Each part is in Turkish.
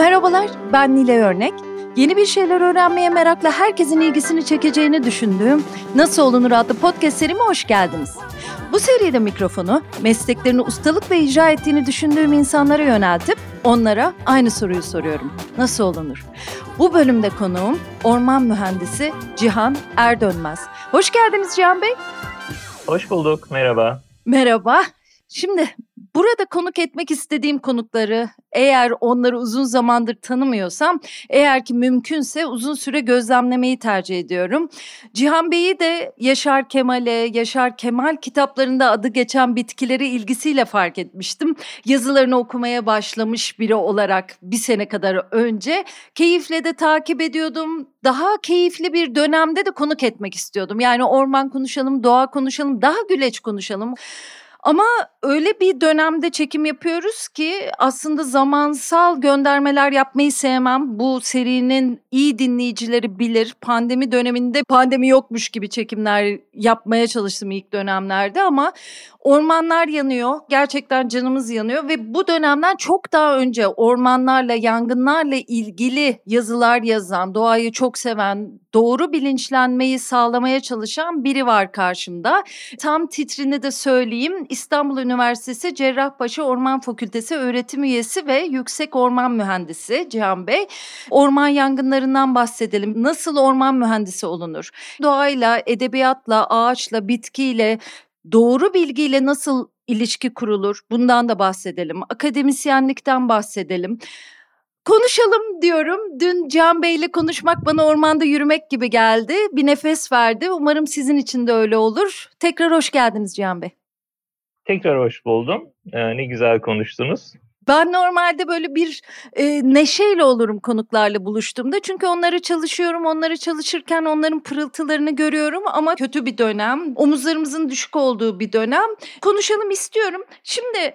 Merhabalar, ben Nile Örnek. Yeni bir şeyler öğrenmeye merakla herkesin ilgisini çekeceğini düşündüğüm Nasıl Olunur adlı podcast serime hoş geldiniz. Bu seride mikrofonu mesleklerini ustalıkla icra ettiğini düşündüğüm insanlara yöneltip onlara aynı soruyu soruyorum. Nasıl olunur? Bu bölümde konuğum orman mühendisi Cihan Erdönmez. Hoş geldiniz Cihan Bey. Hoş bulduk, merhaba. Merhaba. Şimdi Burada konuk etmek istediğim konukları eğer onları uzun zamandır tanımıyorsam eğer ki mümkünse uzun süre gözlemlemeyi tercih ediyorum. Cihan Bey'i de Yaşar Kemal'e, Yaşar Kemal kitaplarında adı geçen bitkileri ilgisiyle fark etmiştim. Yazılarını okumaya başlamış biri olarak bir sene kadar önce keyifle de takip ediyordum. Daha keyifli bir dönemde de konuk etmek istiyordum. Yani orman konuşalım, doğa konuşalım, daha güleç konuşalım. Ama öyle bir dönemde çekim yapıyoruz ki aslında zamansal göndermeler yapmayı sevmem. Bu serinin iyi dinleyicileri bilir. Pandemi döneminde pandemi yokmuş gibi çekimler yapmaya çalıştım ilk dönemlerde ama ormanlar yanıyor. Gerçekten canımız yanıyor ve bu dönemden çok daha önce ormanlarla, yangınlarla ilgili yazılar yazan, doğayı çok seven, doğru bilinçlenmeyi sağlamaya çalışan biri var karşımda. Tam titrini de söyleyeyim. İstanbul Üniversitesi Cerrahpaşa Orman Fakültesi öğretim üyesi ve yüksek orman mühendisi Cihan Bey. Orman yangınlarından bahsedelim. Nasıl orman mühendisi olunur? Doğayla, edebiyatla, ağaçla, bitkiyle, doğru bilgiyle nasıl ilişki kurulur? Bundan da bahsedelim. Akademisyenlikten bahsedelim. Konuşalım diyorum. Dün Can Bey ile konuşmak bana ormanda yürümek gibi geldi. Bir nefes verdi. Umarım sizin için de öyle olur. Tekrar hoş geldiniz Can Bey. Tekrar hoş buldum. Ee, ne güzel konuştunuz. Ben normalde böyle bir e, neşeyle olurum konuklarla buluştuğumda. Çünkü onları çalışıyorum, onları çalışırken onların pırıltılarını görüyorum ama kötü bir dönem. Omuzlarımızın düşük olduğu bir dönem. Konuşalım istiyorum. Şimdi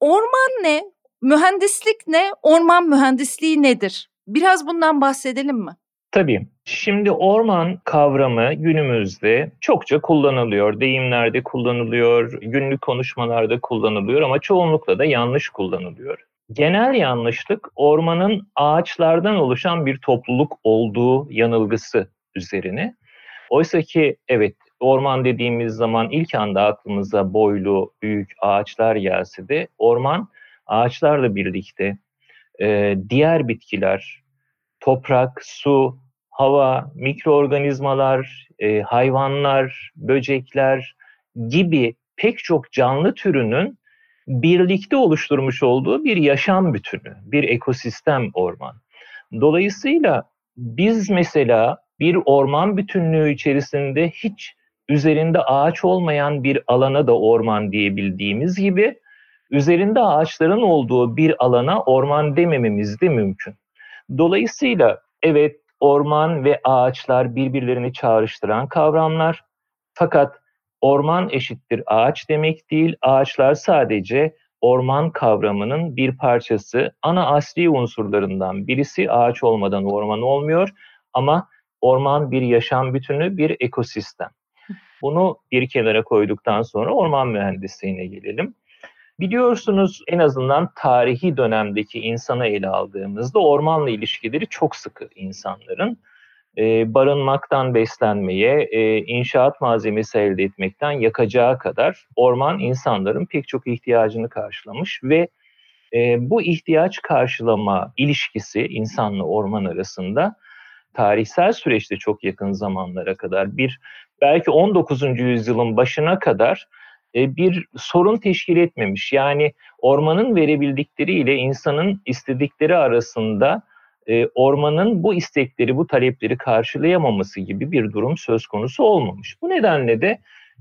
orman ne? Mühendislik ne? Orman mühendisliği nedir? Biraz bundan bahsedelim mi? Tabii. Şimdi orman kavramı günümüzde çokça kullanılıyor. Deyimlerde kullanılıyor, günlük konuşmalarda kullanılıyor ama çoğunlukla da yanlış kullanılıyor. Genel yanlışlık ormanın ağaçlardan oluşan bir topluluk olduğu yanılgısı üzerine. Oysa ki evet orman dediğimiz zaman ilk anda aklımıza boylu, büyük ağaçlar gelse de orman ağaçlarla birlikte e, diğer bitkiler, toprak, su, hava, mikroorganizmalar, e, hayvanlar, böcekler gibi pek çok canlı türünün birlikte oluşturmuş olduğu bir yaşam bütünü, bir ekosistem orman. Dolayısıyla biz mesela bir orman bütünlüğü içerisinde hiç üzerinde ağaç olmayan bir alana da orman diyebildiğimiz gibi üzerinde ağaçların olduğu bir alana orman demememiz de mümkün. Dolayısıyla evet orman ve ağaçlar birbirlerini çağrıştıran kavramlar. Fakat orman eşittir ağaç demek değil. Ağaçlar sadece orman kavramının bir parçası. Ana asli unsurlarından birisi ağaç olmadan orman olmuyor ama orman bir yaşam bütünü, bir ekosistem. Bunu bir kenara koyduktan sonra orman mühendisliğine gelelim. Biliyorsunuz en azından tarihi dönemdeki insana ele aldığımızda ormanla ilişkileri çok sıkı insanların. Ee, barınmaktan beslenmeye, e, inşaat malzemesi elde etmekten yakacağı kadar orman insanların pek çok ihtiyacını karşılamış ve e, bu ihtiyaç karşılama ilişkisi insanla orman arasında tarihsel süreçte çok yakın zamanlara kadar bir belki 19. yüzyılın başına kadar e, bir sorun teşkil etmemiş. Yani ormanın verebildikleri ile insanın istedikleri arasında e, ormanın bu istekleri, bu talepleri karşılayamaması gibi bir durum söz konusu olmamış. Bu nedenle de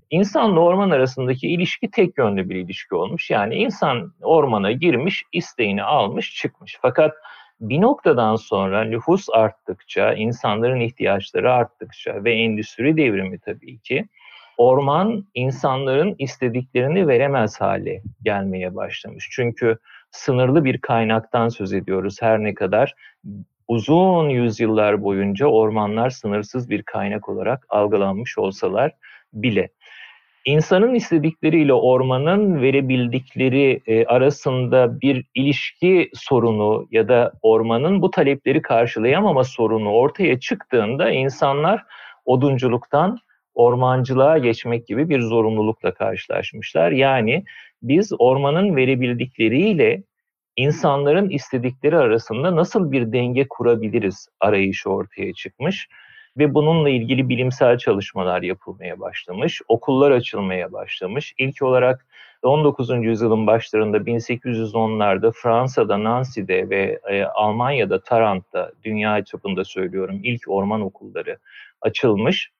insanla orman arasındaki ilişki tek yönlü bir ilişki olmuş. Yani insan ormana girmiş, isteğini almış, çıkmış. Fakat bir noktadan sonra nüfus arttıkça, insanların ihtiyaçları arttıkça ve endüstri devrimi tabii ki orman insanların istediklerini veremez hale gelmeye başlamış. Çünkü sınırlı bir kaynaktan söz ediyoruz her ne kadar uzun yüzyıllar boyunca ormanlar sınırsız bir kaynak olarak algılanmış olsalar bile. insanın istedikleriyle ormanın verebildikleri e, arasında bir ilişki sorunu ya da ormanın bu talepleri karşılayamama sorunu ortaya çıktığında insanlar odunculuktan ormancılığa geçmek gibi bir zorunlulukla karşılaşmışlar. Yani biz ormanın verebildikleriyle insanların istedikleri arasında nasıl bir denge kurabiliriz arayışı ortaya çıkmış ve bununla ilgili bilimsel çalışmalar yapılmaya başlamış, okullar açılmaya başlamış. İlk olarak 19. yüzyılın başlarında 1810'larda Fransa'da Nancy'de ve e, Almanya'da Tarant'ta dünya çapında söylüyorum ilk orman okulları açılmış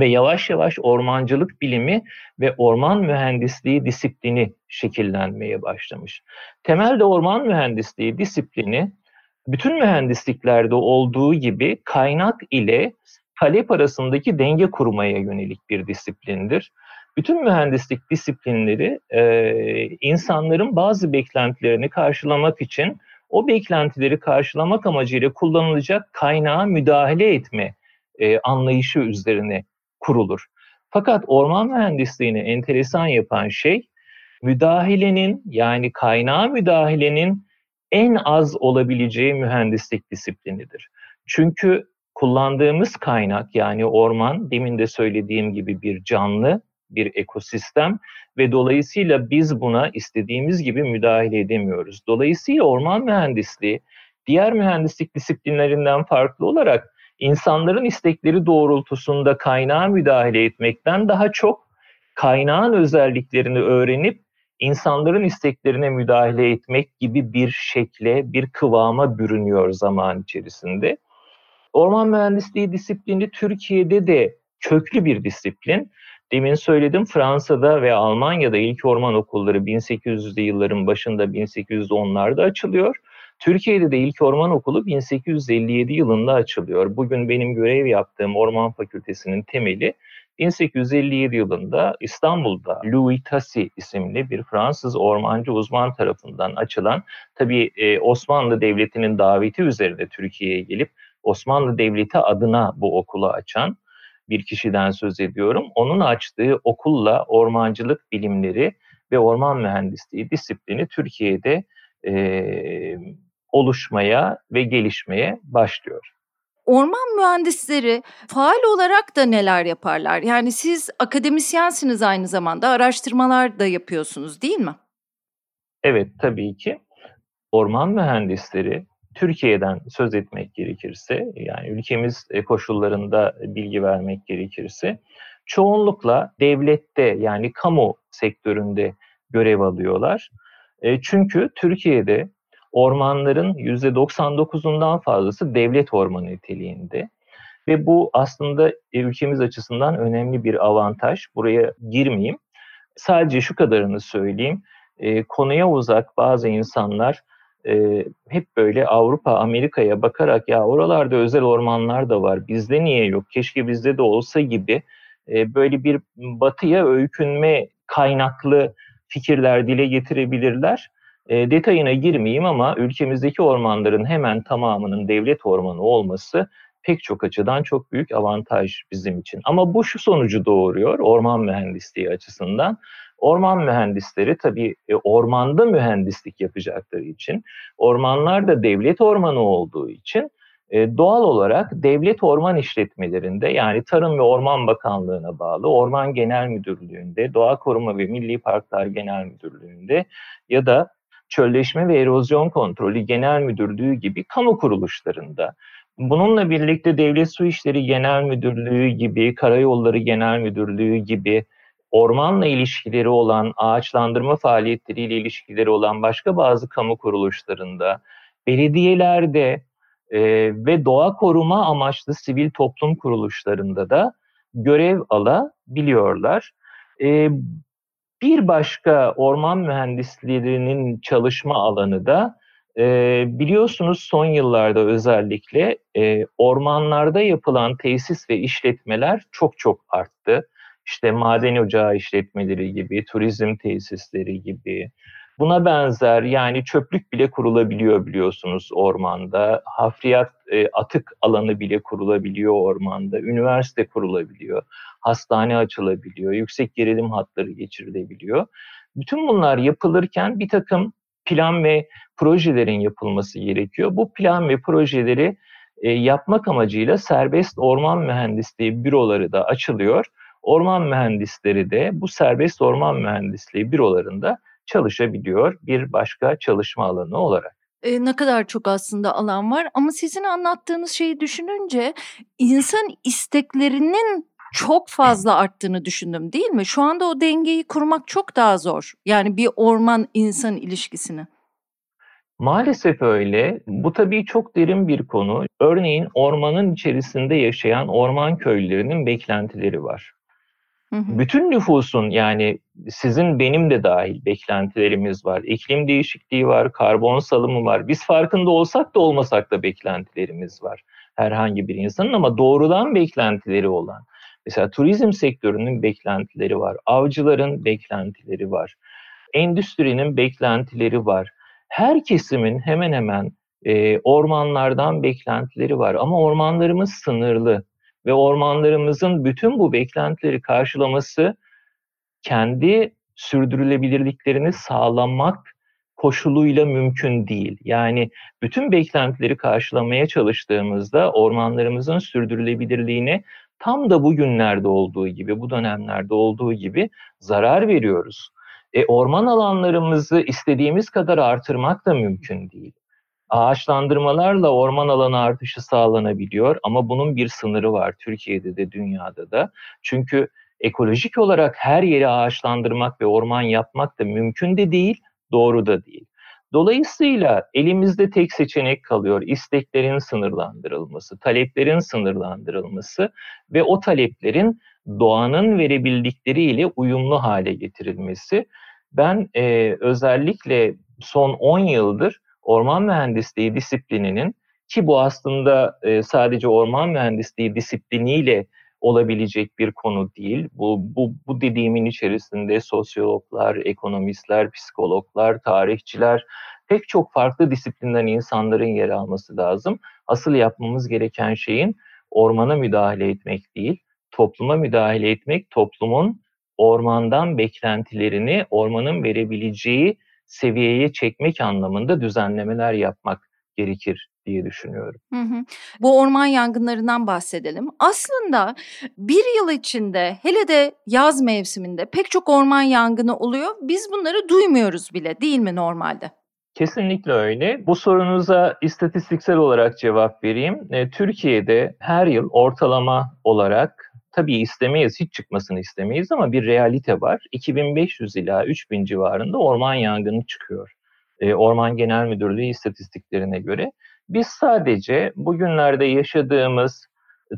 ve yavaş yavaş ormancılık bilimi ve orman mühendisliği disiplini şekillenmeye başlamış. Temelde orman mühendisliği disiplini bütün mühendisliklerde olduğu gibi kaynak ile talep arasındaki denge kurmaya yönelik bir disiplindir. Bütün mühendislik disiplinleri e, insanların bazı beklentilerini karşılamak için o beklentileri karşılamak amacıyla kullanılacak kaynağa müdahale etme e, anlayışı üzerine kurulur. Fakat orman mühendisliğini enteresan yapan şey müdahalenin yani kaynağa müdahalenin en az olabileceği mühendislik disiplinidir. Çünkü kullandığımız kaynak yani orman demin de söylediğim gibi bir canlı, bir ekosistem ve dolayısıyla biz buna istediğimiz gibi müdahale edemiyoruz. Dolayısıyla orman mühendisliği diğer mühendislik disiplinlerinden farklı olarak insanların istekleri doğrultusunda kaynağa müdahale etmekten daha çok kaynağın özelliklerini öğrenip insanların isteklerine müdahale etmek gibi bir şekle, bir kıvama bürünüyor zaman içerisinde. Orman mühendisliği disiplini Türkiye'de de köklü bir disiplin. Demin söyledim Fransa'da ve Almanya'da ilk orman okulları 1800'lü yılların başında 1810'larda açılıyor. Türkiye'de de ilk orman okulu 1857 yılında açılıyor. Bugün benim görev yaptığım orman fakültesinin temeli 1857 yılında İstanbul'da Louis Tassi isimli bir Fransız ormancı uzman tarafından açılan, tabii e, Osmanlı Devleti'nin daveti üzerinde Türkiye'ye gelip Osmanlı Devleti adına bu okulu açan bir kişiden söz ediyorum. Onun açtığı okulla ormancılık bilimleri ve orman mühendisliği disiplini Türkiye'de e, oluşmaya ve gelişmeye başlıyor. Orman mühendisleri faal olarak da neler yaparlar? Yani siz akademisyensiniz aynı zamanda, araştırmalar da yapıyorsunuz değil mi? Evet, tabii ki. Orman mühendisleri Türkiye'den söz etmek gerekirse, yani ülkemiz koşullarında bilgi vermek gerekirse, çoğunlukla devlette yani kamu sektöründe görev alıyorlar. E, çünkü Türkiye'de ormanların %99'undan fazlası devlet ormanı niteliğinde. Ve bu aslında ülkemiz açısından önemli bir avantaj. Buraya girmeyeyim. Sadece şu kadarını söyleyeyim. E, konuya uzak bazı insanlar e, hep böyle Avrupa, Amerika'ya bakarak ya oralarda özel ormanlar da var, bizde niye yok, keşke bizde de olsa gibi e, böyle bir batıya öykünme kaynaklı fikirler dile getirebilirler. E, detayına girmeyeyim ama ülkemizdeki ormanların hemen tamamının devlet ormanı olması pek çok açıdan çok büyük avantaj bizim için. Ama bu şu sonucu doğuruyor orman mühendisliği açısından. Orman mühendisleri tabii e, ormanda mühendislik yapacakları için, ormanlar da devlet ormanı olduğu için e, doğal olarak devlet orman işletmelerinde yani Tarım ve Orman Bakanlığı'na bağlı Orman Genel Müdürlüğü'nde, Doğa Koruma ve Milli Parklar Genel Müdürlüğü'nde ya da Çölleşme ve Erozyon Kontrolü Genel Müdürlüğü gibi kamu kuruluşlarında Bununla birlikte Devlet Su İşleri Genel Müdürlüğü gibi, Karayolları Genel Müdürlüğü gibi ormanla ilişkileri olan, ağaçlandırma faaliyetleriyle ilişkileri olan başka bazı kamu kuruluşlarında, belediyelerde e, ve doğa koruma amaçlı sivil toplum kuruluşlarında da görev alabiliyorlar. E, bir başka orman mühendislerinin çalışma alanı da e, biliyorsunuz son yıllarda özellikle e, ormanlarda yapılan tesis ve işletmeler çok çok arttı. İşte maden ocağı işletmeleri gibi, turizm tesisleri gibi, Buna benzer yani çöplük bile kurulabiliyor biliyorsunuz ormanda. Hafriyat e, atık alanı bile kurulabiliyor ormanda. Üniversite kurulabiliyor. Hastane açılabiliyor. Yüksek gerilim hatları geçirilebiliyor. Bütün bunlar yapılırken bir takım plan ve projelerin yapılması gerekiyor. Bu plan ve projeleri e, yapmak amacıyla serbest orman mühendisliği büroları da açılıyor. Orman mühendisleri de bu serbest orman mühendisliği bürolarında çalışabiliyor bir başka çalışma alanı olarak. E, ne kadar çok aslında alan var ama sizin anlattığınız şeyi düşününce insan isteklerinin çok fazla arttığını düşündüm değil mi? Şu anda o dengeyi kurmak çok daha zor. Yani bir orman insan ilişkisini. Maalesef öyle. Bu tabii çok derin bir konu. Örneğin ormanın içerisinde yaşayan orman köylülerinin beklentileri var. Bütün nüfusun yani sizin benim de dahil beklentilerimiz var. İklim değişikliği var, karbon salımı var. Biz farkında olsak da olmasak da beklentilerimiz var. Herhangi bir insanın ama doğrudan beklentileri olan. Mesela turizm sektörünün beklentileri var. Avcıların beklentileri var. Endüstrinin beklentileri var. Her kesimin hemen hemen e, ormanlardan beklentileri var ama ormanlarımız sınırlı ve ormanlarımızın bütün bu beklentileri karşılaması kendi sürdürülebilirliklerini sağlamak koşuluyla mümkün değil. Yani bütün beklentileri karşılamaya çalıştığımızda ormanlarımızın sürdürülebilirliğine tam da bugünlerde olduğu gibi, bu dönemlerde olduğu gibi zarar veriyoruz. E, orman alanlarımızı istediğimiz kadar artırmak da mümkün değil. Ağaçlandırmalarla orman alanı artışı sağlanabiliyor ama bunun bir sınırı var Türkiye'de de dünyada da. Çünkü ekolojik olarak her yeri ağaçlandırmak ve orman yapmak da mümkün de değil, doğru da değil. Dolayısıyla elimizde tek seçenek kalıyor. İsteklerin sınırlandırılması, taleplerin sınırlandırılması ve o taleplerin doğanın verebildikleriyle uyumlu hale getirilmesi. Ben e, özellikle son 10 yıldır orman mühendisliği disiplininin ki bu aslında e, sadece orman mühendisliği disipliniyle olabilecek bir konu değil. Bu, bu, bu dediğimin içerisinde sosyologlar, ekonomistler, psikologlar, tarihçiler, pek çok farklı disiplinden insanların yer alması lazım. Asıl yapmamız gereken şeyin ormana müdahale etmek değil, topluma müdahale etmek, toplumun ormandan beklentilerini ormanın verebileceği seviyeye çekmek anlamında düzenlemeler yapmak gerekir diye düşünüyorum. Hı hı. Bu orman yangınlarından bahsedelim. Aslında bir yıl içinde hele de yaz mevsiminde pek çok orman yangını oluyor. Biz bunları duymuyoruz bile değil mi normalde? Kesinlikle öyle. Bu sorunuza istatistiksel olarak cevap vereyim. E, Türkiye'de her yıl ortalama olarak tabii istemeyiz, hiç çıkmasını istemeyiz ama bir realite var. 2500 ila 3000 civarında orman yangını çıkıyor. E, orman Genel Müdürlüğü istatistiklerine göre. Biz sadece bugünlerde yaşadığımız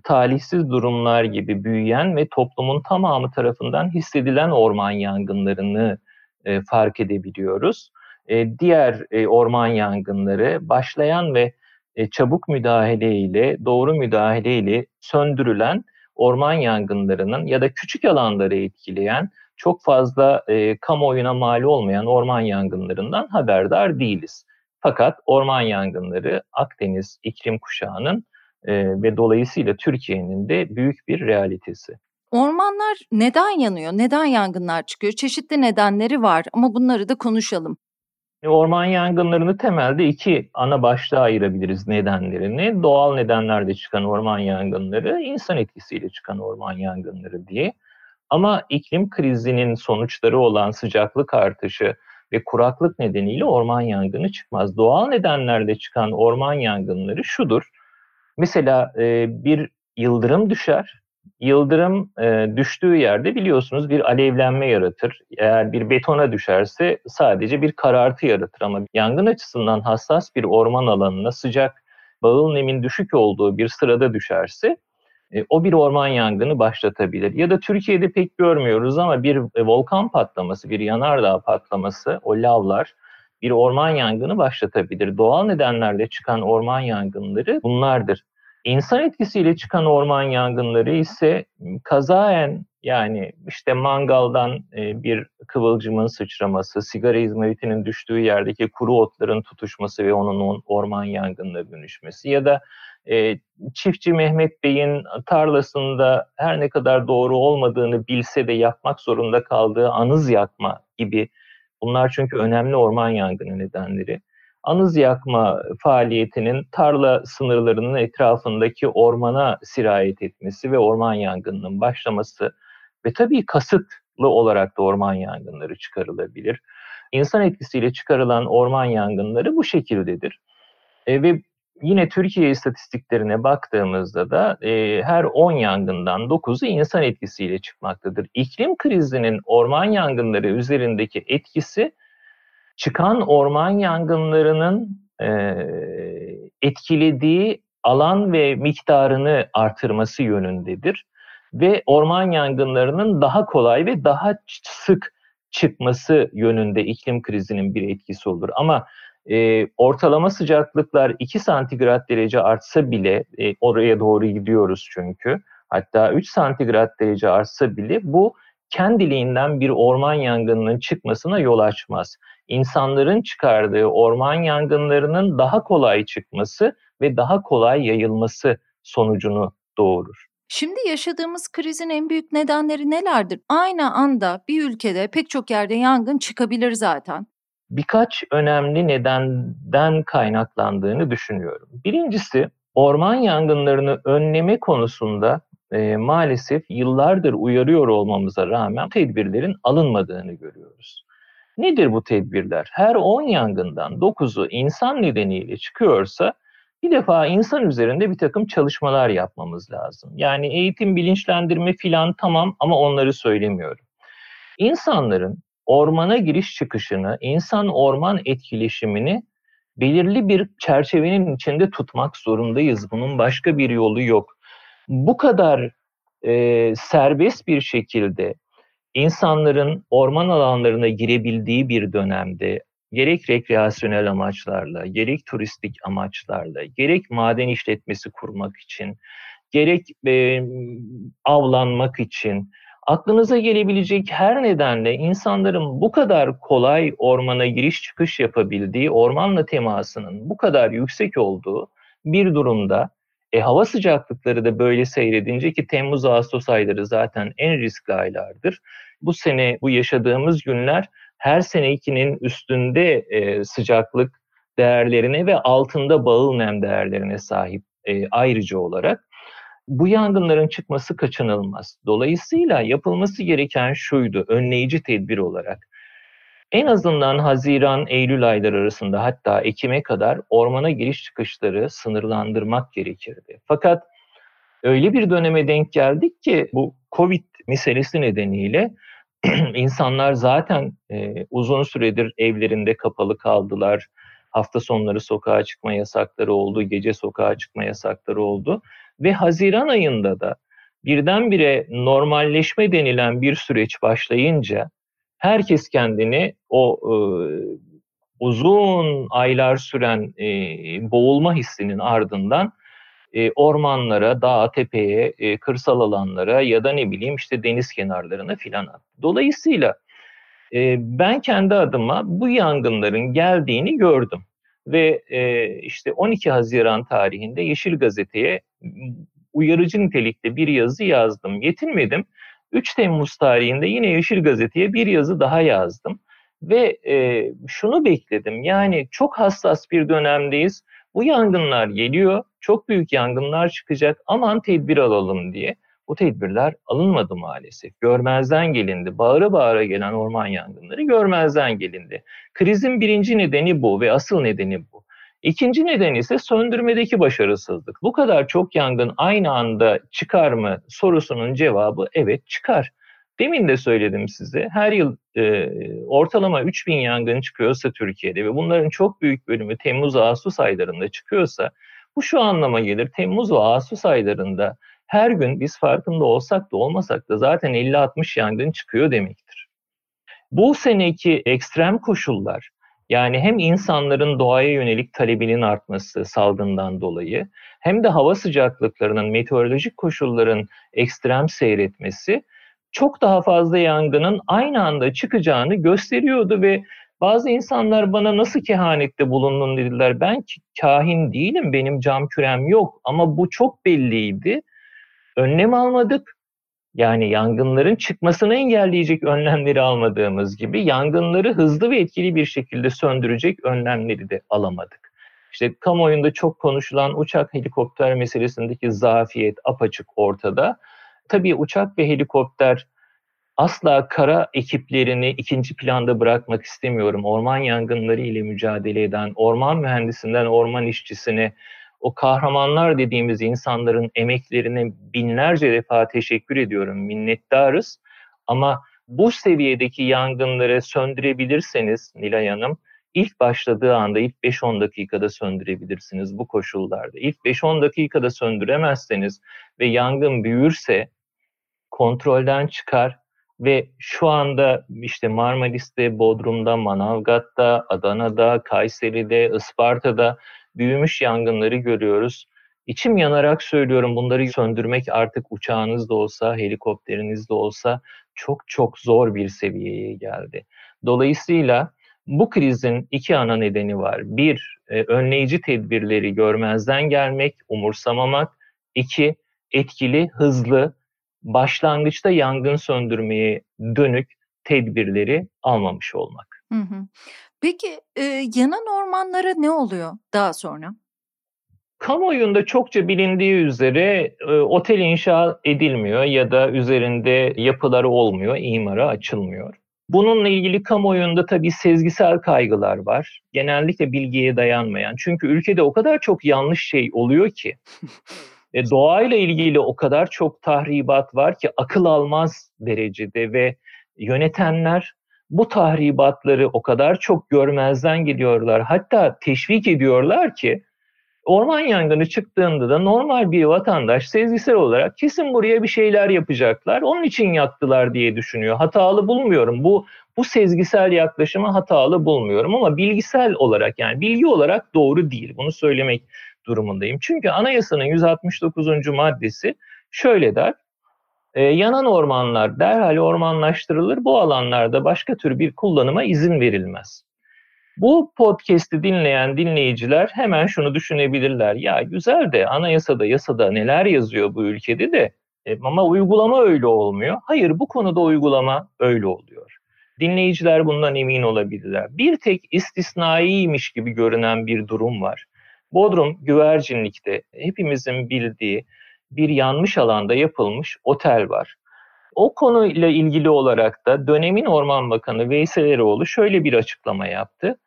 talihsiz durumlar gibi büyüyen ve toplumun tamamı tarafından hissedilen orman yangınlarını e, fark edebiliyoruz. E, diğer e, orman yangınları başlayan ve e, çabuk müdahale ile, doğru müdahale ile söndürülen orman yangınlarının ya da küçük alanları etkileyen çok fazla e, kamuoyuna mal olmayan orman yangınlarından haberdar değiliz. Fakat orman yangınları Akdeniz iklim kuşağının e, ve dolayısıyla Türkiye'nin de büyük bir realitesi. Ormanlar neden yanıyor? Neden yangınlar çıkıyor? Çeşitli nedenleri var ama bunları da konuşalım. Orman yangınlarını temelde iki ana başlığa ayırabiliriz nedenlerini. Doğal nedenlerde çıkan orman yangınları, insan etkisiyle çıkan orman yangınları diye. Ama iklim krizinin sonuçları olan sıcaklık artışı ve kuraklık nedeniyle orman yangını çıkmaz. Doğal nedenlerde çıkan orman yangınları şudur. Mesela e, bir yıldırım düşer yıldırım e, düştüğü yerde biliyorsunuz bir alevlenme yaratır. Eğer bir betona düşerse sadece bir karartı yaratır ama yangın açısından hassas bir orman alanına sıcak bağıl nemin düşük olduğu bir sırada düşerse e, o bir orman yangını başlatabilir. Ya da Türkiye'de pek görmüyoruz ama bir e, volkan patlaması, bir yanardağ patlaması, o lavlar bir orman yangını başlatabilir. Doğal nedenlerle çıkan orman yangınları bunlardır. İnsan etkisiyle çıkan orman yangınları ise kazaen Yani işte mangaldan e, bir kıvılcımın sıçraması, sigara izmaritinin düştüğü yerdeki kuru otların tutuşması ve onun orman yangınına dönüşmesi ya da e, çiftçi Mehmet Bey'in tarlasında her ne kadar doğru olmadığını bilse de yapmak zorunda kaldığı anız yakma gibi bunlar çünkü önemli orman yangını nedenleri. Anız yakma faaliyetinin tarla sınırlarının etrafındaki ormana sirayet etmesi ve orman yangınının başlaması ve tabii kasıtlı olarak da orman yangınları çıkarılabilir. İnsan etkisiyle çıkarılan orman yangınları bu şekildedir. E, ve yine Türkiye istatistiklerine baktığımızda da e, her 10 yangından 9'u insan etkisiyle çıkmaktadır. İklim krizinin orman yangınları üzerindeki etkisi çıkan orman yangınlarının e, etkilediği alan ve miktarını artırması yönündedir ve orman yangınlarının daha kolay ve daha sık çıkması yönünde iklim krizinin bir etkisi olur. Ama e, ortalama sıcaklıklar 2 santigrat derece artsa bile e, oraya doğru gidiyoruz çünkü. Hatta 3 santigrat derece artsa bile bu kendiliğinden bir orman yangınının çıkmasına yol açmaz. İnsanların çıkardığı orman yangınlarının daha kolay çıkması ve daha kolay yayılması sonucunu doğurur. Şimdi yaşadığımız krizin en büyük nedenleri nelerdir? Aynı anda bir ülkede pek çok yerde yangın çıkabilir zaten. Birkaç önemli nedenden kaynaklandığını düşünüyorum. Birincisi orman yangınlarını önleme konusunda e, maalesef yıllardır uyarıyor olmamıza rağmen tedbirlerin alınmadığını görüyoruz. Nedir bu tedbirler? Her 10 yangından 9'u insan nedeniyle çıkıyorsa bir defa insan üzerinde bir takım çalışmalar yapmamız lazım. Yani eğitim, bilinçlendirme filan tamam ama onları söylemiyorum. İnsanların ormana giriş çıkışını, insan-orman etkileşimini belirli bir çerçevenin içinde tutmak zorundayız. Bunun başka bir yolu yok. Bu kadar e, serbest bir şekilde insanların orman alanlarına girebildiği bir dönemde gerek rekreasyonel amaçlarla, gerek turistik amaçlarla, gerek maden işletmesi kurmak için, gerek e, avlanmak için, aklınıza gelebilecek her nedenle insanların bu kadar kolay ormana giriş çıkış yapabildiği, ormanla temasının bu kadar yüksek olduğu bir durumda e, hava sıcaklıkları da böyle seyredince ki Temmuz-Ağustos ayları zaten en riskli aylardır. Bu sene bu yaşadığımız günler her senekinin üstünde e, sıcaklık değerlerine ve altında bağıl nem değerlerine sahip e, ayrıca olarak bu yangınların çıkması kaçınılmaz. Dolayısıyla yapılması gereken şuydu, önleyici tedbir olarak. En azından Haziran, Eylül ayları arasında hatta Ekim'e kadar ormana giriş çıkışları sınırlandırmak gerekirdi. Fakat öyle bir döneme denk geldik ki bu Covid meselesi nedeniyle insanlar zaten e, uzun süredir evlerinde kapalı kaldılar. Hafta sonları sokağa çıkma yasakları oldu, gece sokağa çıkma yasakları oldu. Ve Haziran ayında da birdenbire normalleşme denilen bir süreç başlayınca herkes kendini o e, uzun aylar süren e, boğulma hissinin ardından e, ormanlara, dağa, tepeye, e, kırsal alanlara ya da ne bileyim işte deniz kenarlarına filan attı. Dolayısıyla e, ben kendi adıma bu yangınların geldiğini gördüm. Ve e, işte 12 Haziran tarihinde Yeşil Gazete'ye uyarıcı nitelikte bir yazı yazdım. Yetinmedim. 3 Temmuz tarihinde yine Yeşil Gazete'ye bir yazı daha yazdım. Ve e, şunu bekledim. Yani çok hassas bir dönemdeyiz. Bu yangınlar geliyor, çok büyük yangınlar çıkacak, aman tedbir alalım diye. Bu tedbirler alınmadı maalesef. Görmezden gelindi. Bağıra bağıra gelen orman yangınları görmezden gelindi. Krizin birinci nedeni bu ve asıl nedeni bu. İkinci neden ise söndürmedeki başarısızlık. Bu kadar çok yangın aynı anda çıkar mı sorusunun cevabı evet çıkar. Demin de söyledim size her yıl e, ortalama 3000 yangın çıkıyorsa Türkiye'de ve bunların çok büyük bölümü Temmuz-Ağustos aylarında çıkıyorsa bu şu anlama gelir Temmuz ve Ağustos aylarında her gün biz farkında olsak da olmasak da zaten 50-60 yangın çıkıyor demektir. Bu seneki ekstrem koşullar yani hem insanların doğaya yönelik talebinin artması salgından dolayı hem de hava sıcaklıklarının, meteorolojik koşulların ekstrem seyretmesi çok daha fazla yangının aynı anda çıkacağını gösteriyordu ve bazı insanlar bana nasıl kehanette bulundun dediler. Ben kahin değilim, benim cam kürem yok ama bu çok belliydi. Önlem almadık. Yani yangınların çıkmasını engelleyecek önlemleri almadığımız gibi yangınları hızlı ve etkili bir şekilde söndürecek önlemleri de alamadık. İşte kamuoyunda çok konuşulan uçak helikopter meselesindeki zafiyet apaçık ortada. Tabii uçak ve helikopter asla kara ekiplerini ikinci planda bırakmak istemiyorum. Orman yangınları ile mücadele eden, orman mühendisinden orman işçisine, o kahramanlar dediğimiz insanların emeklerine binlerce defa teşekkür ediyorum, minnettarız. Ama bu seviyedeki yangınları söndürebilirseniz Nilay Hanım, ilk başladığı anda ilk 5-10 dakikada söndürebilirsiniz bu koşullarda. İlk 5-10 dakikada söndüremezseniz ve yangın büyürse kontrolden çıkar ve şu anda işte Marmaris'te, Bodrum'da, Manavgat'ta, Adana'da, Kayseri'de, Isparta'da büyümüş yangınları görüyoruz. İçim yanarak söylüyorum bunları söndürmek artık uçağınız da olsa, helikopteriniz de olsa çok çok zor bir seviyeye geldi. Dolayısıyla bu krizin iki ana nedeni var. Bir, e, önleyici tedbirleri görmezden gelmek, umursamamak. İki, etkili, hızlı, başlangıçta yangın söndürmeye dönük tedbirleri almamış olmak. Hı hı. Peki e, yanan ormanlara ne oluyor daha sonra? Kamuoyunda çokça bilindiği üzere e, otel inşa edilmiyor ya da üzerinde yapıları olmuyor, imara açılmıyor. Bununla ilgili kamuoyunda tabii sezgisel kaygılar var. Genellikle bilgiye dayanmayan. Çünkü ülkede o kadar çok yanlış şey oluyor ki. E, doğayla ilgili o kadar çok tahribat var ki akıl almaz derecede ve yönetenler bu tahribatları o kadar çok görmezden gidiyorlar. Hatta teşvik ediyorlar ki orman yangını çıktığında da normal bir vatandaş sezgisel olarak kesin buraya bir şeyler yapacaklar. Onun için yaktılar diye düşünüyor. Hatalı bulmuyorum. Bu bu sezgisel yaklaşımı hatalı bulmuyorum ama bilgisel olarak yani bilgi olarak doğru değil. Bunu söylemek durumundayım. Çünkü anayasanın 169. maddesi şöyle der. E, yanan ormanlar derhal ormanlaştırılır. Bu alanlarda başka tür bir kullanıma izin verilmez. Bu podcast'i dinleyen dinleyiciler hemen şunu düşünebilirler. Ya güzel de anayasada, yasada neler yazıyor bu ülkede de e, ama uygulama öyle olmuyor. Hayır bu konuda uygulama öyle oluyor. Dinleyiciler bundan emin olabilirler. Bir tek istisnaiymiş gibi görünen bir durum var. Bodrum Güvercinlik'te hepimizin bildiği bir yanmış alanda yapılmış otel var. O konuyla ilgili olarak da dönemin Orman Bakanı Veysel Eroğlu şöyle bir açıklama yaptı.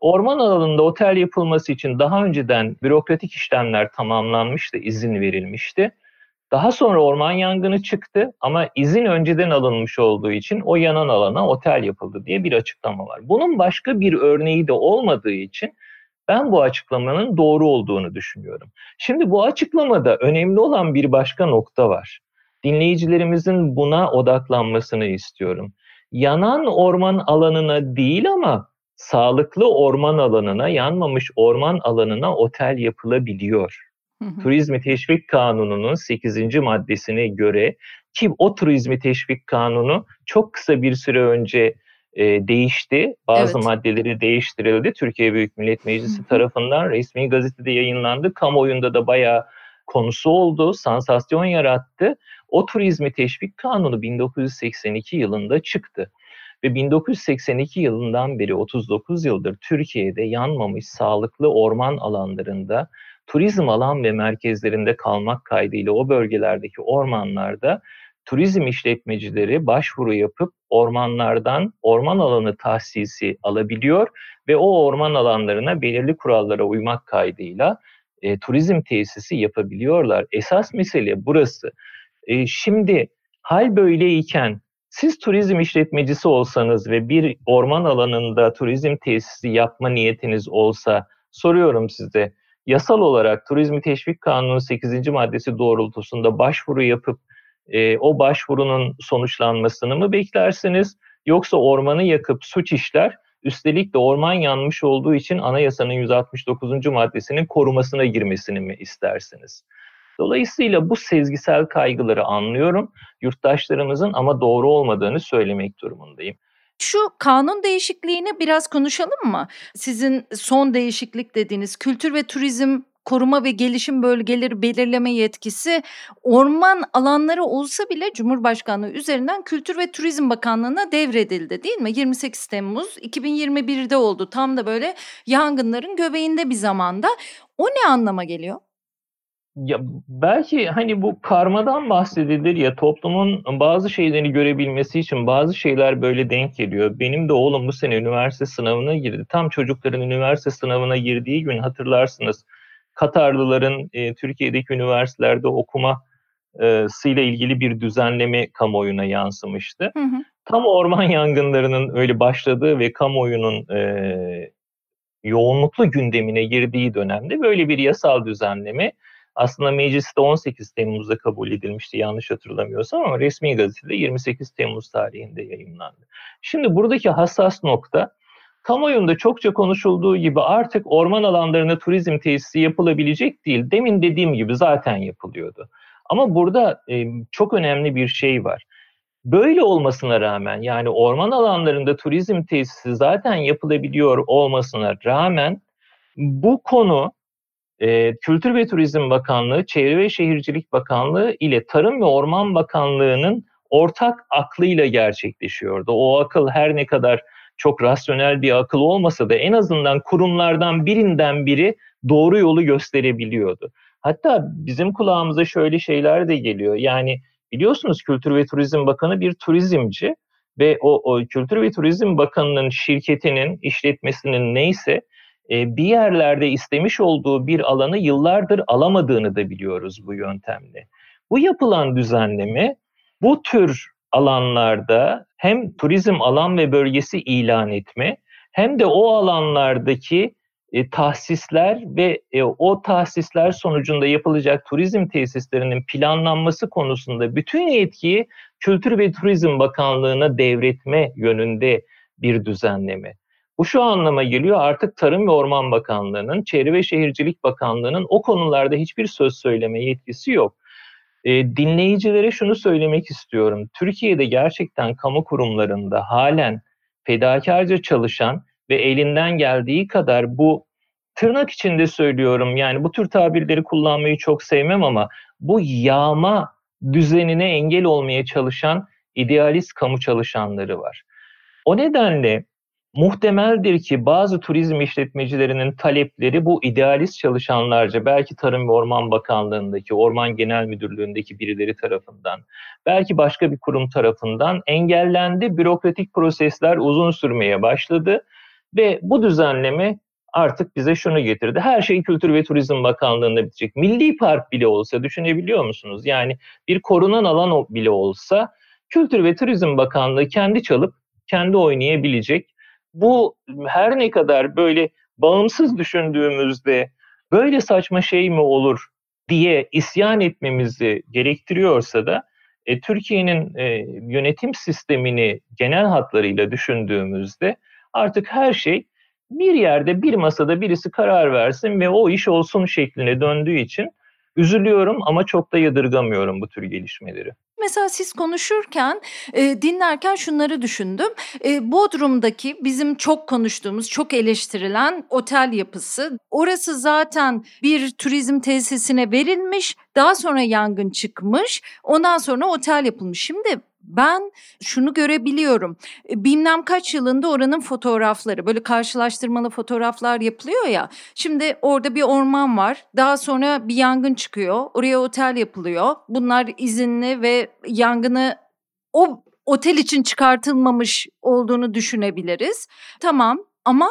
Orman alanında otel yapılması için daha önceden bürokratik işlemler tamamlanmıştı, izin verilmişti. Daha sonra orman yangını çıktı ama izin önceden alınmış olduğu için o yanan alana otel yapıldı diye bir açıklama var. Bunun başka bir örneği de olmadığı için ben bu açıklamanın doğru olduğunu düşünüyorum. Şimdi bu açıklamada önemli olan bir başka nokta var. Dinleyicilerimizin buna odaklanmasını istiyorum. Yanan orman alanına değil ama sağlıklı orman alanına, yanmamış orman alanına otel yapılabiliyor. Turizmi Teşvik Kanunu'nun 8. maddesine göre ki o turizmi teşvik kanunu çok kısa bir süre önce e, değişti. Bazı evet. maddeleri değiştirildi. Türkiye Büyük Millet Meclisi tarafından resmi gazetede yayınlandı. Kamuoyunda da bayağı konusu oldu, sansasyon yarattı. O turizmi teşvik kanunu 1982 yılında çıktı. Ve 1982 yılından beri 39 yıldır Türkiye'de yanmamış sağlıklı orman alanlarında turizm alan ve merkezlerinde kalmak kaydıyla o bölgelerdeki ormanlarda turizm işletmecileri başvuru yapıp ormanlardan orman alanı tahsisi alabiliyor ve o orman alanlarına belirli kurallara uymak kaydıyla e, turizm tesisi yapabiliyorlar. Esas mesele burası. E, şimdi hal böyleyken siz turizm işletmecisi olsanız ve bir orman alanında turizm tesisi yapma niyetiniz olsa soruyorum size yasal olarak Turizmi Teşvik Kanunu 8. maddesi doğrultusunda başvuru yapıp e, o başvurunun sonuçlanmasını mı beklersiniz? Yoksa ormanı yakıp suç işler, üstelik de orman yanmış olduğu için anayasanın 169. maddesinin korumasına girmesini mi istersiniz? Dolayısıyla bu sezgisel kaygıları anlıyorum. Yurttaşlarımızın ama doğru olmadığını söylemek durumundayım. Şu kanun değişikliğini biraz konuşalım mı? Sizin son değişiklik dediğiniz kültür ve turizm koruma ve gelişim bölgeleri belirleme yetkisi orman alanları olsa bile Cumhurbaşkanlığı üzerinden Kültür ve Turizm Bakanlığı'na devredildi değil mi? 28 Temmuz 2021'de oldu. Tam da böyle yangınların göbeğinde bir zamanda. O ne anlama geliyor? Ya belki hani bu karmadan bahsedilir ya toplumun bazı şeyleri görebilmesi için bazı şeyler böyle denk geliyor. Benim de oğlum bu sene üniversite sınavına girdi. Tam çocukların üniversite sınavına girdiği gün hatırlarsınız. Katarlıların e, Türkiye'deki üniversitelerde okuma ile ilgili bir düzenleme kamuoyuna yansımıştı. Hı hı. Tam orman yangınlarının öyle başladığı ve kamuoyunun e, yoğunluklu gündemine girdiği dönemde böyle bir yasal düzenleme aslında mecliste 18 Temmuz'da kabul edilmişti yanlış hatırlamıyorsam ama resmi gazetede 28 Temmuz tarihinde yayınlandı. Şimdi buradaki hassas nokta kamuoyunda çokça konuşulduğu gibi artık orman alanlarına turizm tesisi yapılabilecek değil. Demin dediğim gibi zaten yapılıyordu. Ama burada e, çok önemli bir şey var. Böyle olmasına rağmen yani orman alanlarında turizm tesisi zaten yapılabiliyor olmasına rağmen bu konu e, Kültür ve Turizm Bakanlığı, Çevre ve Şehircilik Bakanlığı ile Tarım ve Orman Bakanlığı'nın ortak aklıyla gerçekleşiyordu. O akıl her ne kadar çok rasyonel bir akıl olmasa da en azından kurumlardan birinden biri doğru yolu gösterebiliyordu. Hatta bizim kulağımıza şöyle şeyler de geliyor. Yani biliyorsunuz Kültür ve Turizm Bakanı bir turizmci ve o, o Kültür ve Turizm Bakanı'nın şirketinin, işletmesinin neyse e, bir yerlerde istemiş olduğu bir alanı yıllardır alamadığını da biliyoruz bu yöntemle. Bu yapılan düzenleme bu tür alanlarda hem turizm alan ve bölgesi ilan etme hem de o alanlardaki e, tahsisler ve e, o tahsisler sonucunda yapılacak turizm tesislerinin planlanması konusunda bütün yetkiyi Kültür ve Turizm Bakanlığı'na devretme yönünde bir düzenleme. Bu şu anlama geliyor artık Tarım ve Orman Bakanlığı'nın, Çevre ve Şehircilik Bakanlığı'nın o konularda hiçbir söz söyleme yetkisi yok. E, dinleyicilere şunu söylemek istiyorum. Türkiye'de gerçekten kamu kurumlarında halen fedakarca çalışan ve elinden geldiği kadar bu tırnak içinde söylüyorum yani bu tür tabirleri kullanmayı çok sevmem ama bu yağma düzenine engel olmaya çalışan idealist kamu çalışanları var. O nedenle Muhtemeldir ki bazı turizm işletmecilerinin talepleri bu idealist çalışanlarca belki Tarım ve Orman Bakanlığı'ndaki, Orman Genel Müdürlüğü'ndeki birileri tarafından, belki başka bir kurum tarafından engellendi. Bürokratik prosesler uzun sürmeye başladı ve bu düzenleme artık bize şunu getirdi. Her şey Kültür ve Turizm Bakanlığı'nda bitecek. Milli Park bile olsa düşünebiliyor musunuz? Yani bir korunan alan bile olsa Kültür ve Turizm Bakanlığı kendi çalıp kendi oynayabilecek bu her ne kadar böyle bağımsız düşündüğümüzde böyle saçma şey mi olur diye isyan etmemizi gerektiriyorsa da e, Türkiye'nin e, yönetim sistemini genel hatlarıyla düşündüğümüzde artık her şey bir yerde bir masada birisi karar versin ve o iş olsun şekline döndüğü için üzülüyorum ama çok da yadırgamıyorum bu tür gelişmeleri. Mesela siz konuşurken, e, dinlerken şunları düşündüm. E, Bodrum'daki bizim çok konuştuğumuz, çok eleştirilen otel yapısı. Orası zaten bir turizm tesisine verilmiş. Daha sonra yangın çıkmış. Ondan sonra otel yapılmış. Şimdi ben şunu görebiliyorum. E, bilmem kaç yılında oranın fotoğrafları böyle karşılaştırmalı fotoğraflar yapılıyor ya. Şimdi orada bir orman var. Daha sonra bir yangın çıkıyor. Oraya otel yapılıyor. Bunlar izinli ve yangını o otel için çıkartılmamış olduğunu düşünebiliriz. Tamam ama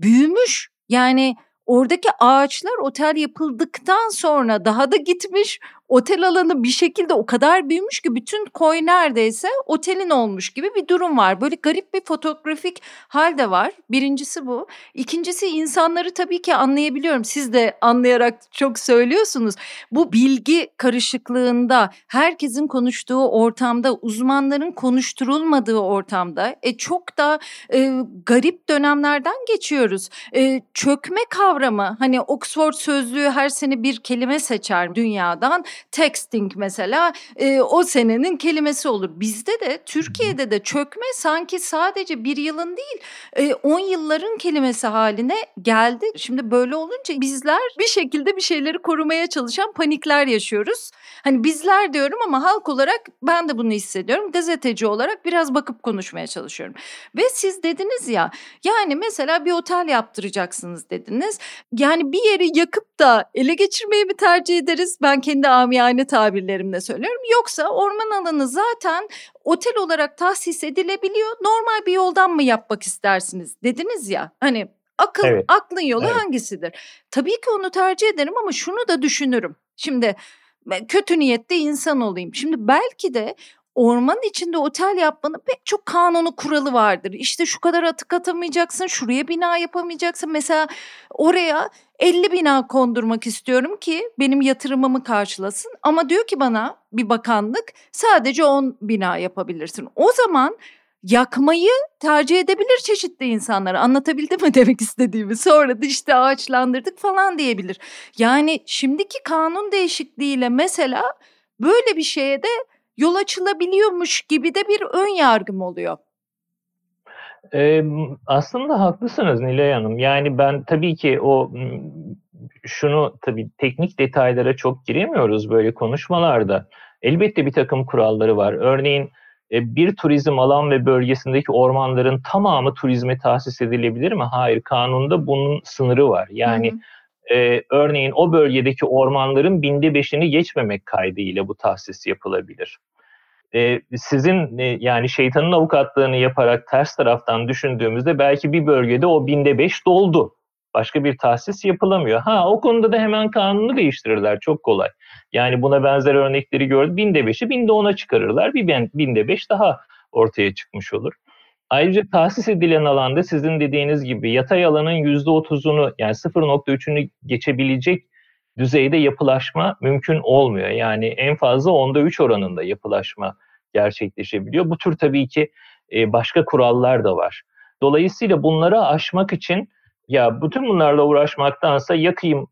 büyümüş. Yani Oradaki ağaçlar otel yapıldıktan sonra daha da gitmiş. Otel alanı bir şekilde o kadar büyümüş ki bütün koy neredeyse otelin olmuş gibi bir durum var. Böyle garip bir fotoğrafik hal de var. Birincisi bu. İkincisi insanları tabii ki anlayabiliyorum. Siz de anlayarak çok söylüyorsunuz. Bu bilgi karışıklığında herkesin konuştuğu ortamda uzmanların konuşturulmadığı ortamda e, çok da e, garip dönemlerden geçiyoruz. E, çökme kavramı hani Oxford sözlüğü her sene bir kelime seçer dünyadan. Texting mesela e, o senenin kelimesi olur. Bizde de Türkiye'de de çökme sanki sadece bir yılın değil 10 e, yılların kelimesi haline geldi. Şimdi böyle olunca bizler bir şekilde bir şeyleri korumaya çalışan panikler yaşıyoruz. Hani bizler diyorum ama halk olarak ben de bunu hissediyorum. Gazeteci olarak biraz bakıp konuşmaya çalışıyorum. Ve siz dediniz ya yani mesela bir otel yaptıracaksınız dediniz. Yani bir yeri yakıp da ele geçirmeyi mi tercih ederiz? Ben kendi amiyane tabirlerimle söylüyorum. Yoksa orman alanı zaten otel olarak tahsis edilebiliyor. Normal bir yoldan mı yapmak istersiniz dediniz ya. Hani akıl evet. aklın yolu evet. hangisidir? Tabii ki onu tercih ederim ama şunu da düşünürüm. Şimdi kötü niyette insan olayım. Şimdi belki de ormanın içinde otel yapmanın pek çok kanunu kuralı vardır. İşte şu kadar atık atamayacaksın, şuraya bina yapamayacaksın. Mesela oraya 50 bina kondurmak istiyorum ki benim yatırımımı karşılasın. Ama diyor ki bana bir bakanlık sadece 10 bina yapabilirsin. O zaman yakmayı tercih edebilir çeşitli insanlar. Anlatabildim mi demek istediğimi? Sonra da işte ağaçlandırdık falan diyebilir. Yani şimdiki kanun değişikliğiyle mesela böyle bir şeye de yol açılabiliyormuş gibi de bir ön yargım oluyor. Ee, aslında haklısınız Nilay Hanım. Yani ben tabii ki o şunu tabii teknik detaylara çok giremiyoruz böyle konuşmalarda. Elbette bir takım kuralları var. Örneğin e, bir turizm alan ve bölgesindeki ormanların tamamı turizme tahsis edilebilir mi? Hayır, kanunda bunun sınırı var. Yani hı hı. E, örneğin o bölgedeki ormanların binde beşini geçmemek kaydıyla bu tahsis yapılabilir. E, sizin e, yani şeytanın avukatlığını yaparak ters taraftan düşündüğümüzde belki bir bölgede o binde beş doldu. Başka bir tahsis yapılamıyor. Ha o konuda da hemen kanunu değiştirirler. Çok kolay. Yani buna benzer örnekleri gördük. Binde beşi binde ona çıkarırlar. Bir binde beş daha ortaya çıkmış olur. Ayrıca tahsis edilen alanda sizin dediğiniz gibi yatay alanın %30'unu yani 0.3'ünü geçebilecek düzeyde yapılaşma mümkün olmuyor. Yani en fazla onda 3 oranında yapılaşma gerçekleşebiliyor. Bu tür tabii ki e, başka kurallar da var. Dolayısıyla bunları aşmak için ya bütün bunlarla uğraşmaktansa yakayım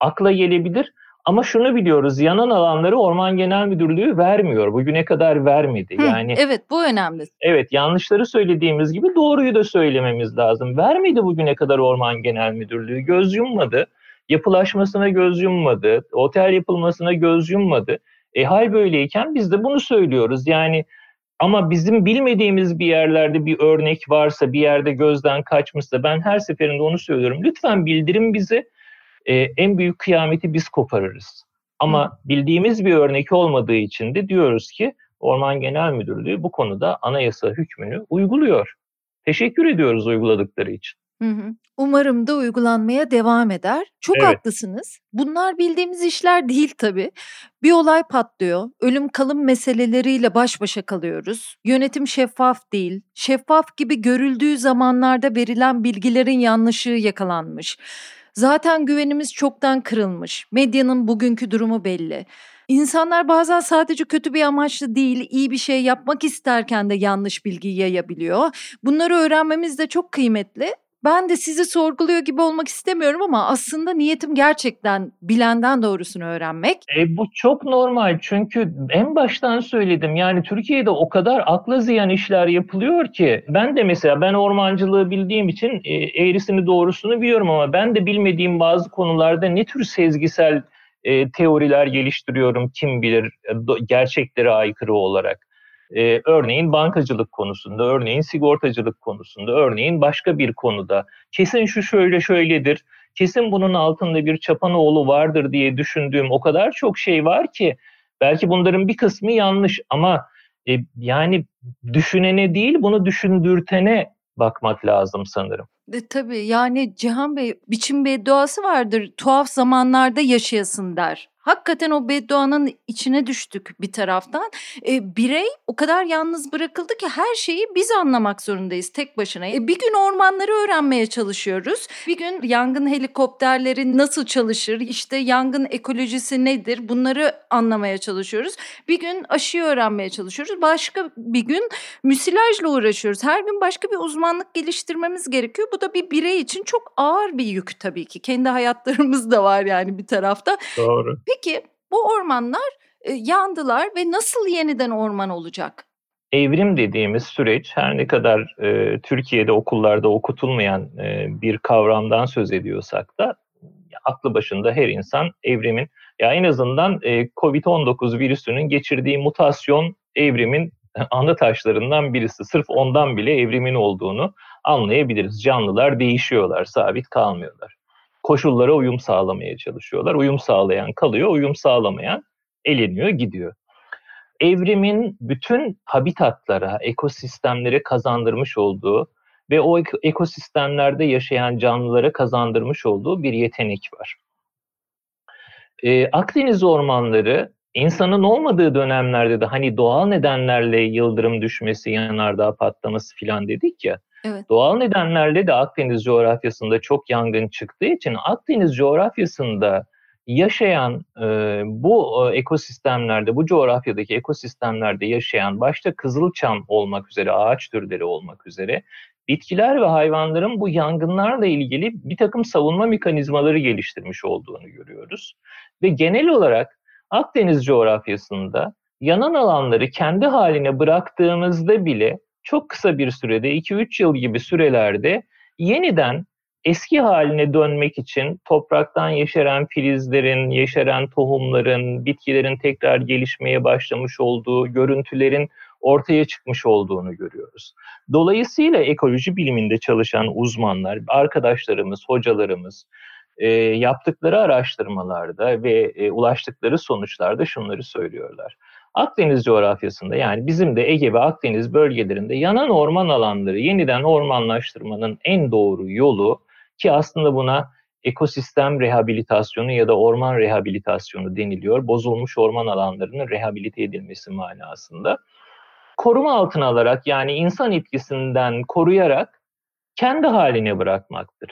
akla gelebilir. Ama şunu biliyoruz yanan alanları Orman Genel Müdürlüğü vermiyor. Bugüne kadar vermedi. Hı, yani Evet bu önemli. Evet yanlışları söylediğimiz gibi doğruyu da söylememiz lazım. Vermedi bugüne kadar Orman Genel Müdürlüğü. Göz yummadı. Yapılaşmasına göz yummadı. Otel yapılmasına göz yummadı. E hal böyleyken biz de bunu söylüyoruz. Yani ama bizim bilmediğimiz bir yerlerde bir örnek varsa, bir yerde gözden kaçmışsa ben her seferinde onu söylüyorum. Lütfen bildirin bizi. Ee, en büyük kıyameti biz koparırız. Ama bildiğimiz bir örnek olmadığı için de diyoruz ki Orman Genel Müdürlüğü bu konuda anayasa hükmünü uyguluyor. Teşekkür ediyoruz uyguladıkları için. Hı hı. Umarım da uygulanmaya devam eder. Çok Evet. haklısınız. Bunlar bildiğimiz işler değil tabii. Bir olay patlıyor. Ölüm kalım meseleleriyle baş başa kalıyoruz. Yönetim şeffaf değil. Şeffaf gibi görüldüğü zamanlarda verilen bilgilerin yanlışlığı yakalanmış. Zaten güvenimiz çoktan kırılmış. Medyanın bugünkü durumu belli. İnsanlar bazen sadece kötü bir amaçlı değil, iyi bir şey yapmak isterken de yanlış bilgi yayabiliyor. Bunları öğrenmemiz de çok kıymetli ben de sizi sorguluyor gibi olmak istemiyorum ama aslında niyetim gerçekten bilenden doğrusunu öğrenmek. E, bu çok normal çünkü en baştan söyledim yani Türkiye'de o kadar akla ziyan işler yapılıyor ki ben de mesela ben ormancılığı bildiğim için e, eğrisini doğrusunu biliyorum ama ben de bilmediğim bazı konularda ne tür sezgisel e, teoriler geliştiriyorum kim bilir e, gerçeklere aykırı olarak. Ee, örneğin bankacılık konusunda, örneğin sigortacılık konusunda, örneğin başka bir konuda kesin şu şöyle şöyledir, kesin bunun altında bir çapanoğlu vardır diye düşündüğüm o kadar çok şey var ki belki bunların bir kısmı yanlış ama e, yani düşünene değil bunu düşündürtene bakmak lazım sanırım. E, tabii yani Cihan Bey biçim bir duası vardır tuhaf zamanlarda yaşayasın der. Hakikaten o bedduanın içine düştük bir taraftan. E, birey o kadar yalnız bırakıldı ki her şeyi biz anlamak zorundayız tek başına. E, bir gün ormanları öğrenmeye çalışıyoruz. Bir gün yangın helikopterleri nasıl çalışır, işte yangın ekolojisi nedir bunları anlamaya çalışıyoruz. Bir gün aşıyı öğrenmeye çalışıyoruz. Başka bir gün müsilajla uğraşıyoruz. Her gün başka bir uzmanlık geliştirmemiz gerekiyor. Bu da bir birey için çok ağır bir yük tabii ki. Kendi hayatlarımız da var yani bir tarafta. Doğru. Peki bu ormanlar e, yandılar ve nasıl yeniden orman olacak? Evrim dediğimiz süreç her ne kadar e, Türkiye'de okullarda okutulmayan e, bir kavramdan söz ediyorsak da aklı başında her insan evrimin ya en azından e, Covid-19 virüsünün geçirdiği mutasyon evrimin ana taşlarından birisi. Sırf ondan bile evrimin olduğunu anlayabiliriz. Canlılar değişiyorlar, sabit kalmıyorlar. Koşullara uyum sağlamaya çalışıyorlar. Uyum sağlayan kalıyor, uyum sağlamayan eleniyor, gidiyor. Evrimin bütün habitatlara, ekosistemlere kazandırmış olduğu ve o ekosistemlerde yaşayan canlılara kazandırmış olduğu bir yetenek var. Ee, Akdeniz ormanları insanın olmadığı dönemlerde de hani doğal nedenlerle yıldırım düşmesi, yanardağ patlaması filan dedik ya. Evet. Doğal nedenlerle de Akdeniz coğrafyasında çok yangın çıktığı için Akdeniz coğrafyasında yaşayan e, bu e, ekosistemlerde, bu coğrafyadaki ekosistemlerde yaşayan başta kızılçam olmak üzere, ağaç türleri olmak üzere bitkiler ve hayvanların bu yangınlarla ilgili bir takım savunma mekanizmaları geliştirmiş olduğunu görüyoruz. Ve genel olarak Akdeniz coğrafyasında yanan alanları kendi haline bıraktığımızda bile çok kısa bir sürede 2-3 yıl gibi sürelerde yeniden eski haline dönmek için topraktan yeşeren filizlerin, yeşeren tohumların, bitkilerin tekrar gelişmeye başlamış olduğu görüntülerin ortaya çıkmış olduğunu görüyoruz. Dolayısıyla ekoloji biliminde çalışan uzmanlar, arkadaşlarımız, hocalarımız e, yaptıkları araştırmalarda ve e, ulaştıkları sonuçlarda şunları söylüyorlar. Akdeniz coğrafyasında yani bizim de Ege ve Akdeniz bölgelerinde yanan orman alanları yeniden ormanlaştırmanın en doğru yolu ki aslında buna ekosistem rehabilitasyonu ya da orman rehabilitasyonu deniliyor. Bozulmuş orman alanlarının rehabilite edilmesi manasında. Koruma altına alarak yani insan etkisinden koruyarak kendi haline bırakmaktır.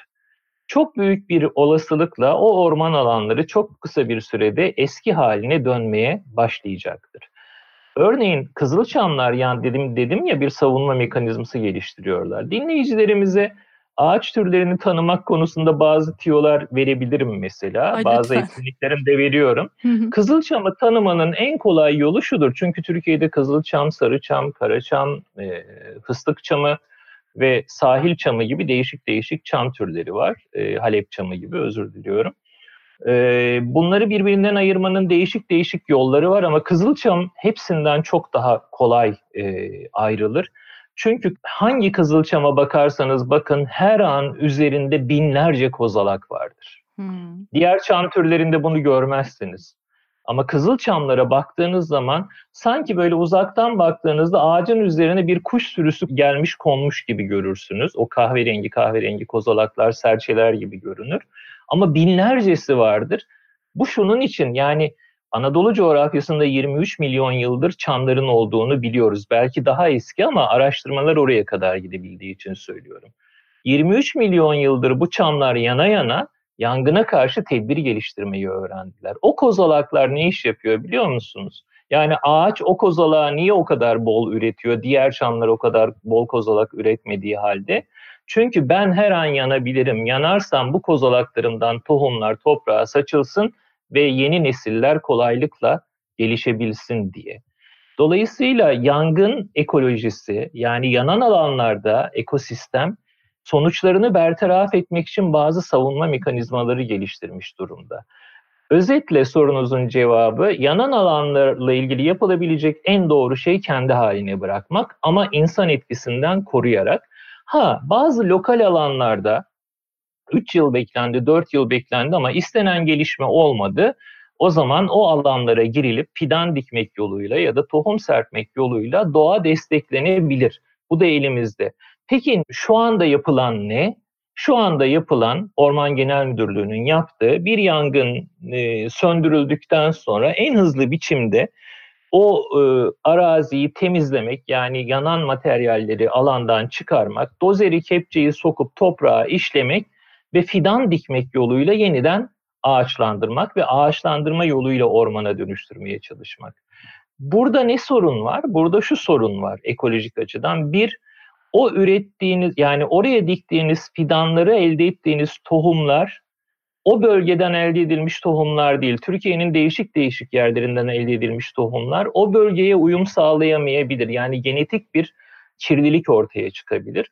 Çok büyük bir olasılıkla o orman alanları çok kısa bir sürede eski haline dönmeye başlayacaktır. Örneğin Kızılçamlar yani dedim dedim ya bir savunma mekanizması geliştiriyorlar. Dinleyicilerimize ağaç türlerini tanımak konusunda bazı tiyolar verebilirim mesela. Ay, bazı lütfen. etkinliklerim de veriyorum. Kızılçam'ı tanımanın en kolay yolu şudur. Çünkü Türkiye'de Kızılçam, Sarıçam, Karaçam, e, Fıstık Çamı ve Sahil Çamı gibi değişik değişik çam türleri var. E, Halep Çamı gibi özür diliyorum. E, bunları birbirinden ayırmanın değişik değişik yolları var ama Kızılçam hepsinden çok daha kolay e, ayrılır. Çünkü hangi kızılçama bakarsanız bakın her an üzerinde binlerce kozalak vardır. Hmm. Diğer çam türlerinde bunu görmezsiniz. Ama kızılçamlara baktığınız zaman sanki böyle uzaktan baktığınızda ağacın üzerine bir kuş sürüsü gelmiş konmuş gibi görürsünüz. O kahverengi kahverengi kozalaklar, serçeler gibi görünür. Ama binlercesi vardır. Bu şunun için yani Anadolu coğrafyasında 23 milyon yıldır çamların olduğunu biliyoruz. Belki daha eski ama araştırmalar oraya kadar gidebildiği için söylüyorum. 23 milyon yıldır bu çamlar yana yana yangına karşı tedbir geliştirmeyi öğrendiler. O kozalaklar ne iş yapıyor biliyor musunuz? Yani ağaç o kozalağı niye o kadar bol üretiyor? Diğer çamlar o kadar bol kozalak üretmediği halde. Çünkü ben her an yanabilirim. Yanarsam bu kozalaklarımdan tohumlar toprağa saçılsın ve yeni nesiller kolaylıkla gelişebilsin diye. Dolayısıyla yangın ekolojisi yani yanan alanlarda ekosistem sonuçlarını bertaraf etmek için bazı savunma mekanizmaları geliştirmiş durumda. Özetle sorunuzun cevabı yanan alanlarla ilgili yapılabilecek en doğru şey kendi haline bırakmak ama insan etkisinden koruyarak. Ha bazı lokal alanlarda 3 yıl beklendi, 4 yıl beklendi ama istenen gelişme olmadı. O zaman o alanlara girilip fidan dikmek yoluyla ya da tohum serpmek yoluyla doğa desteklenebilir. Bu da elimizde. Peki şu anda yapılan ne? şu anda yapılan Orman Genel Müdürlüğü'nün yaptığı bir yangın e, söndürüldükten sonra en hızlı biçimde o e, araziyi temizlemek yani yanan materyalleri alandan çıkarmak, dozeri kepçeyi sokup toprağa işlemek ve fidan dikmek yoluyla yeniden ağaçlandırmak ve ağaçlandırma yoluyla ormana dönüştürmeye çalışmak. Burada ne sorun var? Burada şu sorun var ekolojik açıdan. Bir, o ürettiğiniz yani oraya diktiğiniz fidanları elde ettiğiniz tohumlar o bölgeden elde edilmiş tohumlar değil. Türkiye'nin değişik değişik yerlerinden elde edilmiş tohumlar o bölgeye uyum sağlayamayabilir. Yani genetik bir kirlilik ortaya çıkabilir.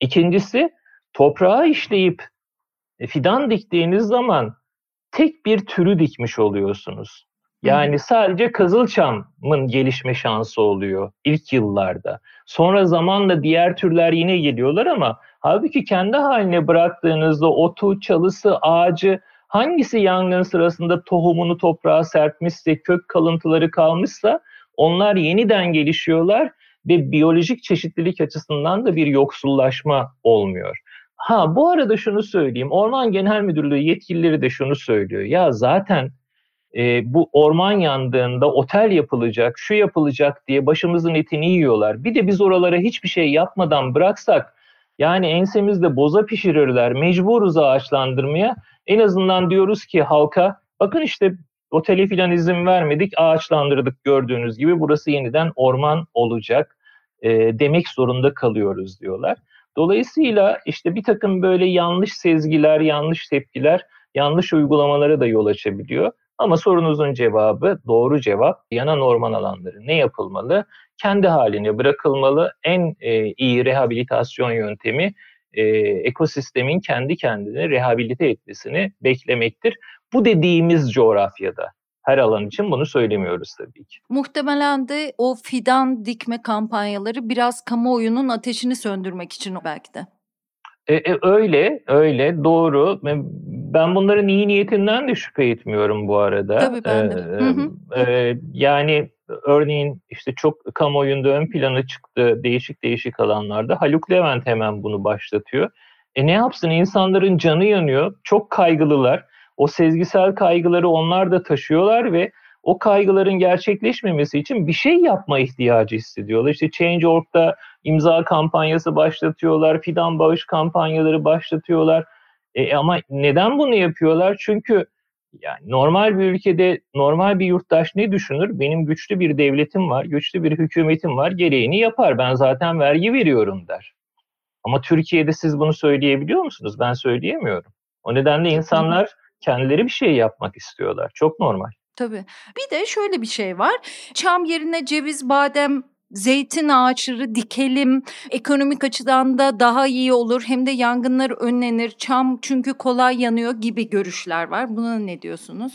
İkincisi toprağa işleyip e, fidan diktiğiniz zaman tek bir türü dikmiş oluyorsunuz. Yani sadece Kızılçam'ın gelişme şansı oluyor ilk yıllarda. Sonra zamanla diğer türler yine geliyorlar ama halbuki kendi haline bıraktığınızda otu, çalısı, ağacı hangisi yangın sırasında tohumunu toprağa serpmişse, kök kalıntıları kalmışsa onlar yeniden gelişiyorlar ve biyolojik çeşitlilik açısından da bir yoksullaşma olmuyor. Ha bu arada şunu söyleyeyim. Orman Genel Müdürlüğü yetkilileri de şunu söylüyor. Ya zaten e, bu orman yandığında otel yapılacak, şu yapılacak diye başımızın etini yiyorlar. Bir de biz oralara hiçbir şey yapmadan bıraksak yani ensemizde boza pişirirler, mecburuz ağaçlandırmaya. En azından diyoruz ki halka bakın işte otele filan izin vermedik, ağaçlandırdık gördüğünüz gibi burası yeniden orman olacak e, demek zorunda kalıyoruz diyorlar. Dolayısıyla işte bir takım böyle yanlış sezgiler, yanlış tepkiler, yanlış uygulamalara da yol açabiliyor. Ama sorunuzun cevabı doğru cevap yanan orman alanları ne yapılmalı? Kendi haline bırakılmalı. En e, iyi rehabilitasyon yöntemi e, ekosistemin kendi kendini rehabilite etmesini beklemektir. Bu dediğimiz coğrafyada her alan için bunu söylemiyoruz tabii ki. Muhtemelen de o fidan dikme kampanyaları biraz kamuoyunun ateşini söndürmek için belki de. E, e, öyle, öyle, doğru. Ben bunların iyi niyetinden de şüphe etmiyorum bu arada. Tabii ben de. E, hı hı. E, yani örneğin işte çok kamuoyunda ön plana çıktı değişik değişik alanlarda. Haluk Levent hemen bunu başlatıyor. E ne yapsın insanların canı yanıyor, çok kaygılılar. O sezgisel kaygıları onlar da taşıyorlar ve o kaygıların gerçekleşmemesi için bir şey yapma ihtiyacı hissediyorlar. İşte Change.org'da imza kampanyası başlatıyorlar, fidan bağış kampanyaları başlatıyorlar. E, ama neden bunu yapıyorlar? Çünkü yani normal bir ülkede normal bir yurttaş ne düşünür? Benim güçlü bir devletim var, güçlü bir hükümetim var, gereğini yapar. Ben zaten vergi veriyorum der. Ama Türkiye'de siz bunu söyleyebiliyor musunuz? Ben söyleyemiyorum. O nedenle insanlar kendileri bir şey yapmak istiyorlar. Çok normal. Tabii. Bir de şöyle bir şey var. Çam yerine ceviz, badem, zeytin ağaçları dikelim. Ekonomik açıdan da daha iyi olur. Hem de yangınlar önlenir. Çam çünkü kolay yanıyor gibi görüşler var. Buna ne diyorsunuz?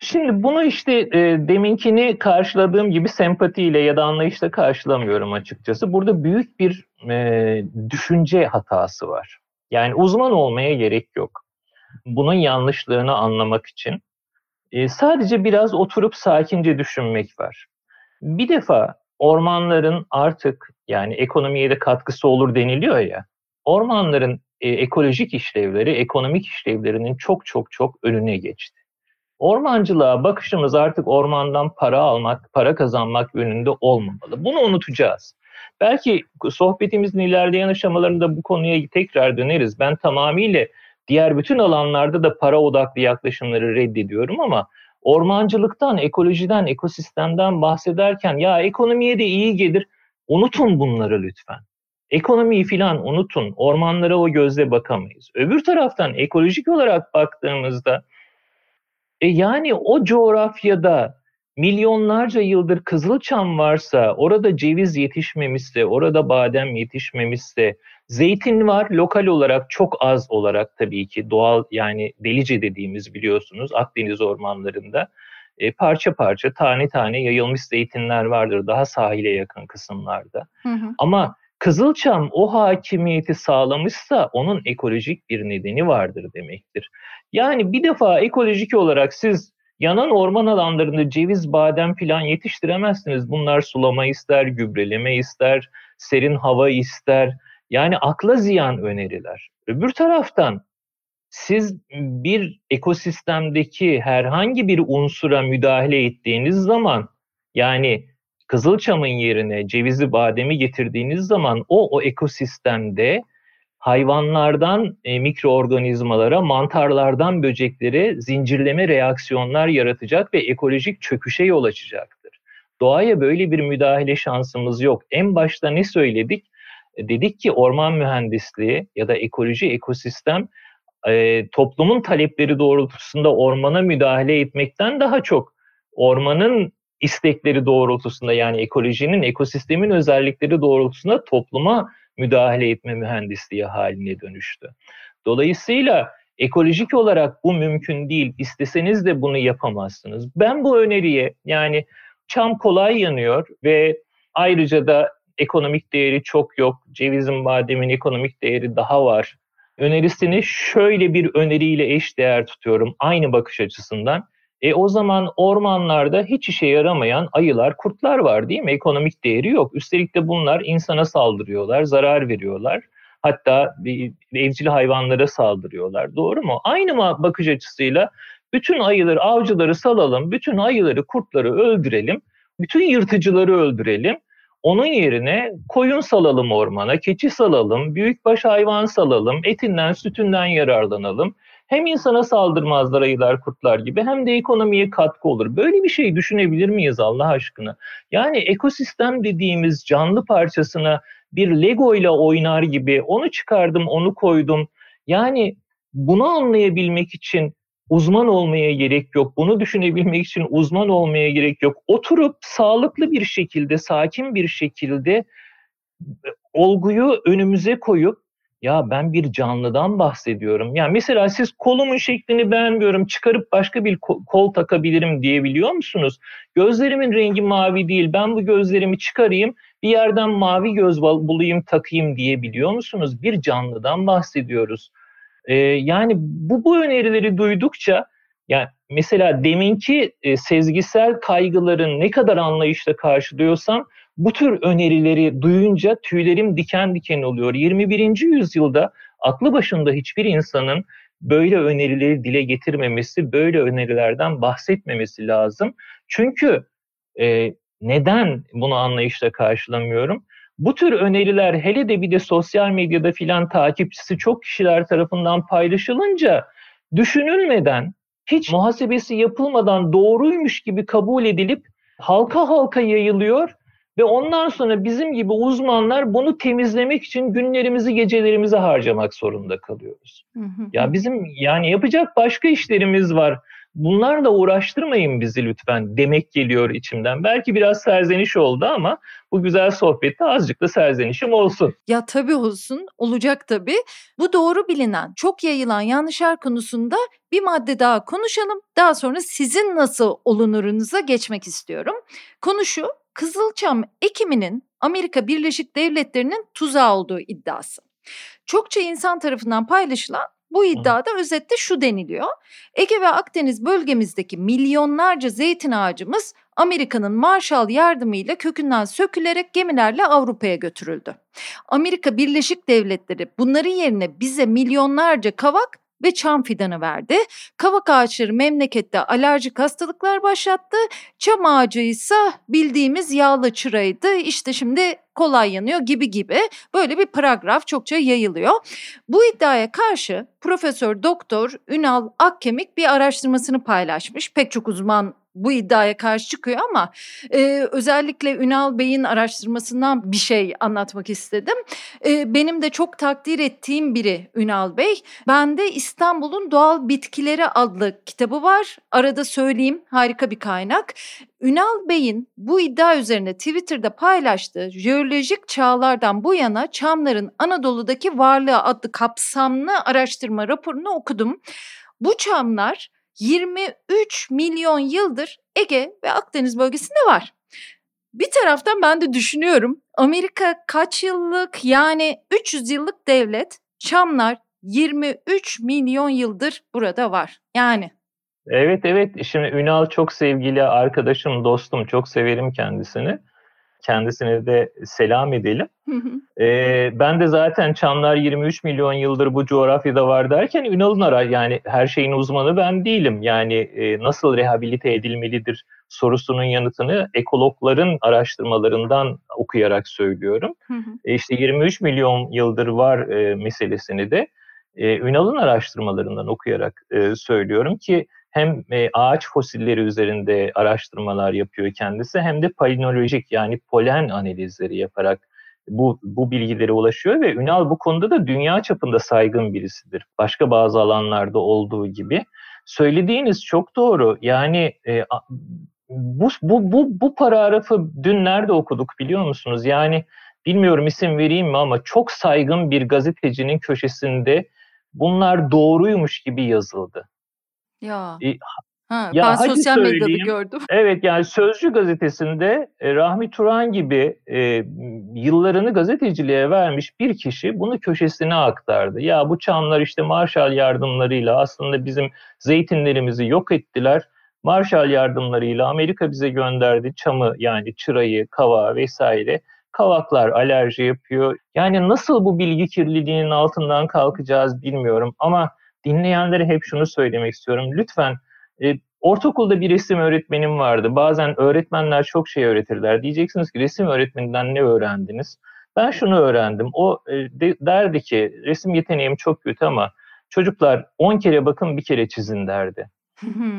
Şimdi bunu işte e, deminkini karşıladığım gibi sempatiyle ya da anlayışla karşılamıyorum açıkçası. Burada büyük bir e, düşünce hatası var. Yani uzman olmaya gerek yok. Bunun yanlışlığını anlamak için. E, sadece biraz oturup sakince düşünmek var. Bir defa ormanların artık yani ekonomiye de katkısı olur deniliyor ya. Ormanların e, ekolojik işlevleri, ekonomik işlevlerinin çok çok çok önüne geçti. Ormancılığa bakışımız artık ormandan para almak, para kazanmak yönünde olmamalı. Bunu unutacağız. Belki sohbetimizin ilerleyen aşamalarında bu konuya tekrar döneriz. Ben tamamıyla diğer bütün alanlarda da para odaklı yaklaşımları reddediyorum ama ormancılıktan, ekolojiden, ekosistemden bahsederken ya ekonomiye de iyi gelir. Unutun bunları lütfen. Ekonomiyi filan unutun. Ormanlara o gözle bakamayız. Öbür taraftan ekolojik olarak baktığımızda e yani o coğrafyada milyonlarca yıldır kızılçam varsa, orada ceviz yetişmemişse, orada badem yetişmemişse, zeytin var lokal olarak çok az olarak tabii ki doğal yani delice dediğimiz biliyorsunuz Akdeniz ormanlarında e, parça parça tane tane yayılmış zeytinler vardır daha sahile yakın kısımlarda. Hı hı. Ama Kızılçam o hakimiyeti sağlamışsa onun ekolojik bir nedeni vardır demektir. Yani bir defa ekolojik olarak siz Yanan orman alanlarında ceviz, badem filan yetiştiremezsiniz. Bunlar sulama ister, gübreleme ister, serin hava ister. Yani akla ziyan öneriler. Öbür taraftan siz bir ekosistemdeki herhangi bir unsura müdahale ettiğiniz zaman yani Kızılçam'ın yerine cevizi bademi getirdiğiniz zaman o o ekosistemde hayvanlardan e, mikroorganizmalara, mantarlardan böceklere zincirleme reaksiyonlar yaratacak ve ekolojik çöküşe yol açacaktır. Doğaya böyle bir müdahale şansımız yok. En başta ne söyledik? E, dedik ki orman mühendisliği ya da ekoloji, ekosistem e, toplumun talepleri doğrultusunda ormana müdahale etmekten daha çok ormanın istekleri doğrultusunda yani ekolojinin, ekosistemin özellikleri doğrultusunda topluma müdahale etme mühendisliği haline dönüştü. Dolayısıyla ekolojik olarak bu mümkün değil. İsteseniz de bunu yapamazsınız. Ben bu öneriye yani çam kolay yanıyor ve ayrıca da ekonomik değeri çok yok. Cevizin bademin ekonomik değeri daha var. Önerisini şöyle bir öneriyle eş değer tutuyorum aynı bakış açısından. E o zaman ormanlarda hiç işe yaramayan ayılar, kurtlar var değil mi? Ekonomik değeri yok. Üstelik de bunlar insana saldırıyorlar, zarar veriyorlar. Hatta evcil hayvanlara saldırıyorlar. Doğru mu? Aynı bakış açısıyla bütün ayıları, avcıları salalım, bütün ayıları, kurtları öldürelim, bütün yırtıcıları öldürelim. Onun yerine koyun salalım ormana, keçi salalım, büyükbaş hayvan salalım, etinden, sütünden yararlanalım. Hem insana saldırmazlar ayılar, kurtlar gibi hem de ekonomiye katkı olur. Böyle bir şey düşünebilir miyiz Allah aşkına? Yani ekosistem dediğimiz canlı parçasına bir Lego ile oynar gibi onu çıkardım, onu koydum. Yani bunu anlayabilmek için uzman olmaya gerek yok. Bunu düşünebilmek için uzman olmaya gerek yok. Oturup sağlıklı bir şekilde, sakin bir şekilde e, olguyu önümüze koyup ya ben bir canlıdan bahsediyorum. Yani mesela siz kolumun şeklini beğenmiyorum, çıkarıp başka bir kol takabilirim diyebiliyor musunuz? Gözlerimin rengi mavi değil, ben bu gözlerimi çıkarayım, bir yerden mavi göz bulayım, takayım diyebiliyor musunuz? Bir canlıdan bahsediyoruz. Ee, yani bu, bu önerileri duydukça, yani mesela deminki e, sezgisel kaygıların ne kadar anlayışla karşılıyorsam bu tür önerileri duyunca tüylerim diken diken oluyor. 21. yüzyılda aklı başında hiçbir insanın böyle önerileri dile getirmemesi, böyle önerilerden bahsetmemesi lazım. Çünkü e, neden bunu anlayışla karşılamıyorum? Bu tür öneriler hele de bir de sosyal medyada filan takipçisi çok kişiler tarafından paylaşılınca düşünülmeden, hiç muhasebesi yapılmadan doğruymuş gibi kabul edilip halka halka yayılıyor ve ondan sonra bizim gibi uzmanlar bunu temizlemek için günlerimizi, gecelerimizi harcamak zorunda kalıyoruz. Hı hı. Ya bizim yani yapacak başka işlerimiz var. Bunlarla uğraştırmayın bizi lütfen demek geliyor içimden. Belki biraz serzeniş oldu ama bu güzel sohbette azıcık da serzenişim olsun. Ya tabii olsun, olacak tabii. Bu doğru bilinen, çok yayılan yanlışlar konusunda bir madde daha konuşalım. Daha sonra sizin nasıl olunurunuza geçmek istiyorum. Konu şu, Kızılçam ekiminin Amerika Birleşik Devletleri'nin tuzağı olduğu iddiası. Çokça insan tarafından paylaşılan bu iddiada özetle şu deniliyor. Ege ve Akdeniz bölgemizdeki milyonlarca zeytin ağacımız Amerika'nın Marshall yardımıyla kökünden sökülerek gemilerle Avrupa'ya götürüldü. Amerika Birleşik Devletleri bunların yerine bize milyonlarca kavak ve çam fidanı verdi. Kavak ağaçları memlekette alerjik hastalıklar başlattı. Çam ağacı ise bildiğimiz yağlı çıraydı. İşte şimdi kolay yanıyor gibi gibi böyle bir paragraf çokça yayılıyor. Bu iddiaya karşı Profesör Doktor Ünal Akkemik bir araştırmasını paylaşmış. Pek çok uzman bu iddiaya karşı çıkıyor ama e, özellikle Ünal Bey'in araştırmasından bir şey anlatmak istedim. E, benim de çok takdir ettiğim biri Ünal Bey. Bende İstanbul'un Doğal Bitkileri adlı kitabı var. Arada söyleyeyim harika bir kaynak. Ünal Bey'in bu iddia üzerine Twitter'da paylaştığı jeolojik çağlardan bu yana çamların Anadolu'daki varlığı adlı kapsamlı araştırma raporunu okudum. Bu çamlar 23 milyon yıldır Ege ve Akdeniz bölgesinde var. Bir taraftan ben de düşünüyorum Amerika kaç yıllık yani 300 yıllık devlet Çamlar 23 milyon yıldır burada var. Yani. Evet evet şimdi Ünal çok sevgili arkadaşım dostum çok severim kendisini. Kendisine de selam edelim. Ee, ben de zaten Çamlar 23 milyon yıldır bu coğrafyada var derken Ünal'ın ara yani her şeyin uzmanı ben değilim. Yani e, nasıl rehabilite edilmelidir sorusunun yanıtını ekologların araştırmalarından okuyarak söylüyorum. E, işte 23 milyon yıldır var e, meselesini de e, Ünal'ın araştırmalarından okuyarak e, söylüyorum ki hem e, ağaç fosilleri üzerinde araştırmalar yapıyor kendisi hem de palinolojik yani polen analizleri yaparak bu, bu bilgilere ulaşıyor ve Ünal bu konuda da dünya çapında saygın birisidir. Başka bazı alanlarda olduğu gibi. Söylediğiniz çok doğru. Yani e, bu, bu, bu, bu paragrafı dün nerede okuduk biliyor musunuz? Yani bilmiyorum isim vereyim mi ama çok saygın bir gazetecinin köşesinde bunlar doğruymuş gibi yazıldı. Ya. E, Ha, ya ben sosyal medyada gördüm. Evet yani Sözcü gazetesinde e, Rahmi Turan gibi e, yıllarını gazeteciliğe vermiş bir kişi bunu köşesine aktardı. Ya bu çamlar işte Marshall yardımlarıyla aslında bizim zeytinlerimizi yok ettiler. Marshall yardımlarıyla Amerika bize gönderdi çamı yani çırayı, kava vesaire. Kavaklar alerji yapıyor. Yani nasıl bu bilgi kirliliğinin altından kalkacağız bilmiyorum ama dinleyenlere hep şunu söylemek istiyorum. Lütfen e, ortaokulda bir resim öğretmenim vardı. Bazen öğretmenler çok şey öğretirler. Diyeceksiniz ki resim öğretmeninden ne öğrendiniz? Ben şunu öğrendim. O e, de, derdi ki resim yeteneğim çok kötü ama çocuklar 10 kere bakın bir kere çizin derdi.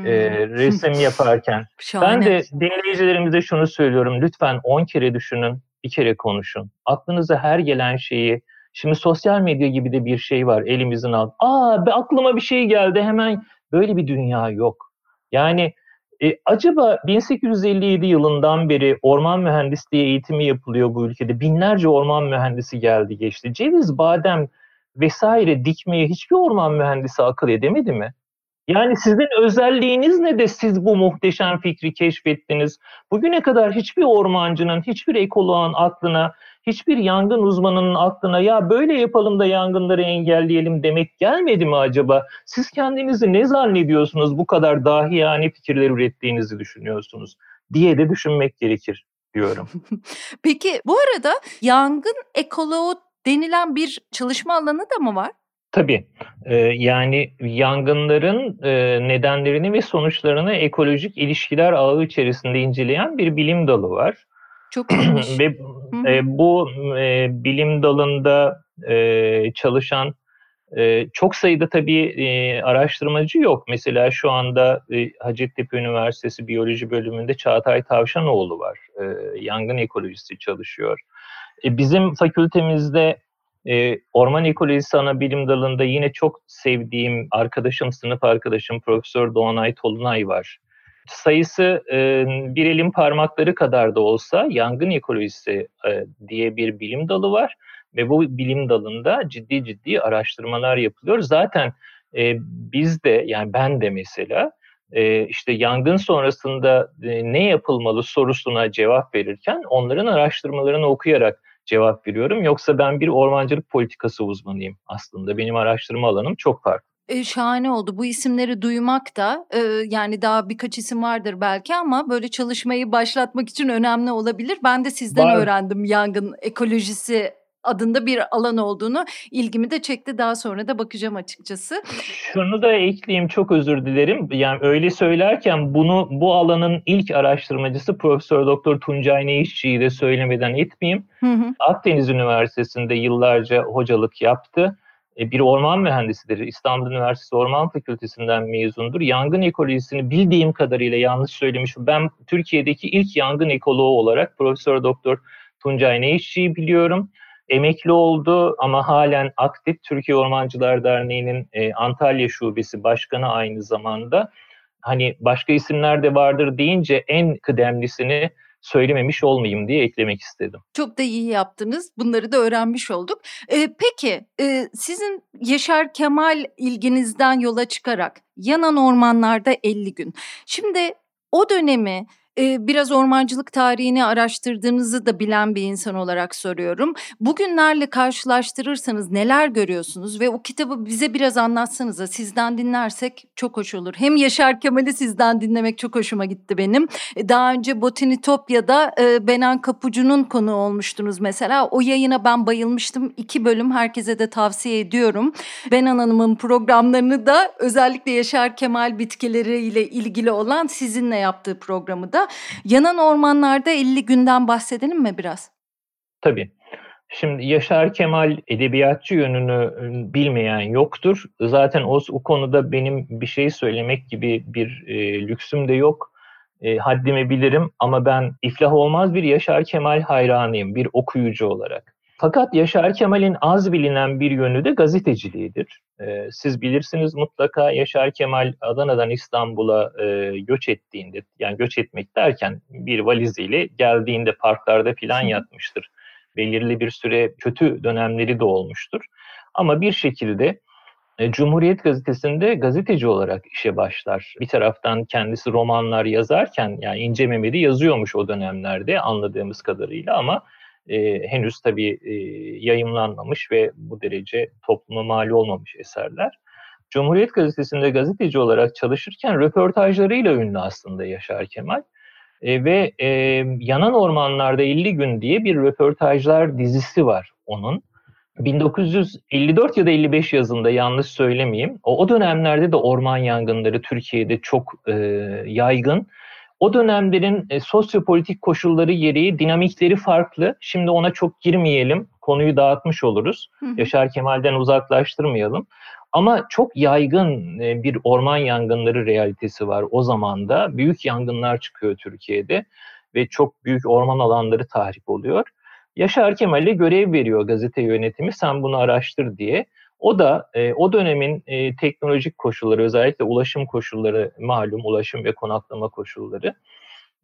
e, resim yaparken. Ben de dinleyicilerimize şunu söylüyorum. Lütfen 10 kere düşünün, bir kere konuşun. Aklınıza her gelen şeyi Şimdi sosyal medya gibi de bir şey var elimizin alt. Aa be aklıma bir şey geldi hemen böyle bir dünya yok. Yani e, acaba 1857 yılından beri orman mühendisliği eğitimi yapılıyor bu ülkede. Binlerce orman mühendisi geldi geçti. Ceviz, badem vesaire dikmeye hiçbir orman mühendisi akıl edemedi mi? Yani sizin özelliğiniz ne de siz bu muhteşem fikri keşfettiniz? Bugüne kadar hiçbir ormancının, hiçbir ekoloğun aklına, hiçbir yangın uzmanının aklına ya böyle yapalım da yangınları engelleyelim demek gelmedi mi acaba? Siz kendinizi ne zannediyorsunuz bu kadar dahi yani fikirler ürettiğinizi düşünüyorsunuz diye de düşünmek gerekir diyorum. Peki bu arada yangın ekoloğu denilen bir çalışma alanı da mı var? Tabii. Ee, yani yangınların e, nedenlerini ve sonuçlarını ekolojik ilişkiler ağı içerisinde inceleyen bir bilim dalı var. Çok ve e, bu e, bilim dalında e, çalışan e, çok sayıda tabii e, araştırmacı yok. Mesela şu anda e, Hacettepe Üniversitesi Biyoloji bölümünde Çağatay Tavşanoğlu var. E, yangın ekolojisi çalışıyor. E, bizim fakültemizde e, orman ekolojisi ana bilim dalında yine çok sevdiğim arkadaşım, sınıf arkadaşım Profesör Doğanay Tolunay var. Sayısı e, bir elin parmakları kadar da olsa yangın ekolojisi e, diye bir bilim dalı var ve bu bilim dalında ciddi ciddi araştırmalar yapılıyor. Zaten e, biz de yani ben de mesela e, işte yangın sonrasında e, ne yapılmalı sorusuna cevap verirken onların araştırmalarını okuyarak cevap veriyorum. Yoksa ben bir ormancılık politikası uzmanıyım aslında. Benim araştırma alanım çok farklı. E, şahane oldu. Bu isimleri duymak da e, yani daha birkaç isim vardır belki ama böyle çalışmayı başlatmak için önemli olabilir. Ben de sizden Var. öğrendim yangın ekolojisi adında bir alan olduğunu ilgimi de çekti. Daha sonra da bakacağım açıkçası. Şunu da ekleyeyim çok özür dilerim. Yani öyle söylerken bunu bu alanın ilk araştırmacısı Profesör Doktor Tuncay Neişçi'yi de söylemeden etmeyeyim. Hı hı. Akdeniz Üniversitesi'nde yıllarca hocalık yaptı. E, bir orman mühendisidir. İstanbul Üniversitesi Orman Fakültesinden mezundur. Yangın ekolojisini bildiğim kadarıyla yanlış söylemiş. Ben Türkiye'deki ilk yangın ekoloğu olarak Profesör Doktor Tuncay Neişçi'yi biliyorum emekli oldu ama halen aktif Türkiye Ormancılar Derneği'nin e, Antalya Şubesi Başkanı aynı zamanda. Hani başka isimler de vardır deyince en kıdemlisini söylememiş olmayayım diye eklemek istedim. Çok da iyi yaptınız. Bunları da öğrenmiş olduk. Ee, peki e, sizin Yaşar Kemal ilginizden yola çıkarak yanan ormanlarda 50 gün. Şimdi o dönemi e, biraz ormancılık tarihini araştırdığınızı da bilen bir insan olarak soruyorum. Bugünlerle karşılaştırırsanız neler görüyorsunuz ve o kitabı bize biraz anlatsanıza. Sizden dinlersek çok hoş olur. Hem Yaşar Kemal'i sizden dinlemek çok hoşuma gitti benim. E, daha önce Botanitopya'da e, Benan Kapucu'nun konu olmuştunuz mesela. O yayına ben bayılmıştım. İki bölüm herkese de tavsiye ediyorum. Benan Hanım'ın programlarını da özellikle Yaşar Kemal bitkileriyle ilgili olan sizinle yaptığı programı da. Yanan ormanlarda 50 günden bahsedelim mi biraz? Tabii. Şimdi Yaşar Kemal edebiyatçı yönünü ıı, bilmeyen yoktur. Zaten o, o konuda benim bir şey söylemek gibi bir e, lüksüm de yok. E, haddimi bilirim ama ben iflah olmaz bir Yaşar Kemal hayranıyım bir okuyucu olarak. Fakat Yaşar Kemal'in az bilinen bir yönü de gazeteciliğidir. Ee, siz bilirsiniz mutlaka Yaşar Kemal Adana'dan İstanbul'a e, göç ettiğinde, yani göç etmek derken bir valiziyle geldiğinde parklarda filan yatmıştır. Belirli bir süre kötü dönemleri de olmuştur. Ama bir şekilde e, Cumhuriyet Gazetesi'nde gazeteci olarak işe başlar. Bir taraftan kendisi romanlar yazarken yani İnce Mehmet'i yazıyormuş o dönemlerde anladığımız kadarıyla ama e, henüz tabii e, yayımlanmamış ve bu derece topluma mali olmamış eserler. Cumhuriyet Gazetesi'nde gazeteci olarak çalışırken röportajlarıyla ünlü aslında Yaşar Kemal. E, ve e, Yanan Ormanlarda 50 Gün diye bir röportajlar dizisi var onun. 1954 ya da 55 yazında yanlış söylemeyeyim. O, o dönemlerde de orman yangınları Türkiye'de çok e, yaygın o dönemlerin e, sosyopolitik koşulları gereği dinamikleri farklı. Şimdi ona çok girmeyelim. Konuyu dağıtmış oluruz. Hı hı. Yaşar Kemal'den uzaklaştırmayalım. Ama çok yaygın e, bir orman yangınları realitesi var o zaman da. Büyük yangınlar çıkıyor Türkiye'de ve çok büyük orman alanları tahrip oluyor. Yaşar Kemal'e görev veriyor gazete yönetimi sen bunu araştır diye. O da e, o dönemin e, teknolojik koşulları özellikle ulaşım koşulları malum ulaşım ve konaklama koşulları.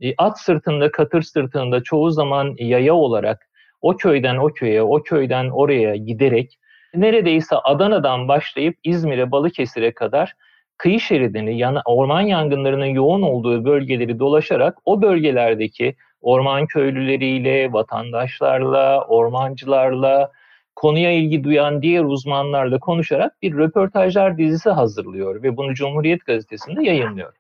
E, at sırtında katır sırtında çoğu zaman yaya olarak o köyden o köye o köyden oraya giderek neredeyse Adana'dan başlayıp İzmir'e Balıkesir'e kadar kıyı şeridini yana, orman yangınlarının yoğun olduğu bölgeleri dolaşarak o bölgelerdeki orman köylüleriyle, vatandaşlarla, ormancılarla, konuya ilgi duyan diğer uzmanlarla konuşarak bir röportajlar dizisi hazırlıyor ve bunu Cumhuriyet Gazetesi'nde yayınlıyor.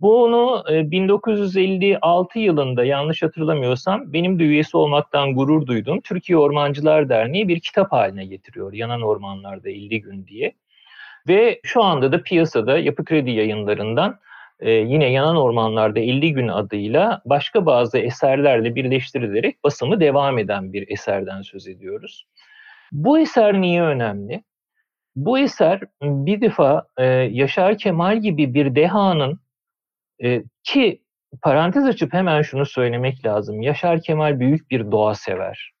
Bunu 1956 e, yılında yanlış hatırlamıyorsam benim de üyesi olmaktan gurur duyduğum Türkiye Ormancılar Derneği bir kitap haline getiriyor. Yanan Ormanlarda 50 Gün diye. Ve şu anda da piyasada Yapı Kredi yayınlarından e, yine Yanan Ormanlarda 50 Gün adıyla başka bazı eserlerle birleştirilerek basımı devam eden bir eserden söz ediyoruz. Bu eser niye önemli? Bu eser bir defa e, Yaşar Kemal gibi bir dehanın e, ki parantez açıp hemen şunu söylemek lazım. Yaşar Kemal büyük bir doğa sever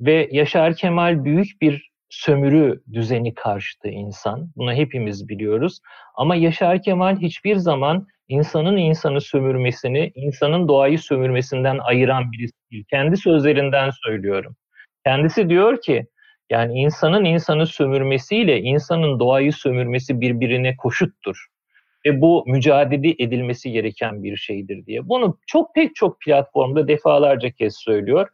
ve Yaşar Kemal büyük bir sömürü düzeni karşıtı insan. Bunu hepimiz biliyoruz. Ama Yaşar Kemal hiçbir zaman insanın insanı sömürmesini, insanın doğayı sömürmesinden ayıran birisi değil. Kendi sözlerinden söylüyorum. Kendisi diyor ki yani insanın insanı sömürmesiyle insanın doğayı sömürmesi birbirine koşuttur. Ve bu mücadele edilmesi gereken bir şeydir diye. Bunu çok pek çok platformda defalarca kez söylüyor.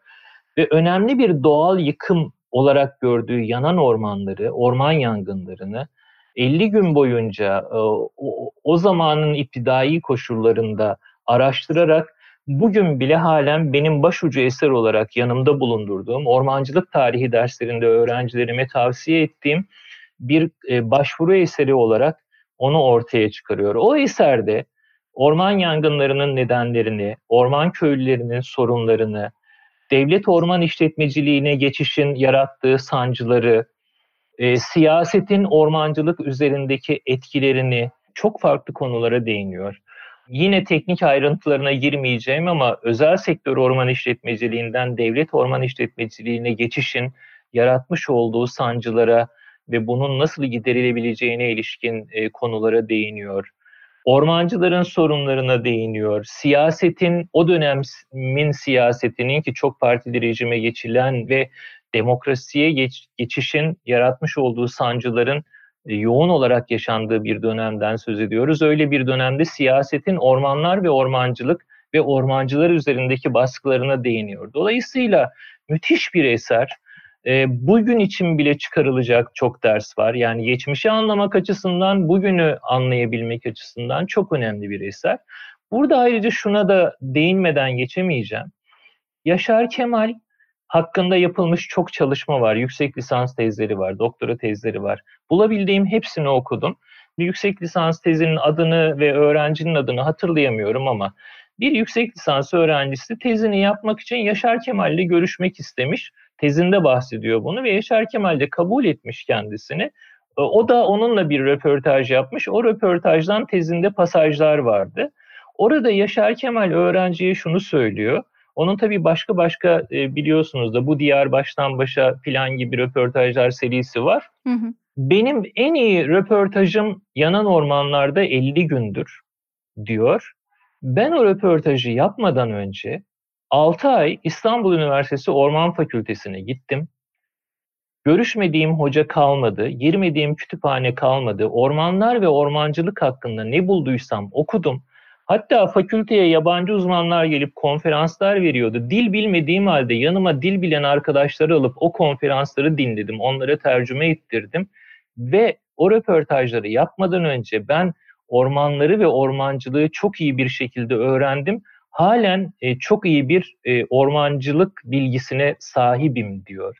Ve önemli bir doğal yıkım olarak gördüğü yanan ormanları, orman yangınlarını 50 gün boyunca e, o, zamanın iptidai koşullarında araştırarak bugün bile halen benim başucu eser olarak yanımda bulundurduğum, ormancılık tarihi derslerinde öğrencilerime tavsiye ettiğim bir e, başvuru eseri olarak onu ortaya çıkarıyor. O eserde orman yangınlarının nedenlerini, orman köylülerinin sorunlarını, devlet orman işletmeciliğine geçişin yarattığı sancıları, e, siyasetin ormancılık üzerindeki etkilerini çok farklı konulara değiniyor. Yine teknik ayrıntılarına girmeyeceğim ama özel sektör orman işletmeciliğinden devlet orman işletmeciliğine geçişin yaratmış olduğu sancılara ve bunun nasıl giderilebileceğine ilişkin e, konulara değiniyor. Ormancıların sorunlarına değiniyor. Siyasetin, o dönemin siyasetinin ki çok partili rejime geçilen ve demokrasiye geç, geçişin yaratmış olduğu sancıların e, yoğun olarak yaşandığı bir dönemden söz ediyoruz. Öyle bir dönemde siyasetin ormanlar ve ormancılık ve ormancılar üzerindeki baskılarına değiniyor. Dolayısıyla müthiş bir eser. E, bugün için bile çıkarılacak çok ders var. Yani geçmişi anlamak açısından, bugünü anlayabilmek açısından çok önemli bir eser. Burada ayrıca şuna da değinmeden geçemeyeceğim. Yaşar Kemal hakkında yapılmış çok çalışma var. Yüksek lisans tezleri var, doktora tezleri var. Bulabildiğim hepsini okudum. Bir yüksek lisans tezinin adını ve öğrencinin adını hatırlayamıyorum ama bir yüksek lisans öğrencisi tezini yapmak için Yaşar Kemal'le görüşmek istemiş. Tezinde bahsediyor bunu ve Yaşar Kemal de kabul etmiş kendisini. E, o da onunla bir röportaj yapmış. O röportajdan tezinde pasajlar vardı. Orada Yaşar Kemal öğrenciye şunu söylüyor. Onun tabii başka başka e, biliyorsunuz da bu diyar baştan başa plan gibi röportajlar serisi var. Hı hı. Benim en iyi röportajım yanan ormanlarda 50 gündür diyor. Ben o röportajı yapmadan önce 6 ay İstanbul Üniversitesi Orman Fakültesine gittim. Görüşmediğim hoca kalmadı, girmediğim kütüphane kalmadı. Ormanlar ve ormancılık hakkında ne bulduysam okudum. Hatta fakülteye yabancı uzmanlar gelip konferanslar veriyordu. Dil bilmediğim halde yanıma dil bilen arkadaşları alıp o konferansları dinledim. Onlara tercüme ettirdim. Ve o röportajları yapmadan önce ben ormanları ve ormancılığı çok iyi bir şekilde öğrendim. Halen e, çok iyi bir e, ormancılık bilgisine sahibim diyor.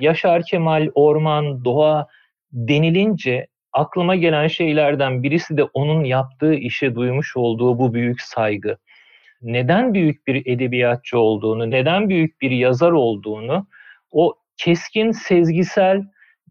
Yaşar Kemal, orman, doğa denilince aklıma gelen şeylerden birisi de onun yaptığı işe duymuş olduğu bu büyük saygı. Neden büyük bir edebiyatçı olduğunu, neden büyük bir yazar olduğunu, o keskin sezgisel,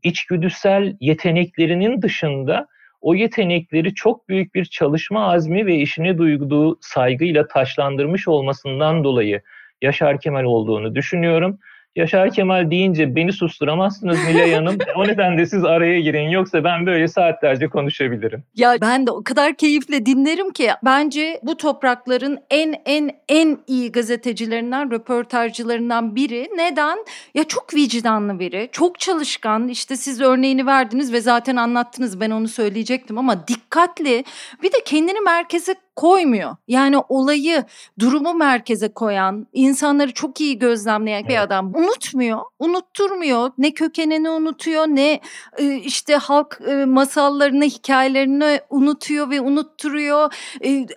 içgüdüsel yeteneklerinin dışında o yetenekleri çok büyük bir çalışma azmi ve işine duyduğu saygıyla taşlandırmış olmasından dolayı Yaşar Kemal olduğunu düşünüyorum. Yaşar Kemal deyince beni susturamazsınız Nilay Hanım. o nedenle siz araya girin yoksa ben böyle saatlerce konuşabilirim. Ya ben de o kadar keyifle dinlerim ki bence bu toprakların en en en iyi gazetecilerinden, röportajcılarından biri. Neden? Ya çok vicdanlı biri, çok çalışkan. İşte siz örneğini verdiniz ve zaten anlattınız ben onu söyleyecektim ama dikkatli. Bir de kendini merkeze koymuyor. Yani olayı, durumu merkeze koyan, insanları çok iyi gözlemleyen bir adam unutmuyor, unutturmuyor. Ne kökenini unutuyor, ne işte halk masallarını, hikayelerini unutuyor ve unutturuyor.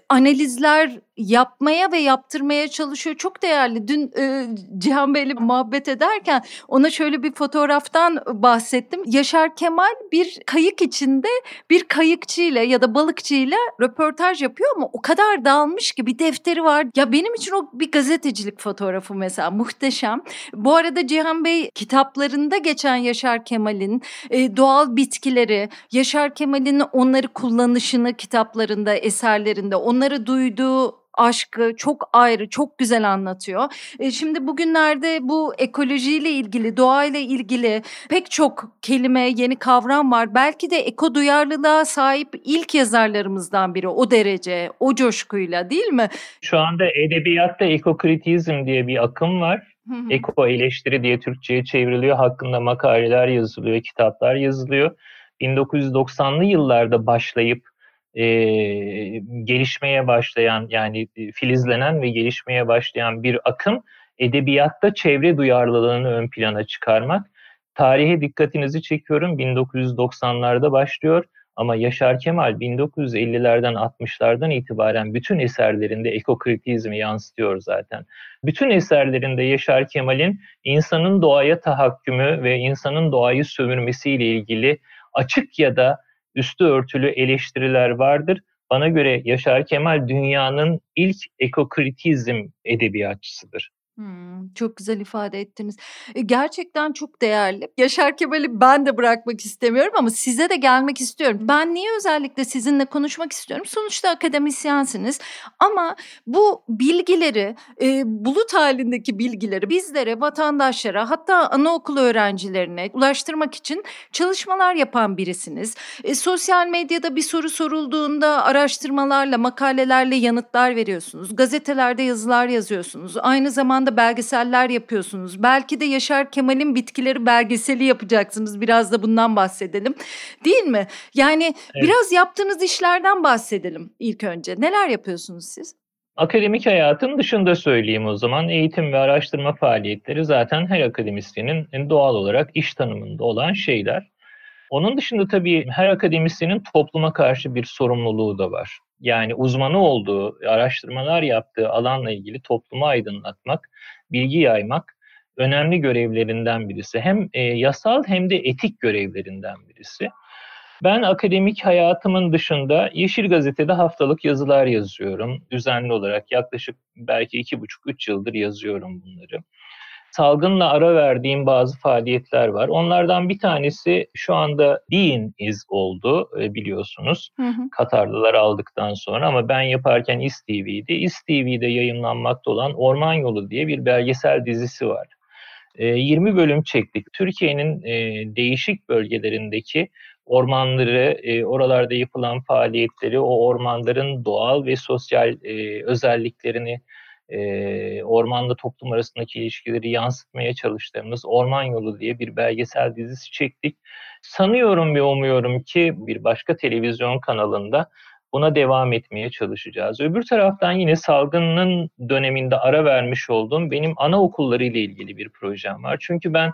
Analizler yapmaya ve yaptırmaya çalışıyor. Çok değerli. Dün e, Cihan Bey'le muhabbet ederken ona şöyle bir fotoğraftan bahsettim. Yaşar Kemal bir kayık içinde bir kayıkçıyla ya da balıkçıyla röportaj yapıyor ama o kadar dağılmış ki bir defteri var. Ya benim için o bir gazetecilik fotoğrafı mesela muhteşem. Bu arada Cihan Bey kitaplarında geçen Yaşar Kemal'in e, doğal bitkileri, Yaşar Kemal'in onları kullanışını kitaplarında, eserlerinde, onları duyduğu aşkı çok ayrı, çok güzel anlatıyor. E, şimdi bugünlerde bu ekolojiyle ilgili, doğayla ilgili pek çok kelime, yeni kavram var. Belki de eko duyarlılığa sahip ilk yazarlarımızdan biri o derece, o coşkuyla değil mi? Şu anda edebiyatta ekokritizm diye bir akım var. Eko eleştiri diye Türkçe'ye çevriliyor. Hakkında makaleler yazılıyor, kitaplar yazılıyor. 1990'lı yıllarda başlayıp e, gelişmeye başlayan yani filizlenen ve gelişmeye başlayan bir akım edebiyatta çevre duyarlılığını ön plana çıkarmak. Tarihe dikkatinizi çekiyorum 1990'larda başlıyor ama Yaşar Kemal 1950'lerden 60'lardan itibaren bütün eserlerinde ekokritizmi yansıtıyor zaten. Bütün eserlerinde Yaşar Kemal'in insanın doğaya tahakkümü ve insanın doğayı sömürmesiyle ilgili açık ya da üstü örtülü eleştiriler vardır. Bana göre Yaşar Kemal dünyanın ilk ekokritizm edebiyatçısıdır. Hımm, çok güzel ifade ettiniz. E, gerçekten çok değerli. Yaşar Kemal'i ben de bırakmak istemiyorum ama size de gelmek istiyorum. Ben niye özellikle sizinle konuşmak istiyorum? Sonuçta akademisyensiniz ama bu bilgileri, eee, bulut halindeki bilgileri bizlere, vatandaşlara hatta anaokulu öğrencilerine ulaştırmak için çalışmalar yapan birisiniz. E, sosyal medyada bir soru sorulduğunda araştırmalarla, makalelerle yanıtlar veriyorsunuz. Gazetelerde yazılar yazıyorsunuz. Aynı zamanda zamanda belgeseller yapıyorsunuz. Belki de Yaşar Kemal'in bitkileri belgeseli yapacaksınız. Biraz da bundan bahsedelim. Değil mi? Yani evet. biraz yaptığınız işlerden bahsedelim ilk önce. Neler yapıyorsunuz siz? Akademik hayatın dışında söyleyeyim o zaman. Eğitim ve araştırma faaliyetleri zaten her akademisyenin doğal olarak iş tanımında olan şeyler. Onun dışında tabii her akademisyenin topluma karşı bir sorumluluğu da var. Yani uzmanı olduğu, araştırmalar yaptığı alanla ilgili toplumu aydınlatmak, bilgi yaymak önemli görevlerinden birisi. Hem e, yasal hem de etik görevlerinden birisi. Ben akademik hayatımın dışında Yeşil Gazete'de haftalık yazılar yazıyorum. Düzenli olarak yaklaşık belki iki buçuk, üç yıldır yazıyorum bunları. Salgınla ara verdiğim bazı faaliyetler var. Onlardan bir tanesi şu anda Being Is oldu e, biliyorsunuz. Hı hı. Katarlılar aldıktan sonra ama ben yaparken İSTV'de. İSTV'de yayınlanmakta olan Orman Yolu diye bir belgesel dizisi var. 20 e, bölüm çektik. Türkiye'nin e, değişik bölgelerindeki ormanları, oralarda yapılan faaliyetleri, o ormanların doğal ve sosyal özelliklerini, e, ormanla toplum arasındaki ilişkileri yansıtmaya çalıştığımız Orman Yolu diye bir belgesel dizisi çektik. Sanıyorum ve umuyorum ki bir başka televizyon kanalında buna devam etmeye çalışacağız. Öbür taraftan yine salgının döneminde ara vermiş olduğum benim anaokulları ile ilgili bir projem var. Çünkü ben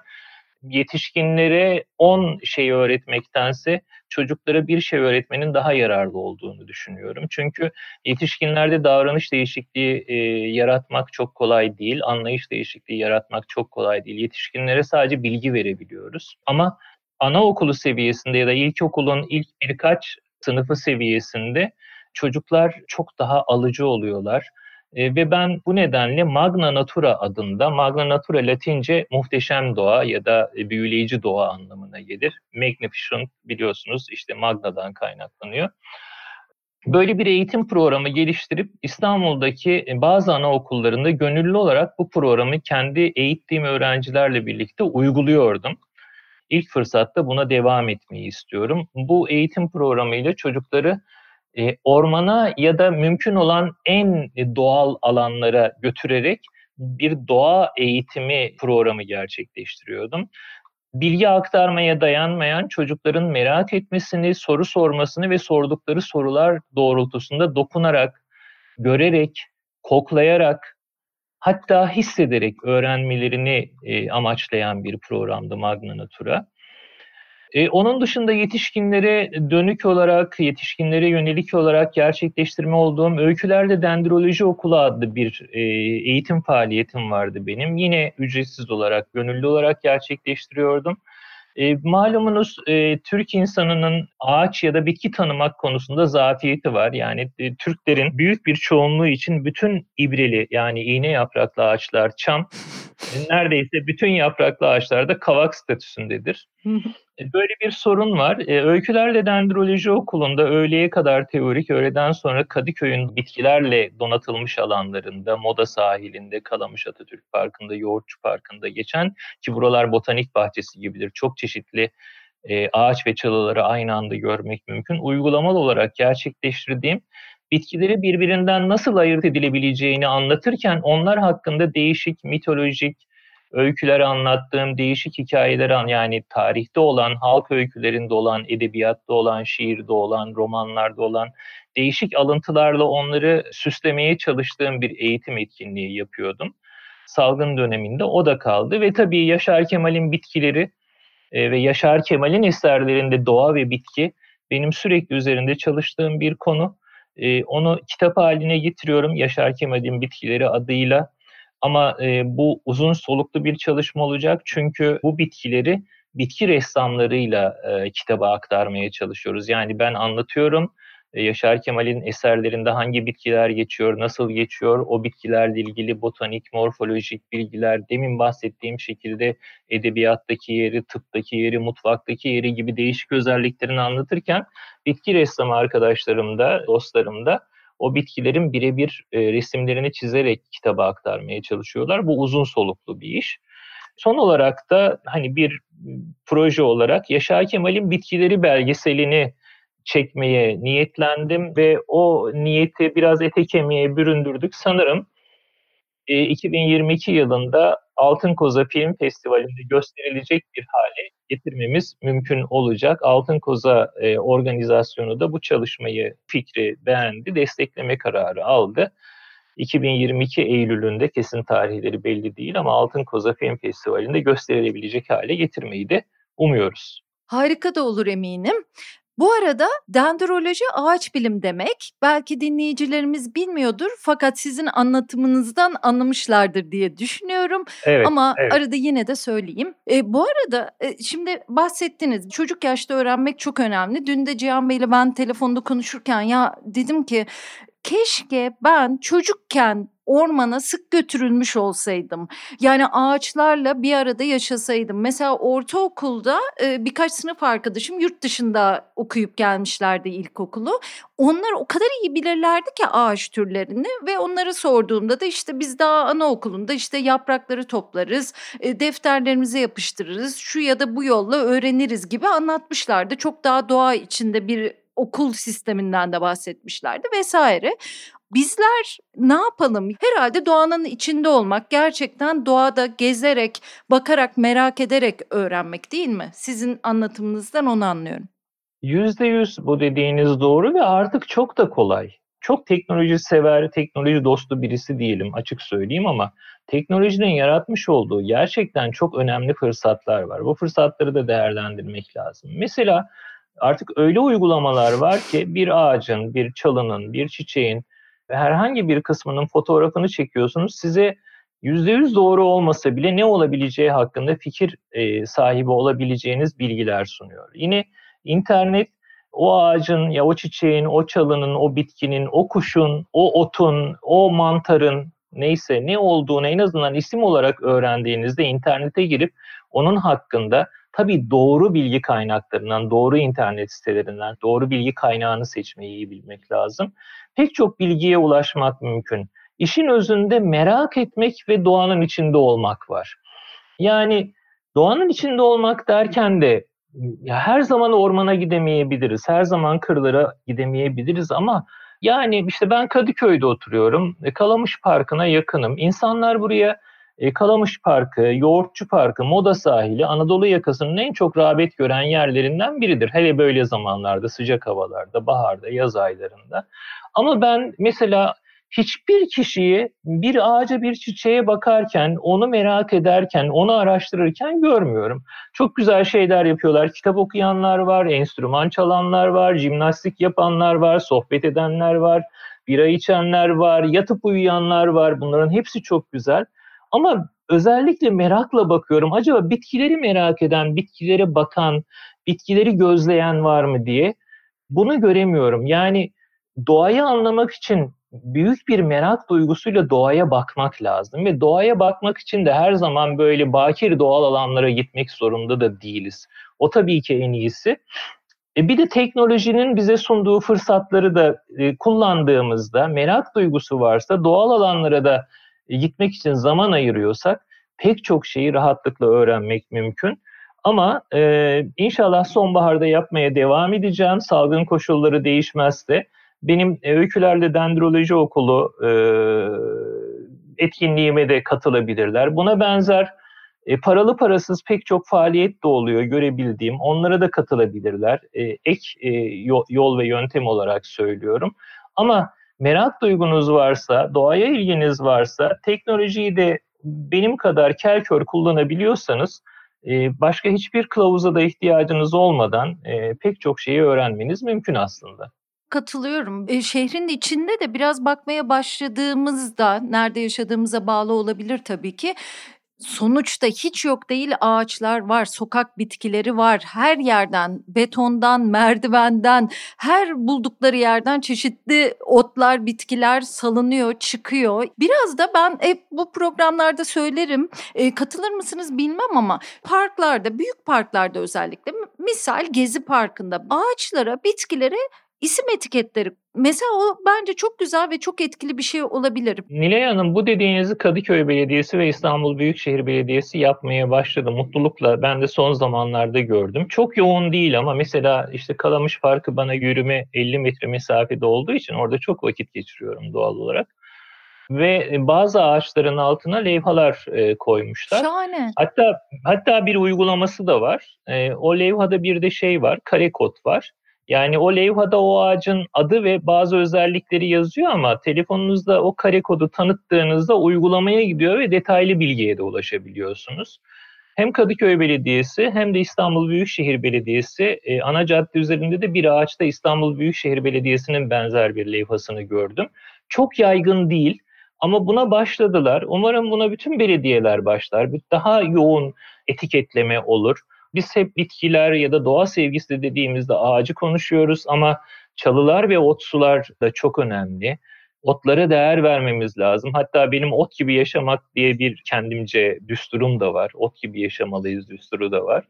yetişkinlere 10 şey öğretmektense çocuklara bir şey öğretmenin daha yararlı olduğunu düşünüyorum. Çünkü yetişkinlerde davranış değişikliği e, yaratmak çok kolay değil, anlayış değişikliği yaratmak çok kolay değil. Yetişkinlere sadece bilgi verebiliyoruz. Ama anaokulu seviyesinde ya da ilkokulun ilk birkaç sınıfı seviyesinde çocuklar çok daha alıcı oluyorlar e, ve ben bu nedenle Magna Natura adında, Magna Natura Latince muhteşem doğa ya da e, büyüleyici doğa anlamına gelir. Magnificent biliyorsunuz işte Magna'dan kaynaklanıyor. Böyle bir eğitim programı geliştirip İstanbul'daki e, bazı anaokullarında gönüllü olarak bu programı kendi eğittiğim öğrencilerle birlikte uyguluyordum. İlk fırsatta buna devam etmeyi istiyorum. Bu eğitim programıyla çocukları e, ormana ya da mümkün olan en doğal alanlara götürerek bir doğa eğitimi programı gerçekleştiriyordum. Bilgi aktarmaya dayanmayan çocukların merak etmesini, soru sormasını ve sordukları sorular doğrultusunda dokunarak, görerek, koklayarak, hatta hissederek öğrenmelerini e, amaçlayan bir programdı Magna Natura. E, onun dışında yetişkinlere dönük olarak, yetişkinlere yönelik olarak gerçekleştirme olduğum Öykülerde Dendroloji Okulu adlı bir e, eğitim faaliyetim vardı benim. Yine ücretsiz olarak, gönüllü olarak gerçekleştiriyordum. E, malumunuz e, Türk insanının ağaç ya da bitki tanımak konusunda zafiyeti var. Yani e, Türklerin büyük bir çoğunluğu için bütün ibreli yani iğne yapraklı ağaçlar çam, e, neredeyse bütün yapraklı ağaçlar da kavak statüsündedir. E, böyle bir sorun var. E, Öykülerle Dendroloji Okulu'nda öğleye kadar teorik, öğleden sonra Kadıköy'ün bitkilerle donatılmış alanlarında, Moda sahilinde, Kalamış Atatürk Parkı'nda, Yoğurtçu Parkı'nda geçen ki buralar botanik bahçesi gibidir. Çok çeşitli e, ağaç ve çalıları aynı anda görmek mümkün. Uygulamalı olarak gerçekleştirdiğim bitkileri birbirinden nasıl ayırt edilebileceğini anlatırken onlar hakkında değişik mitolojik, öyküleri anlattığım değişik hikayeler an yani tarihte olan, halk öykülerinde olan, edebiyatta olan, şiirde olan, romanlarda olan değişik alıntılarla onları süslemeye çalıştığım bir eğitim etkinliği yapıyordum. Salgın döneminde o da kaldı ve tabii Yaşar Kemal'in bitkileri e, ve Yaşar Kemal'in eserlerinde doğa ve bitki benim sürekli üzerinde çalıştığım bir konu. E, onu kitap haline getiriyorum Yaşar Kemal'in bitkileri adıyla ama e, bu uzun soluklu bir çalışma olacak çünkü bu bitkileri bitki ressamlarıyla e, kitaba aktarmaya çalışıyoruz. Yani ben anlatıyorum, e, Yaşar Kemal'in eserlerinde hangi bitkiler geçiyor, nasıl geçiyor, o bitkilerle ilgili botanik, morfolojik bilgiler, demin bahsettiğim şekilde edebiyattaki yeri, tıptaki yeri, mutfaktaki yeri gibi değişik özelliklerini anlatırken bitki ressamı arkadaşlarım da, dostlarım da o bitkilerin birebir e, resimlerini çizerek kitaba aktarmaya çalışıyorlar. Bu uzun soluklu bir iş. Son olarak da hani bir proje olarak Yaşar Kemal'in bitkileri belgeselini çekmeye niyetlendim ve o niyeti biraz ete kemiğe büründürdük. Sanırım 2022 yılında Altın Koza Film Festivali'nde gösterilecek bir hale getirmemiz mümkün olacak. Altın Koza e, organizasyonu da bu çalışmayı, fikri beğendi, destekleme kararı aldı. 2022 Eylül'ünde kesin tarihleri belli değil ama Altın Koza Film Festivali'nde gösterilebilecek hale getirmeyi de umuyoruz. Harika da olur eminim. Bu arada dendroloji ağaç bilim demek. Belki dinleyicilerimiz bilmiyordur fakat sizin anlatımınızdan anlamışlardır diye düşünüyorum. Evet, Ama evet. arada yine de söyleyeyim. E, bu arada e, şimdi bahsettiniz çocuk yaşta öğrenmek çok önemli. Dün de Cihan Bey'le ben telefonda konuşurken ya dedim ki keşke ben çocukken ormana sık götürülmüş olsaydım. Yani ağaçlarla bir arada yaşasaydım. Mesela ortaokulda e, birkaç sınıf arkadaşım yurt dışında okuyup gelmişlerdi ilkokulu. Onlar o kadar iyi bilirlerdi ki ağaç türlerini ve onlara sorduğumda da işte biz daha anaokulunda işte yaprakları toplarız, e, defterlerimize yapıştırırız, şu ya da bu yolla öğreniriz gibi anlatmışlardı. Çok daha doğa içinde bir okul sisteminden de bahsetmişlerdi vesaire. Bizler ne yapalım? Herhalde doğanın içinde olmak, gerçekten doğada gezerek, bakarak, merak ederek öğrenmek değil mi? Sizin anlatımınızdan onu anlıyorum. Yüzde yüz bu dediğiniz doğru ve artık çok da kolay. Çok teknoloji sever, teknoloji dostu birisi değilim açık söyleyeyim ama teknolojinin yaratmış olduğu gerçekten çok önemli fırsatlar var. Bu fırsatları da değerlendirmek lazım. Mesela artık öyle uygulamalar var ki bir ağacın, bir çalının, bir çiçeğin herhangi bir kısmının fotoğrafını çekiyorsunuz. Size %100 doğru olmasa bile ne olabileceği hakkında fikir e, sahibi olabileceğiniz bilgiler sunuyor. Yine internet o ağacın ya o çiçeğin, o çalının, o bitkinin, o kuşun, o otun, o mantarın neyse ne olduğunu en azından isim olarak öğrendiğinizde internete girip onun hakkında tabii doğru bilgi kaynaklarından, doğru internet sitelerinden, doğru bilgi kaynağını seçmeyi iyi bilmek lazım. Pek çok bilgiye ulaşmak mümkün. İşin özünde merak etmek ve doğanın içinde olmak var. Yani doğanın içinde olmak derken de ya her zaman ormana gidemeyebiliriz, her zaman kırlara gidemeyebiliriz ama yani işte ben Kadıköy'de oturuyorum, e, Kalamış Parkı'na yakınım. İnsanlar buraya e, Kalamış Parkı, Yoğurtçu Parkı, Moda Sahili Anadolu yakasının en çok rağbet gören yerlerinden biridir. Hele böyle zamanlarda, sıcak havalarda, baharda, yaz aylarında. Ama ben mesela hiçbir kişiyi bir ağaca bir çiçeğe bakarken, onu merak ederken, onu araştırırken görmüyorum. Çok güzel şeyler yapıyorlar. Kitap okuyanlar var, enstrüman çalanlar var, jimnastik yapanlar var, sohbet edenler var, bira içenler var, yatıp uyuyanlar var. Bunların hepsi çok güzel. Ama özellikle merakla bakıyorum. Acaba bitkileri merak eden, bitkilere bakan, bitkileri gözleyen var mı diye. Bunu göremiyorum. Yani doğayı anlamak için büyük bir merak duygusuyla doğaya bakmak lazım ve doğaya bakmak için de her zaman böyle bakir doğal alanlara gitmek zorunda da değiliz. O tabii ki en iyisi. E bir de teknolojinin bize sunduğu fırsatları da e, kullandığımızda merak duygusu varsa doğal alanlara da gitmek için zaman ayırıyorsak pek çok şeyi rahatlıkla öğrenmek mümkün. Ama e, inşallah sonbaharda yapmaya devam edeceğim. Salgın koşulları değişmezse benim e, Öykülerle Dendroloji Okulu e, etkinliğime de katılabilirler. Buna benzer e, paralı parasız pek çok faaliyet de oluyor görebildiğim. Onlara da katılabilirler. E, ek e, yol ve yöntem olarak söylüyorum. Ama merak duygunuz varsa, doğaya ilginiz varsa, teknolojiyi de benim kadar kel kör kullanabiliyorsanız e, başka hiçbir kılavuza da ihtiyacınız olmadan e, pek çok şeyi öğrenmeniz mümkün aslında. Katılıyorum. E, şehrin içinde de biraz bakmaya başladığımızda nerede yaşadığımıza bağlı olabilir tabii ki sonuçta hiç yok değil ağaçlar var, sokak bitkileri var. Her yerden, betondan, merdivenden, her buldukları yerden çeşitli otlar, bitkiler salınıyor, çıkıyor. Biraz da ben hep bu programlarda söylerim. E, katılır mısınız bilmem ama parklarda, büyük parklarda özellikle misal Gezi Parkı'nda ağaçlara, bitkilere isim etiketleri mesela o bence çok güzel ve çok etkili bir şey olabilir. Nilay Hanım bu dediğinizi Kadıköy Belediyesi ve İstanbul Büyükşehir Belediyesi yapmaya başladı. Mutlulukla ben de son zamanlarda gördüm. Çok yoğun değil ama mesela işte Kalamış Parkı bana yürüme 50 metre mesafede olduğu için orada çok vakit geçiriyorum doğal olarak ve bazı ağaçların altına levhalar e, koymuşlar. Şahane. Hatta hatta bir uygulaması da var. E, o levhada bir de şey var, kare kod var Yani o levhada o ağacın adı ve bazı özellikleri yazıyor ama telefonunuzda o kare kodu tanıttığınızda uygulamaya gidiyor ve detaylı bilgiye de ulaşabiliyorsunuz. Hem Kadıköy Belediyesi hem de İstanbul Büyükşehir Belediyesi e, ana cadde üzerinde de bir ağaçta İstanbul Büyükşehir Belediyesi'nin benzer bir levhasını gördüm. Çok yaygın değil ama buna başladılar. Umarım buna bütün belediyeler başlar. Daha yoğun etiketleme olur. Biz hep bitkiler ya da doğa sevgisi dediğimizde ağacı konuşuyoruz ama çalılar ve otsular da çok önemli. Otlara değer vermemiz lazım. Hatta benim ot gibi yaşamak diye bir kendimce düsturum da var. Ot gibi yaşamalıyız düsturu da var.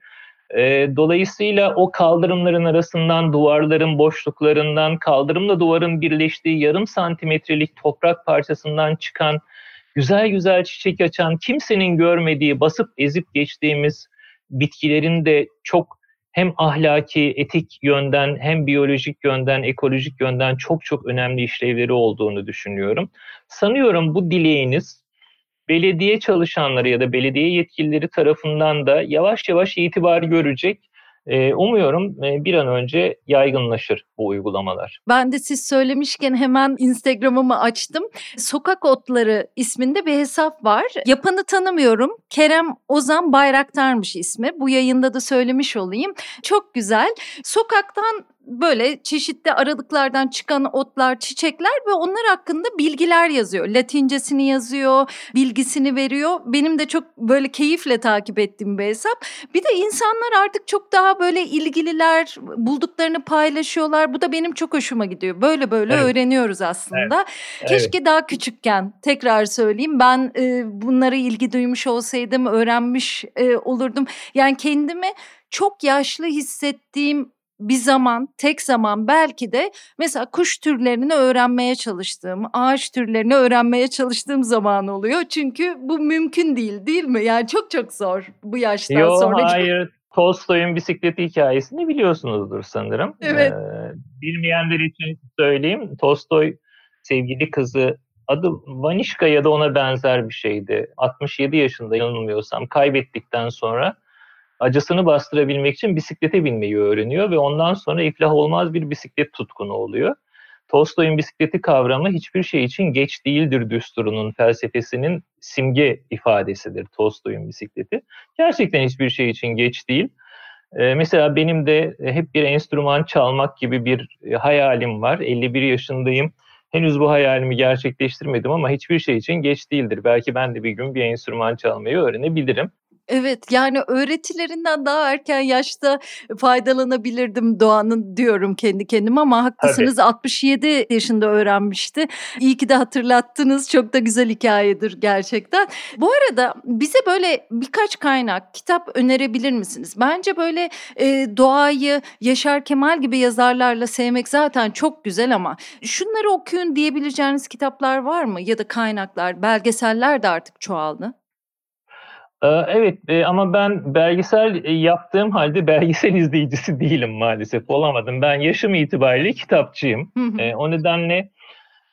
E, dolayısıyla o kaldırımların arasından, duvarların boşluklarından, kaldırımla duvarın birleştiği yarım santimetrelik toprak parçasından çıkan, güzel güzel çiçek açan, kimsenin görmediği, basıp ezip geçtiğimiz bitkilerin de çok hem ahlaki, etik yönden hem biyolojik yönden, ekolojik yönden çok çok önemli işlevleri olduğunu düşünüyorum. Sanıyorum bu dileğiniz belediye çalışanları ya da belediye yetkilileri tarafından da yavaş yavaş itibar görecek. Ee, umuyorum e, bir an önce yaygınlaşır bu uygulamalar. Ben de siz söylemişken hemen Instagram'ımı açtım. Sokak Otları isminde bir hesap var. Yapanı tanımıyorum. Kerem Ozan Bayraktar'mış ismi. Bu yayında da söylemiş olayım. Çok güzel. Sokaktan böyle çeşitli aralıklardan çıkan otlar, çiçekler ve onlar hakkında bilgiler yazıyor. Latincesini yazıyor, bilgisini veriyor. Benim de çok böyle keyifle takip ettiğim bir hesap. Bir de insanlar artık çok daha böyle ilgililer, bulduklarını paylaşıyorlar. Bu da benim çok hoşuma gidiyor. Böyle böyle evet. öğreniyoruz aslında. Evet. Keşke evet. daha küçükken tekrar söyleyeyim ben e, bunlara ilgi duymuş olsaydım, öğrenmiş e, olurdum. Yani kendimi çok yaşlı hissettiğim bir zaman, tek zaman belki de mesela kuş türlerini öğrenmeye çalıştığım, ağaç türlerini öğrenmeye çalıştığım zaman oluyor. Çünkü bu mümkün değil değil mi? Yani çok çok zor bu yaştan Yo, sonra. hayır. Tolstoy'un bisikleti hikayesini biliyorsunuzdur sanırım. Evet. Ee, bilmeyenler için söyleyeyim. Tolstoy sevgili kızı adı Vanişka ya da ona benzer bir şeydi. 67 yaşında yanılmıyorsam kaybettikten sonra acısını bastırabilmek için bisiklete binmeyi öğreniyor ve ondan sonra iflah olmaz bir bisiklet tutkunu oluyor. Tolstoy'un bisikleti kavramı hiçbir şey için geç değildir düsturunun felsefesinin simge ifadesidir Tolstoy'un bisikleti. Gerçekten hiçbir şey için geç değil. Ee, mesela benim de hep bir enstrüman çalmak gibi bir e, hayalim var. 51 yaşındayım. Henüz bu hayalimi gerçekleştirmedim ama hiçbir şey için geç değildir. Belki ben de bir gün bir enstrüman çalmayı öğrenebilirim. Evet yani öğretilerinden daha erken yaşta faydalanabilirdim doğanın diyorum kendi kendime ama haklısınız Tabii. 67 yaşında öğrenmişti. İyi ki de hatırlattınız çok da güzel hikayedir gerçekten. Bu arada bize böyle birkaç kaynak kitap önerebilir misiniz? Bence böyle e, doğayı Yaşar Kemal gibi yazarlarla sevmek zaten çok güzel ama şunları okuyun diyebileceğiniz kitaplar var mı? Ya da kaynaklar, belgeseller de artık çoğaldı. Ee, evet e, ama ben belgesel e, yaptığım halde belgesel izleyicisi değilim maalesef olamadım. Ben yaşım itibariyle kitapçıyım. E, o nedenle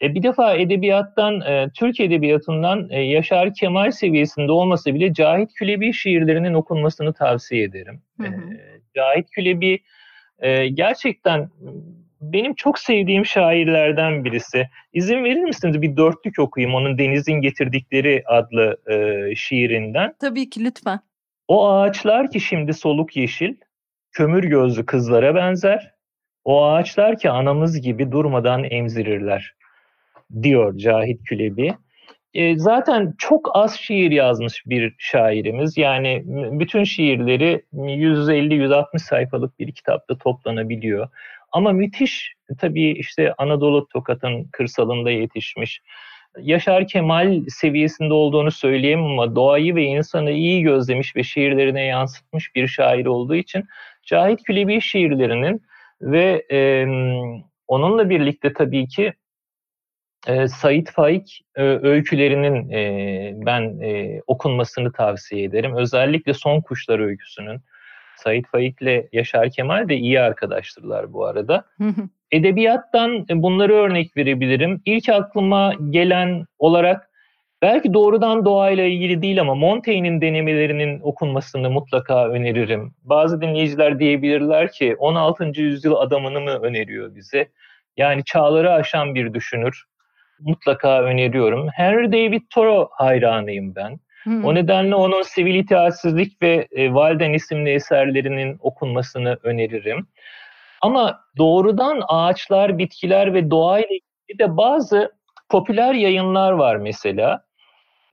bir defa edebiyattan, Türk edebiyatından Yaşar Kemal seviyesinde olmasa bile Cahit Külebi şiirlerinin okunmasını tavsiye ederim. Cahit Külebi gerçekten benim çok sevdiğim şairlerden birisi. İzin verir misiniz bir dörtlük okuyayım onun Deniz'in Getirdikleri adlı e, şiirinden? Tabii ki lütfen. O ağaçlar ki şimdi soluk yeşil, kömür gözlü kızlara benzer. O ağaçlar ki anamız gibi durmadan emzirirler diyor Cahit Külebi. E, zaten çok az şiir yazmış bir şairimiz. Yani bütün şiirleri 150-160 sayfalık bir kitapta toplanabiliyor. Ama müthiş tabii işte Anadolu Tokat'ın kırsalında yetişmiş. Yaşar Kemal seviyesinde olduğunu söyleyemem ama doğayı ve insanı iyi gözlemiş ve şiirlerine yansıtmış bir şair olduğu için Cahit Külebi şiirlerinin ve e, onunla birlikte tabii ki e, Said Faik e, öykülerinin e, ben e, okunmasını tavsiye ederim. Özellikle Son Kuşlar öyküsünün Sait Faik ile Yaşar Kemal de iyi arkadaştırlar bu arada. Edebiyattan bunları örnek verebilirim. İlk aklıma gelen olarak Belki doğrudan doğayla ilgili değil ama Montaigne'in denemelerinin okunmasını mutlaka öneririm. Bazı dinleyiciler diyebilirler ki 16. yüzyıl adamını mı öneriyor bize? Yani çağları aşan bir düşünür. Mutlaka öneriyorum. Henry David Thoreau hayranıyım ben. Hmm. O nedenle onun Sivil İtaatsizlik ve e, Valden isimli eserlerinin okunmasını öneririm. Ama doğrudan ağaçlar, bitkiler ve doğayla ilgili de bazı popüler yayınlar var mesela.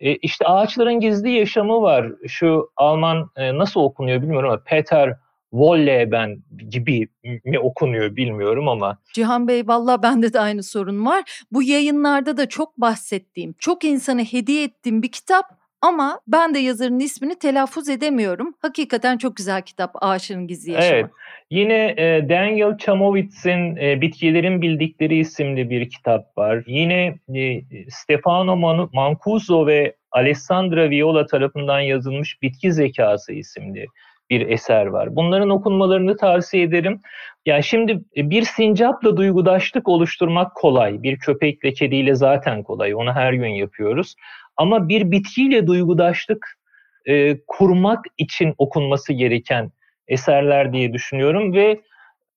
E, işte ağaçların gizli yaşamı var. Şu Alman e, nasıl okunuyor bilmiyorum ama Peter Wolleben gibi mi okunuyor bilmiyorum ama. Cihan Bey valla bende de aynı sorun var. Bu yayınlarda da çok bahsettiğim, çok insana hediye ettiğim bir kitap ama ben de yazarın ismini telaffuz edemiyorum. Hakikaten çok güzel kitap Ağaçların Gizli Yaşamı. Evet. Yine e, Daniel Chamowitz'in e, Bitkilerin Bildikleri isimli bir kitap var. Yine e, Stefano Man- Mancuso ve Alessandra Viola tarafından yazılmış Bitki Zekası isimli bir eser var. Bunların okunmalarını tavsiye ederim. Yani şimdi e, bir sincapla duygudaşlık oluşturmak kolay. Bir köpekle, kediyle zaten kolay. Onu her gün yapıyoruz. Ama bir bitkiyle duygudaşlık e, kurmak için okunması gereken eserler diye düşünüyorum ve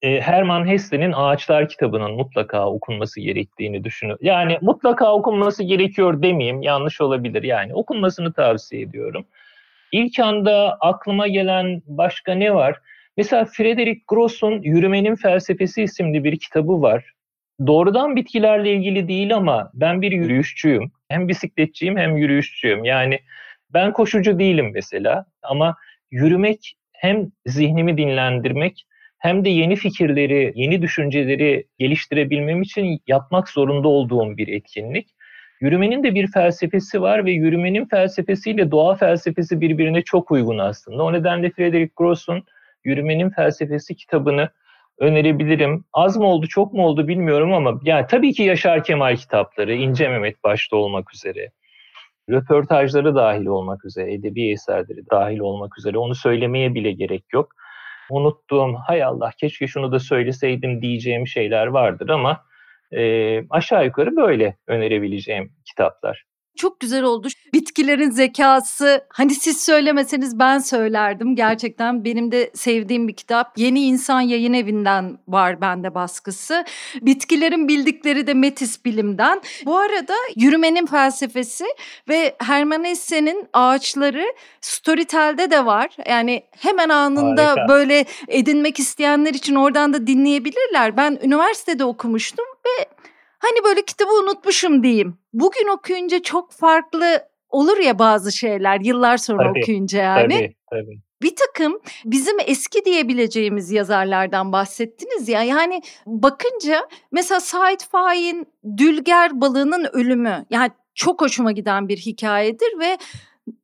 e, Herman Hesse'nin Ağaçlar kitabının mutlaka okunması gerektiğini düşünüyorum. Yani mutlaka okunması gerekiyor demeyeyim, yanlış olabilir. Yani okunmasını tavsiye ediyorum. İlk anda aklıma gelen başka ne var? Mesela Frederick Gross'un Yürümenin Felsefesi isimli bir kitabı var. Doğrudan bitkilerle ilgili değil ama ben bir yürüyüşçüyüm. Hem bisikletçiyim hem yürüyüşçüyüm. Yani ben koşucu değilim mesela ama yürümek hem zihnimi dinlendirmek hem de yeni fikirleri, yeni düşünceleri geliştirebilmem için yapmak zorunda olduğum bir etkinlik. Yürümenin de bir felsefesi var ve yürümenin felsefesiyle doğa felsefesi birbirine çok uygun aslında. O nedenle Frederick Gross'un Yürümenin Felsefesi kitabını önerebilirim. Az mı oldu, çok mu oldu bilmiyorum ama yani tabii ki Yaşar Kemal kitapları, İnce Mehmet başta olmak üzere, röportajları dahil olmak üzere, edebi eserleri dahil olmak üzere onu söylemeye bile gerek yok. Unuttuğum, hay Allah keşke şunu da söyleseydim diyeceğim şeyler vardır ama e, aşağı yukarı böyle önerebileceğim kitaplar çok güzel oldu. Bitkilerin zekası hani siz söylemeseniz ben söylerdim. Gerçekten benim de sevdiğim bir kitap. Yeni İnsan Yayın Evi'nden var bende baskısı. Bitkilerin bildikleri de Metis Bilim'den. Bu arada yürümenin felsefesi ve Hermann Hesse'nin ağaçları Storytel'de de var. Yani hemen anında Harika. böyle edinmek isteyenler için oradan da dinleyebilirler. Ben üniversitede okumuştum ve Hani böyle kitabı unutmuşum diyeyim. Bugün okuyunca çok farklı olur ya bazı şeyler yıllar sonra tabii, okuyunca yani. Tabii, tabii. Bir takım bizim eski diyebileceğimiz yazarlardan bahsettiniz ya. Yani bakınca mesela Said Faik'in Dülger balığının ölümü yani çok hoşuma giden bir hikayedir ve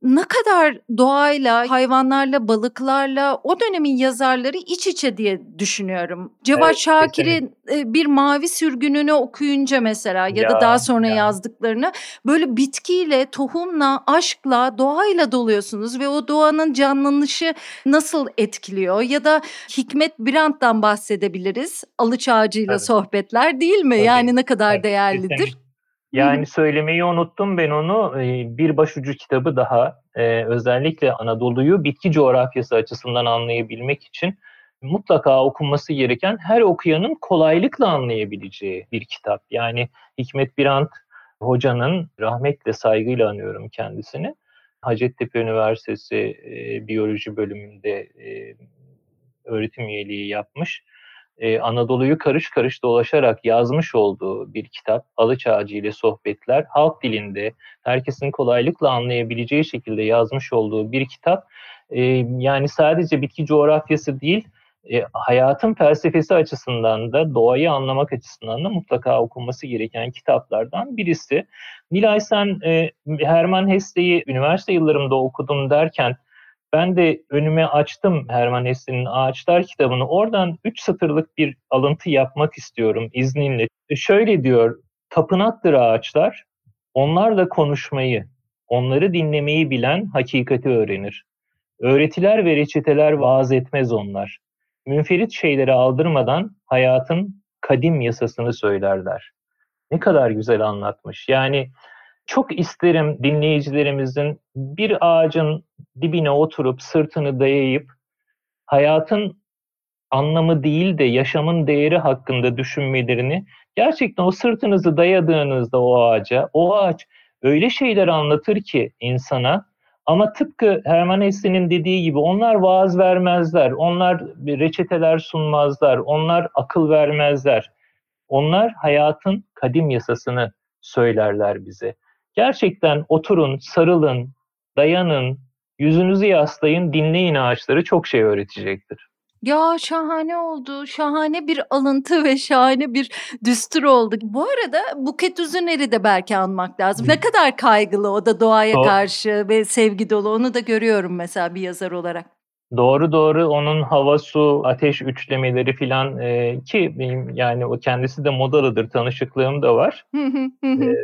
ne kadar doğayla, hayvanlarla, balıklarla o dönemin yazarları iç içe diye düşünüyorum. Cevat evet, Şakir'in e, bir mavi sürgününü okuyunca mesela ya, ya da daha sonra ya. yazdıklarını böyle bitkiyle, tohumla, aşkla, doğayla doluyorsunuz ve o doğanın canlanışı nasıl etkiliyor ya da Hikmet Birant'tan bahsedebiliriz. Alıç ağacıyla Tabii. sohbetler değil mi? Tabii. Yani ne kadar Tabii. değerlidir. Kesinlikle. Yani söylemeyi unuttum ben onu. Bir başucu kitabı daha özellikle Anadolu'yu bitki coğrafyası açısından anlayabilmek için mutlaka okunması gereken her okuyanın kolaylıkla anlayabileceği bir kitap. Yani Hikmet Birant hocanın rahmetle saygıyla anıyorum kendisini. Hacettepe Üniversitesi biyoloji bölümünde öğretim üyeliği yapmış e, Anadolu'yu karış karış dolaşarak yazmış olduğu bir kitap Alıç Ağacı ile Sohbetler halk dilinde herkesin kolaylıkla anlayabileceği şekilde yazmış olduğu bir kitap. E, yani sadece bitki coğrafyası değil e, hayatın felsefesi açısından da doğayı anlamak açısından da mutlaka okunması gereken kitaplardan birisi. Nilay sen e, Herman Hesse'yi üniversite yıllarımda okudum derken ben de önüme açtım Herman Hesse'nin Ağaçlar kitabını. Oradan üç satırlık bir alıntı yapmak istiyorum izninle. E, şöyle diyor, tapınaktır ağaçlar, onlar da konuşmayı, onları dinlemeyi bilen hakikati öğrenir. Öğretiler ve reçeteler vaaz etmez onlar. Münferit şeyleri aldırmadan hayatın kadim yasasını söylerler. Ne kadar güzel anlatmış. Yani çok isterim dinleyicilerimizin bir ağacın dibine oturup sırtını dayayıp hayatın anlamı değil de yaşamın değeri hakkında düşünmelerini gerçekten o sırtınızı dayadığınızda o ağaca o ağaç öyle şeyler anlatır ki insana ama tıpkı Herman Hesse'nin dediği gibi onlar vaaz vermezler, onlar reçeteler sunmazlar, onlar akıl vermezler. Onlar hayatın kadim yasasını söylerler bize. Gerçekten oturun, sarılın, dayanın, yüzünüzü yaslayın, dinleyin ağaçları çok şey öğretecektir. Ya şahane oldu. Şahane bir alıntı ve şahane bir düstur oldu. Bu arada Buket Üzüner'i de belki anmak lazım. Ne kadar kaygılı o da doğaya o... karşı ve sevgi dolu. Onu da görüyorum mesela bir yazar olarak. Doğru doğru onun hava su ateş üçlemeleri filan e, ki benim yani o kendisi de modalıdır tanışıklığım da var. e,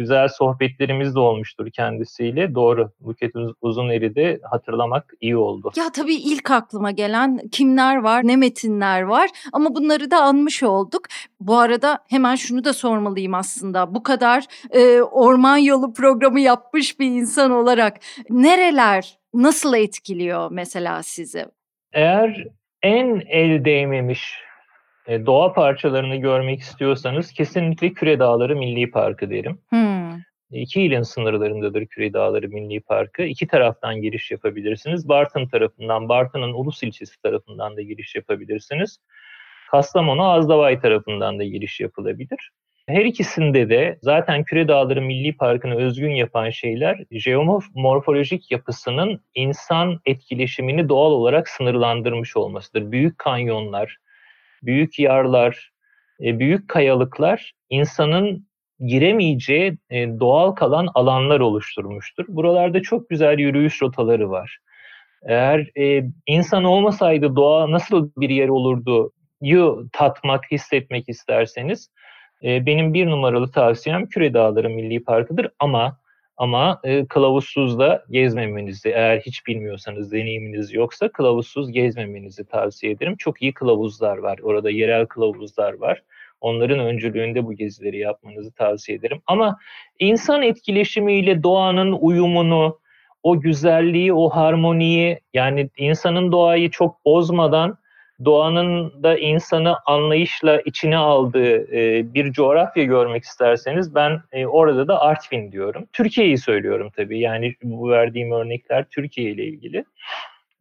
güzel sohbetlerimiz de olmuştur kendisiyle. Doğru. Buket Uzuneri de hatırlamak iyi oldu. Ya tabii ilk aklıma gelen kimler var, ne metinler var ama bunları da anmış olduk. Bu arada hemen şunu da sormalıyım aslında. Bu kadar e, orman yolu programı yapmış bir insan olarak nereler nasıl etkiliyor mesela sizi? Eğer en el değmemiş e, doğa parçalarını görmek istiyorsanız kesinlikle Küre Dağları Milli Parkı derim. Hmm. İki ilin sınırlarındadır Küre Dağları Milli Parkı. İki taraftan giriş yapabilirsiniz. Bartın tarafından, Bartın'ın Ulus ilçesi tarafından da giriş yapabilirsiniz. Kastamonu Azdavay tarafından da giriş yapılabilir. Her ikisinde de zaten Küre Dağları Milli Parkı'nı özgün yapan şeyler jeomorfolojik yapısının insan etkileşimini doğal olarak sınırlandırmış olmasıdır. Büyük kanyonlar, büyük yarlar, e, büyük kayalıklar insanın giremeyeceği e, doğal kalan alanlar oluşturmuştur. Buralarda çok güzel yürüyüş rotaları var. Eğer e, insan olmasaydı doğa nasıl bir yer olurdu yu tatmak, hissetmek isterseniz benim bir numaralı tavsiyem Küre Dağları Milli Parkı'dır ama ama e, kılavuzsuz da gezmemenizi eğer hiç bilmiyorsanız deneyiminiz yoksa kılavuzsuz gezmemenizi tavsiye ederim. Çok iyi kılavuzlar var. Orada yerel kılavuzlar var. Onların öncülüğünde bu gezileri yapmanızı tavsiye ederim. Ama insan etkileşimiyle doğanın uyumunu, o güzelliği, o harmoniyi yani insanın doğayı çok bozmadan doğanın da insanı anlayışla içine aldığı e, bir coğrafya görmek isterseniz ben e, orada da Artvin diyorum. Türkiye'yi söylüyorum tabii. Yani bu verdiğim örnekler Türkiye ile ilgili.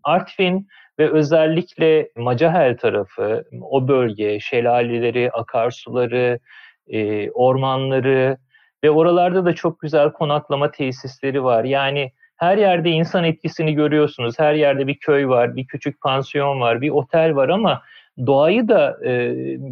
Artvin ve özellikle Macahel tarafı, o bölge, şelaleleri, akarsuları, e, ormanları ve oralarda da çok güzel konaklama tesisleri var. Yani her yerde insan etkisini görüyorsunuz. Her yerde bir köy var, bir küçük pansiyon var, bir otel var ama doğayı da e,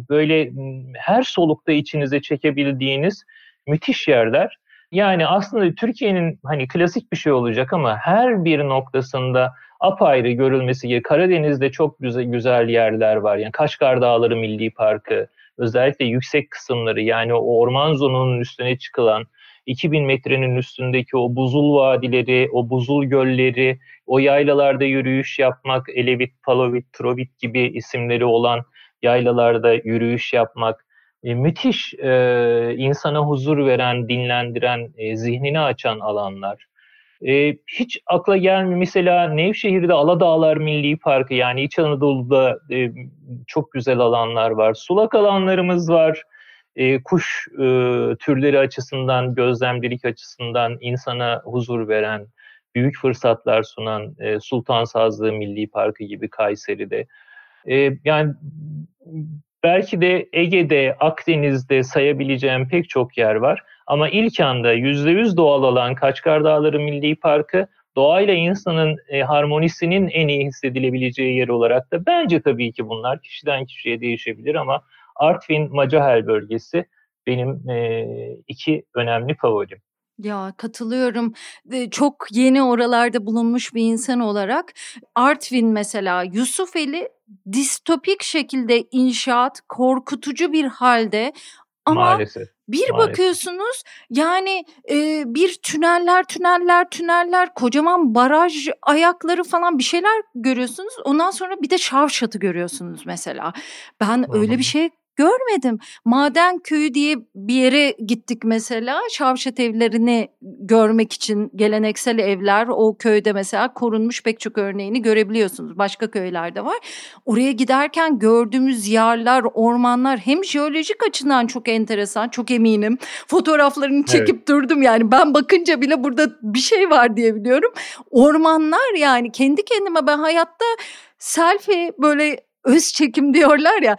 böyle her solukta içinize çekebildiğiniz müthiş yerler. Yani aslında Türkiye'nin hani klasik bir şey olacak ama her bir noktasında apayrı görülmesi gerekiyor. Karadeniz'de çok güzel, güzel yerler var. Yani Kaşgar Dağları Milli Parkı, özellikle yüksek kısımları yani o orman zonunun üstüne çıkılan 2000 metrenin üstündeki o buzul vadileri, o buzul gölleri, o yaylalarda yürüyüş yapmak, Elevit, Palovit, Trovit gibi isimleri olan yaylalarda yürüyüş yapmak, e, müthiş e, insana huzur veren, dinlendiren, e, zihnini açan alanlar. E, hiç akla gelmiyor. Mesela Nevşehir'de Aladağlar Milli Parkı yani İç Anadolu'da e, çok güzel alanlar var. Sulak alanlarımız var e, kuş e, türleri açısından, gözlemcilik açısından insana huzur veren, büyük fırsatlar sunan e, Sultan Sazlığı Milli Parkı gibi Kayseri'de. E, yani belki de Ege'de, Akdeniz'de sayabileceğim pek çok yer var. Ama ilk anda %100 doğal olan Kaçkar Dağları Milli Parkı doğayla insanın e, harmonisinin en iyi hissedilebileceği yer olarak da bence tabii ki bunlar kişiden kişiye değişebilir ama Artvin Macahel bölgesi benim e, iki önemli favorim. Ya katılıyorum. Çok yeni oralarda bulunmuş bir insan olarak Artvin mesela Yusufeli distopik şekilde inşaat korkutucu bir halde ama Maalesef. bir Maalesef. bakıyorsunuz yani e, bir tüneller tüneller tüneller kocaman baraj ayakları falan bir şeyler görüyorsunuz. Ondan sonra bir de şavşatı görüyorsunuz mesela. Ben Hı-hı. öyle bir şey görmedim. Maden Köyü diye bir yere gittik mesela. Şavşat evlerini görmek için geleneksel evler o köyde mesela korunmuş pek çok örneğini görebiliyorsunuz. Başka köylerde var. Oraya giderken gördüğümüz yarlar, ormanlar hem jeolojik açıdan çok enteresan, çok eminim. Fotoğraflarını çekip evet. durdum yani ben bakınca bile burada bir şey var diye biliyorum. Ormanlar yani kendi kendime ben hayatta selfie böyle öz çekim diyorlar ya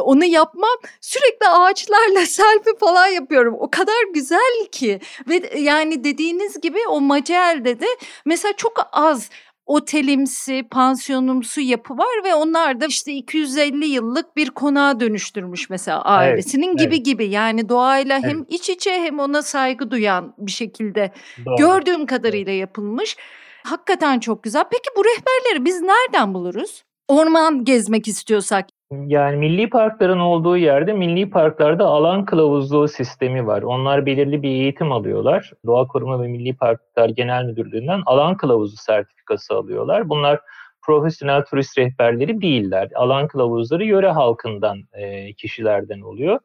onu yapmam sürekli ağaçlarla selfie falan yapıyorum o kadar güzel ki ve yani dediğiniz gibi o Macel'de de mesela çok az otelimsi, pansiyonumsu yapı var ve onlar da işte 250 yıllık bir konağa dönüştürmüş mesela ailesinin evet, gibi evet. gibi. Yani doğayla evet. hem iç içe hem ona saygı duyan bir şekilde Doğru. gördüğüm kadarıyla yapılmış. Hakikaten çok güzel. Peki bu rehberleri biz nereden buluruz? Orman gezmek istiyorsak. Yani milli parkların olduğu yerde milli parklarda alan kılavuzluğu sistemi var. Onlar belirli bir eğitim alıyorlar. Doğa Koruma ve Milli Parklar Genel Müdürlüğü'nden alan kılavuzu sertifikası alıyorlar. Bunlar profesyonel turist rehberleri değiller. Alan kılavuzları yöre halkından, e, kişilerden oluyor.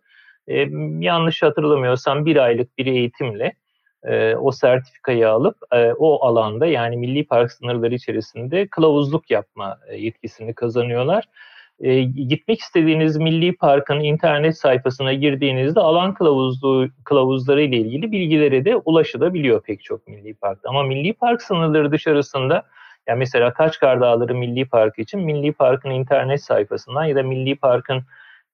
E, yanlış hatırlamıyorsam bir aylık bir eğitimle e, o sertifikayı alıp e, o alanda yani milli park sınırları içerisinde kılavuzluk yapma e, yetkisini kazanıyorlar. E, gitmek istediğiniz milli parkın internet sayfasına girdiğinizde alan kılavuzluğu kılavuzları ile ilgili bilgilere de ulaşılabiliyor pek çok milli parkta. Ama milli park sınırları dışarısında yani mesela Kaçkar Dağları Milli Parkı için Milli Park'ın internet sayfasından ya da Milli Park'ın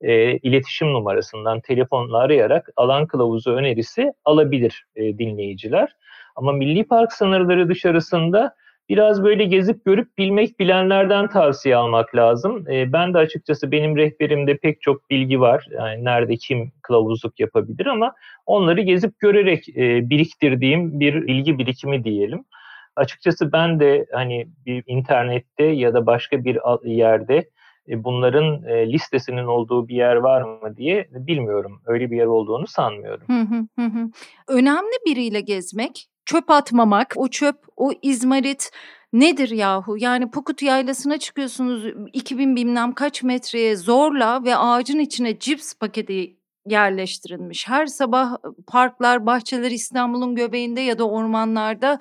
e, iletişim numarasından telefonla arayarak alan kılavuzu önerisi alabilir e, dinleyiciler. Ama milli park sınırları dışarısında biraz böyle gezip görüp bilmek bilenlerden tavsiye almak lazım. E, ben de açıkçası benim rehberimde pek çok bilgi var. Yani nerede kim kılavuzluk yapabilir ama onları gezip görerek e, biriktirdiğim bir bilgi birikimi diyelim. Açıkçası ben de hani bir internette ya da başka bir yerde e, bunların e, listesinin olduğu bir yer var mı diye bilmiyorum. Öyle bir yer olduğunu sanmıyorum. Önemli biriyle gezmek, çöp atmamak, o çöp, o izmarit nedir yahu? Yani Pokut Yaylası'na çıkıyorsunuz 2000 bilmem kaç metreye zorla ve ağacın içine cips paketi yerleştirilmiş. Her sabah parklar, bahçeler İstanbul'un göbeğinde ya da ormanlarda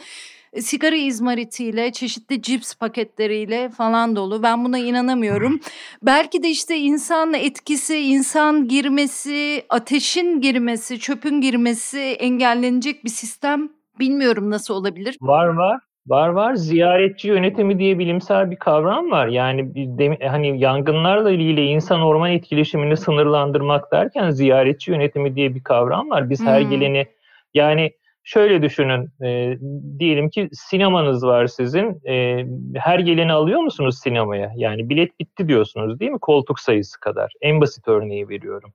sigara izmaritiyle, çeşitli cips paketleriyle falan dolu. Ben buna inanamıyorum. Belki de işte insan etkisi, insan girmesi, ateşin girmesi, çöpün girmesi engellenecek bir sistem bilmiyorum nasıl olabilir. Var var. Var var. Ziyaretçi yönetimi diye bilimsel bir kavram var. Yani hani yangınlarla ilgili insan orman etkileşimini sınırlandırmak derken ziyaretçi yönetimi diye bir kavram var. Biz hmm. her geleni yani Şöyle düşünün, e, diyelim ki sinemanız var sizin. E, her geleni alıyor musunuz sinemaya? Yani bilet bitti diyorsunuz değil mi? Koltuk sayısı kadar. En basit örneği veriyorum.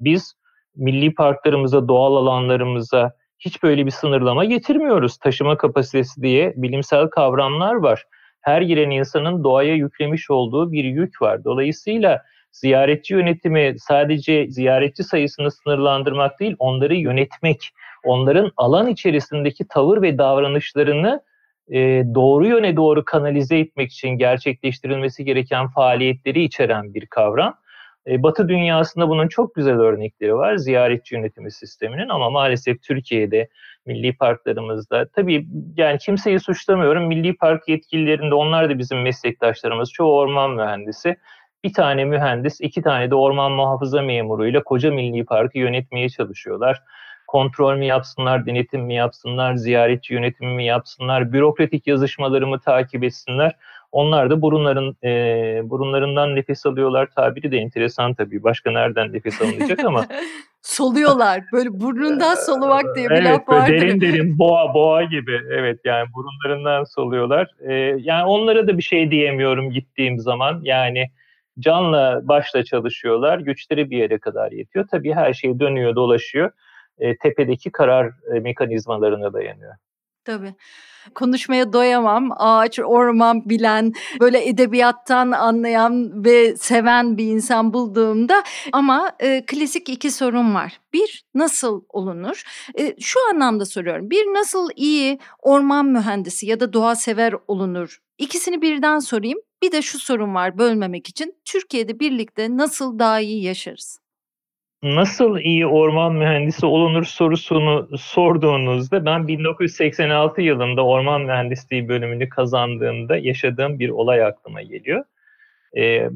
Biz milli parklarımıza, doğal alanlarımıza hiç böyle bir sınırlama getirmiyoruz. Taşıma kapasitesi diye bilimsel kavramlar var. Her giren insanın doğaya yüklemiş olduğu bir yük var. Dolayısıyla ziyaretçi yönetimi sadece ziyaretçi sayısını sınırlandırmak değil, onları yönetmek, onların alan içerisindeki tavır ve davranışlarını e, doğru yöne doğru kanalize etmek için gerçekleştirilmesi gereken faaliyetleri içeren bir kavram. E, Batı dünyasında bunun çok güzel örnekleri var ziyaretçi yönetimi sisteminin ama maalesef Türkiye'de milli parklarımızda tabii yani kimseyi suçlamıyorum milli park yetkililerinde onlar da bizim meslektaşlarımız çoğu orman mühendisi bir tane mühendis iki tane de orman muhafaza memuruyla koca milli parkı yönetmeye çalışıyorlar kontrol mü yapsınlar, denetim mi yapsınlar, ziyaretçi yönetimi mi yapsınlar, bürokratik yazışmaları mı takip etsinler. Onlar da burunların e, burunlarından nefes alıyorlar tabiri de enteresan tabii. Başka nereden nefes alınacak ama. Soluyorlar. Böyle burnundan solumak diye bir evet, laf vardır. Derin derin boğa boğa gibi. Evet yani burunlarından soluyorlar. E, yani onlara da bir şey diyemiyorum gittiğim zaman. Yani canla başla çalışıyorlar. Güçleri bir yere kadar yetiyor. Tabii her şey dönüyor dolaşıyor e, tepedeki karar e, mekanizmalarına dayanıyor. Tabii. Konuşmaya doyamam. Ağaç, orman bilen, böyle edebiyattan anlayan ve seven bir insan bulduğumda ama e, klasik iki sorun var. Bir, nasıl olunur? E, şu anlamda soruyorum. Bir, nasıl iyi orman mühendisi ya da doğa sever olunur? İkisini birden sorayım. Bir de şu sorun var bölmemek için. Türkiye'de birlikte nasıl daha iyi yaşarız? Nasıl iyi orman mühendisi olunur sorusunu sorduğunuzda ben 1986 yılında orman mühendisliği bölümünü kazandığımda yaşadığım bir olay aklıma geliyor. Ee,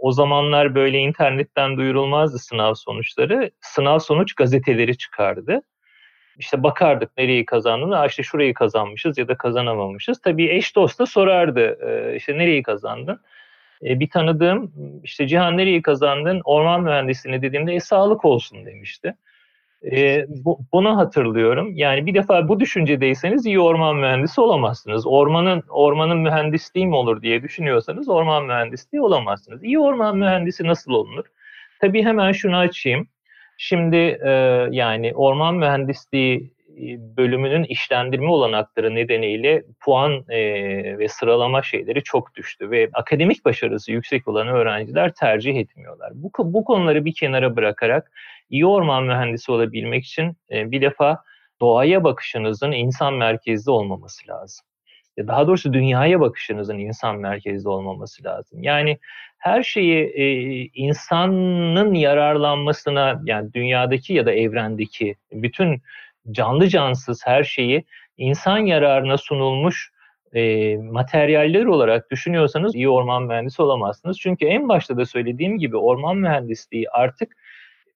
o zamanlar böyle internetten duyurulmazdı sınav sonuçları. Sınav sonuç gazeteleri çıkardı. İşte bakardık nereyi kazandığını, işte şurayı kazanmışız ya da kazanamamışız. Tabii eş dost da sorardı işte nereyi kazandın? E, bir tanıdığım işte Cihan nereyi kazandın? Orman mühendisliğini dediğimde e, sağlık olsun demişti. E, bu, bunu hatırlıyorum. Yani bir defa bu düşüncedeyseniz iyi orman mühendisi olamazsınız. Ormanın ormanın mühendisliği mi olur diye düşünüyorsanız orman mühendisliği olamazsınız. İyi orman mühendisi nasıl olunur? Tabii hemen şunu açayım. Şimdi e, yani orman mühendisliği bölümünün işlendirme olanakları nedeniyle puan e, ve sıralama şeyleri çok düştü ve akademik başarısı yüksek olan öğrenciler tercih etmiyorlar. Bu, bu konuları bir kenara bırakarak iyi orman mühendisi olabilmek için e, bir defa doğaya bakışınızın insan merkezli olmaması lazım. Daha doğrusu dünyaya bakışınızın insan merkezli olmaması lazım. Yani her şeyi e, insanın yararlanmasına yani dünyadaki ya da evrendeki bütün canlı cansız her şeyi insan yararına sunulmuş e, materyaller olarak düşünüyorsanız iyi orman mühendisi olamazsınız. Çünkü en başta da söylediğim gibi orman mühendisliği artık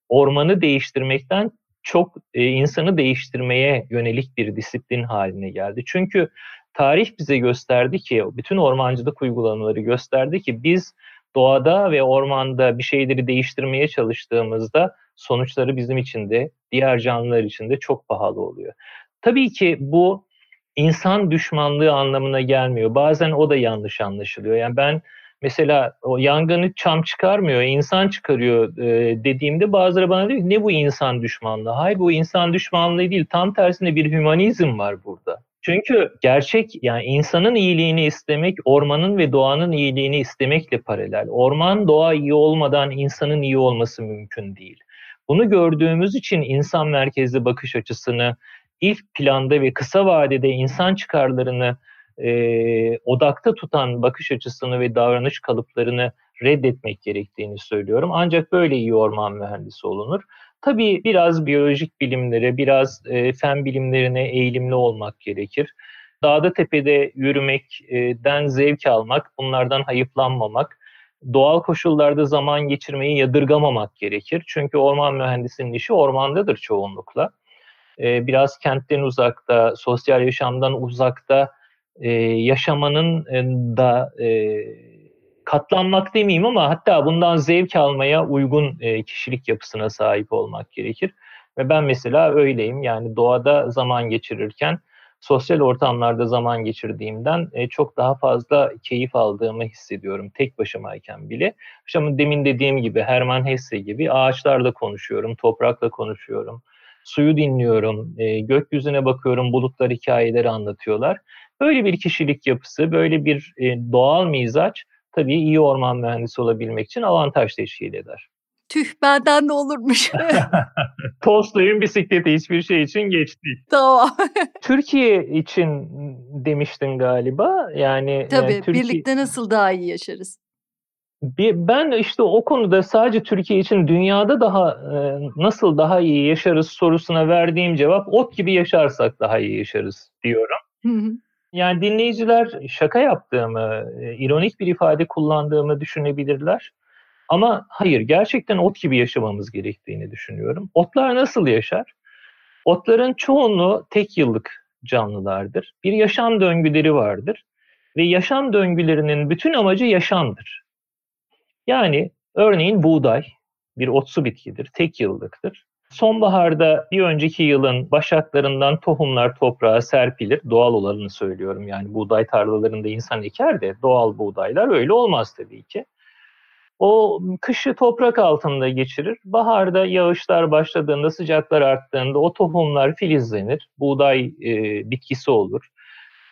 ormanı değiştirmekten çok e, insanı değiştirmeye yönelik bir disiplin haline geldi. Çünkü tarih bize gösterdi ki, bütün ormancılık uygulamaları gösterdi ki biz doğada ve ormanda bir şeyleri değiştirmeye çalıştığımızda sonuçları bizim için de diğer canlılar için de çok pahalı oluyor. Tabii ki bu insan düşmanlığı anlamına gelmiyor. Bazen o da yanlış anlaşılıyor. Yani ben mesela o yangını çam çıkarmıyor, insan çıkarıyor e, dediğimde bazıları bana diyor ne bu insan düşmanlığı? Hayır bu insan düşmanlığı değil. Tam tersine bir hümanizm var burada. Çünkü gerçek yani insanın iyiliğini istemek ormanın ve doğanın iyiliğini istemekle paralel. Orman doğa iyi olmadan insanın iyi olması mümkün değil. Bunu gördüğümüz için insan merkezli bakış açısını ilk planda ve kısa vadede insan çıkarlarını e, odakta tutan bakış açısını ve davranış kalıplarını reddetmek gerektiğini söylüyorum. Ancak böyle iyi orman mühendisi olunur. Tabii biraz biyolojik bilimlere, biraz e, fen bilimlerine eğilimli olmak gerekir. Dağda tepede yürümekten zevk almak, bunlardan hayıflanmamak, doğal koşullarda zaman geçirmeyi yadırgamamak gerekir. Çünkü orman mühendisinin işi ormandadır çoğunlukla. Ee, biraz kentten uzakta, sosyal yaşamdan uzakta e, yaşamanın e, da e, katlanmak demeyeyim ama hatta bundan zevk almaya uygun e, kişilik yapısına sahip olmak gerekir. Ve ben mesela öyleyim. Yani doğada zaman geçirirken sosyal ortamlarda zaman geçirdiğimden e, çok daha fazla keyif aldığımı hissediyorum tek başımayken bile. İşte demin dediğim gibi Herman Hesse gibi ağaçlarla konuşuyorum, toprakla konuşuyorum, suyu dinliyorum, e, gökyüzüne bakıyorum, bulutlar hikayeleri anlatıyorlar. Böyle bir kişilik yapısı, böyle bir e, doğal mizaç tabii iyi orman mühendisi olabilmek için avantaj teşkil eder. Tüh benden de olurmuş. Tolstoy'un bisikleti hiçbir şey için geç değil. Tamam. Türkiye için demiştin galiba. Yani e, Tabii yani Türkiye... birlikte nasıl daha iyi yaşarız? Ben işte o konuda sadece Türkiye için dünyada daha e, nasıl daha iyi yaşarız sorusuna verdiğim cevap ot gibi yaşarsak daha iyi yaşarız diyorum. Yani dinleyiciler şaka yaptığımı, e, ironik bir ifade kullandığımı düşünebilirler. Ama hayır, gerçekten ot gibi yaşamamız gerektiğini düşünüyorum. Otlar nasıl yaşar? Otların çoğunluğu tek yıllık canlılardır. Bir yaşam döngüleri vardır ve yaşam döngülerinin bütün amacı yaşamdır. Yani örneğin buğday bir otsu bitkidir, tek yıllıktır. Sonbaharda bir önceki yılın başaklarından tohumlar toprağa serpilir. Doğal olanını söylüyorum yani buğday tarlalarında insan eker de doğal buğdaylar öyle olmaz tabii ki. O kışı toprak altında geçirir. Baharda yağışlar başladığında, sıcaklar arttığında o tohumlar filizlenir. Buğday e, bitkisi olur.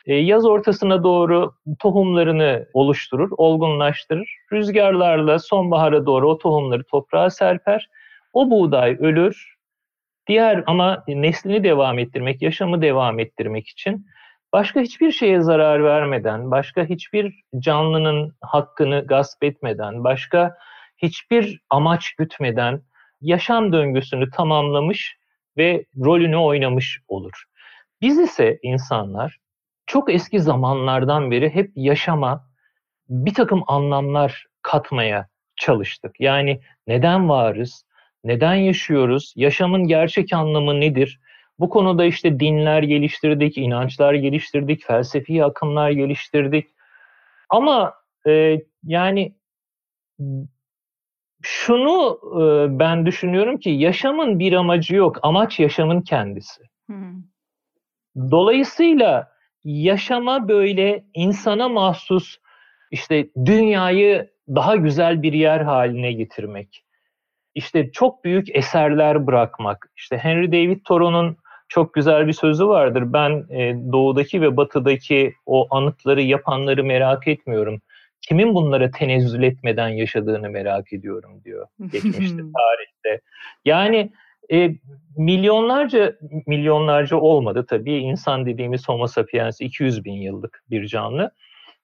E, yaz ortasına doğru tohumlarını oluşturur, olgunlaştırır. Rüzgarlarla sonbahara doğru o tohumları toprağa serper. O buğday ölür. Diğer ama neslini devam ettirmek, yaşamı devam ettirmek için başka hiçbir şeye zarar vermeden, başka hiçbir canlının hakkını gasp etmeden, başka hiçbir amaç gütmeden yaşam döngüsünü tamamlamış ve rolünü oynamış olur. Biz ise insanlar çok eski zamanlardan beri hep yaşama bir takım anlamlar katmaya çalıştık. Yani neden varız? Neden yaşıyoruz? Yaşamın gerçek anlamı nedir? Bu konuda işte dinler geliştirdik, inançlar geliştirdik, felsefi akımlar geliştirdik. Ama e, yani şunu e, ben düşünüyorum ki yaşamın bir amacı yok. Amaç yaşamın kendisi. Hmm. Dolayısıyla yaşama böyle insana mahsus işte dünyayı daha güzel bir yer haline getirmek. İşte çok büyük eserler bırakmak. İşte Henry David Thoreau'nun çok güzel bir sözü vardır. Ben e, doğudaki ve batıdaki o anıtları yapanları merak etmiyorum. Kimin bunlara tenezzül etmeden yaşadığını merak ediyorum diyor geçmişte tarihte. Yani e, milyonlarca milyonlarca olmadı tabii. İnsan dediğimiz Homo sapiens 200 bin yıllık bir canlı.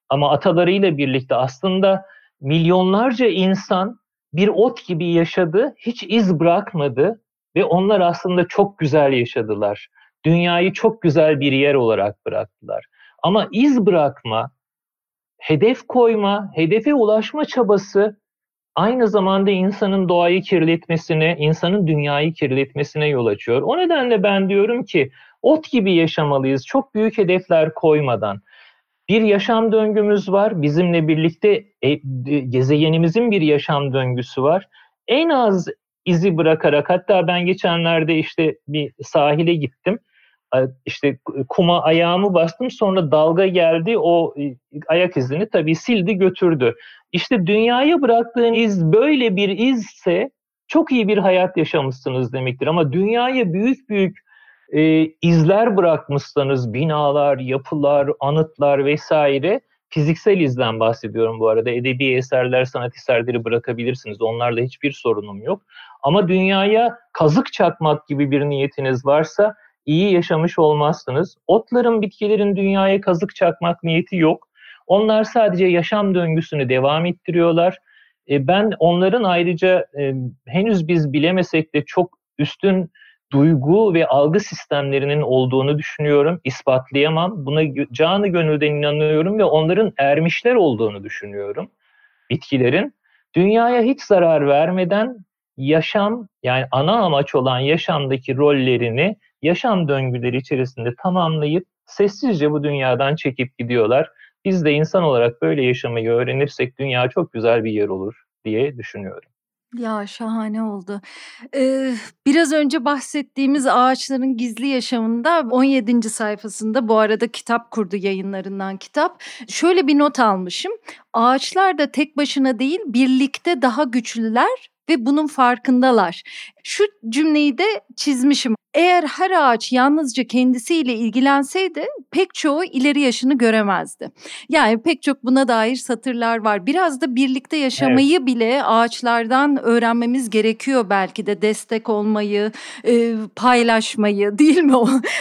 Ama atalarıyla birlikte aslında milyonlarca insan bir ot gibi yaşadı, hiç iz bırakmadı ve onlar aslında çok güzel yaşadılar. Dünyayı çok güzel bir yer olarak bıraktılar. Ama iz bırakma, hedef koyma, hedefe ulaşma çabası aynı zamanda insanın doğayı kirletmesine, insanın dünyayı kirletmesine yol açıyor. O nedenle ben diyorum ki ot gibi yaşamalıyız. Çok büyük hedefler koymadan. Bir yaşam döngümüz var. Bizimle birlikte e, gezegenimizin bir yaşam döngüsü var. En az izi bırakarak hatta ben geçenlerde işte bir sahile gittim. İşte kuma ayağımı bastım sonra dalga geldi o e, ayak izini tabii sildi götürdü. İşte dünyaya bıraktığın iz böyle bir izse çok iyi bir hayat yaşamışsınız demektir. Ama dünyaya büyük büyük e, izler bırakmışsanız binalar, yapılar, anıtlar vesaire fiziksel izden bahsediyorum bu arada. Edebi eserler, sanat eserleri bırakabilirsiniz. Onlarla hiçbir sorunum yok. Ama dünyaya kazık çakmak gibi bir niyetiniz varsa iyi yaşamış olmazsınız. Otların, bitkilerin dünyaya kazık çakmak niyeti yok. Onlar sadece yaşam döngüsünü devam ettiriyorlar. E, ben onların ayrıca e, henüz biz bilemesek de çok üstün duygu ve algı sistemlerinin olduğunu düşünüyorum. İspatlayamam. Buna canı gönülden inanıyorum ve onların ermişler olduğunu düşünüyorum. Bitkilerin dünyaya hiç zarar vermeden yaşam yani ana amaç olan yaşamdaki rollerini yaşam döngüleri içerisinde tamamlayıp sessizce bu dünyadan çekip gidiyorlar. Biz de insan olarak böyle yaşamayı öğrenirsek dünya çok güzel bir yer olur diye düşünüyorum. Ya şahane oldu. Ee, biraz önce bahsettiğimiz ağaçların gizli yaşamında 17. sayfasında bu arada kitap kurdu yayınlarından kitap. Şöyle bir not almışım. Ağaçlar da tek başına değil birlikte daha güçlüler ve bunun farkındalar. Şu cümleyi de çizmişim. Eğer her ağaç yalnızca kendisiyle ilgilenseydi pek çoğu ileri yaşını göremezdi. Yani pek çok buna dair satırlar var. Biraz da birlikte yaşamayı evet. bile ağaçlardan öğrenmemiz gerekiyor belki de destek olmayı, e, paylaşmayı değil mi?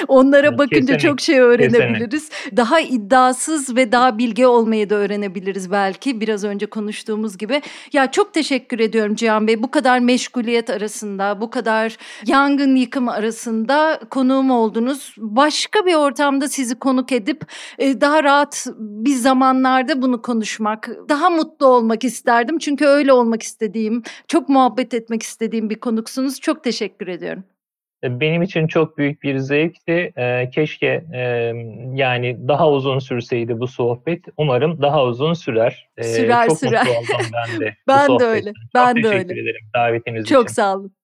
Onlara bakınca Kesinlikle. çok şey öğrenebiliriz. Kesinlikle. Daha iddiasız ve daha bilge olmayı da öğrenebiliriz belki biraz önce konuştuğumuz gibi. Ya çok teşekkür ediyorum Cihan Bey bu kadar meşguliyet arasında, bu kadar yangın yıkım arasında arasında konuğum oldunuz. Başka bir ortamda sizi konuk edip e, daha rahat bir zamanlarda bunu konuşmak, daha mutlu olmak isterdim. Çünkü öyle olmak istediğim, çok muhabbet etmek istediğim bir konuksunuz. Çok teşekkür ediyorum. E, benim için çok büyük bir zevkti. E, keşke yani daha uzun sürseydi bu sohbet. Umarım daha uzun sürer. Sürer çok sürer. Mutlu oldum ben de. ben de öyle. Ben çok de öyle. Teşekkür ederim davetiniz çok için. Çok sağ olun.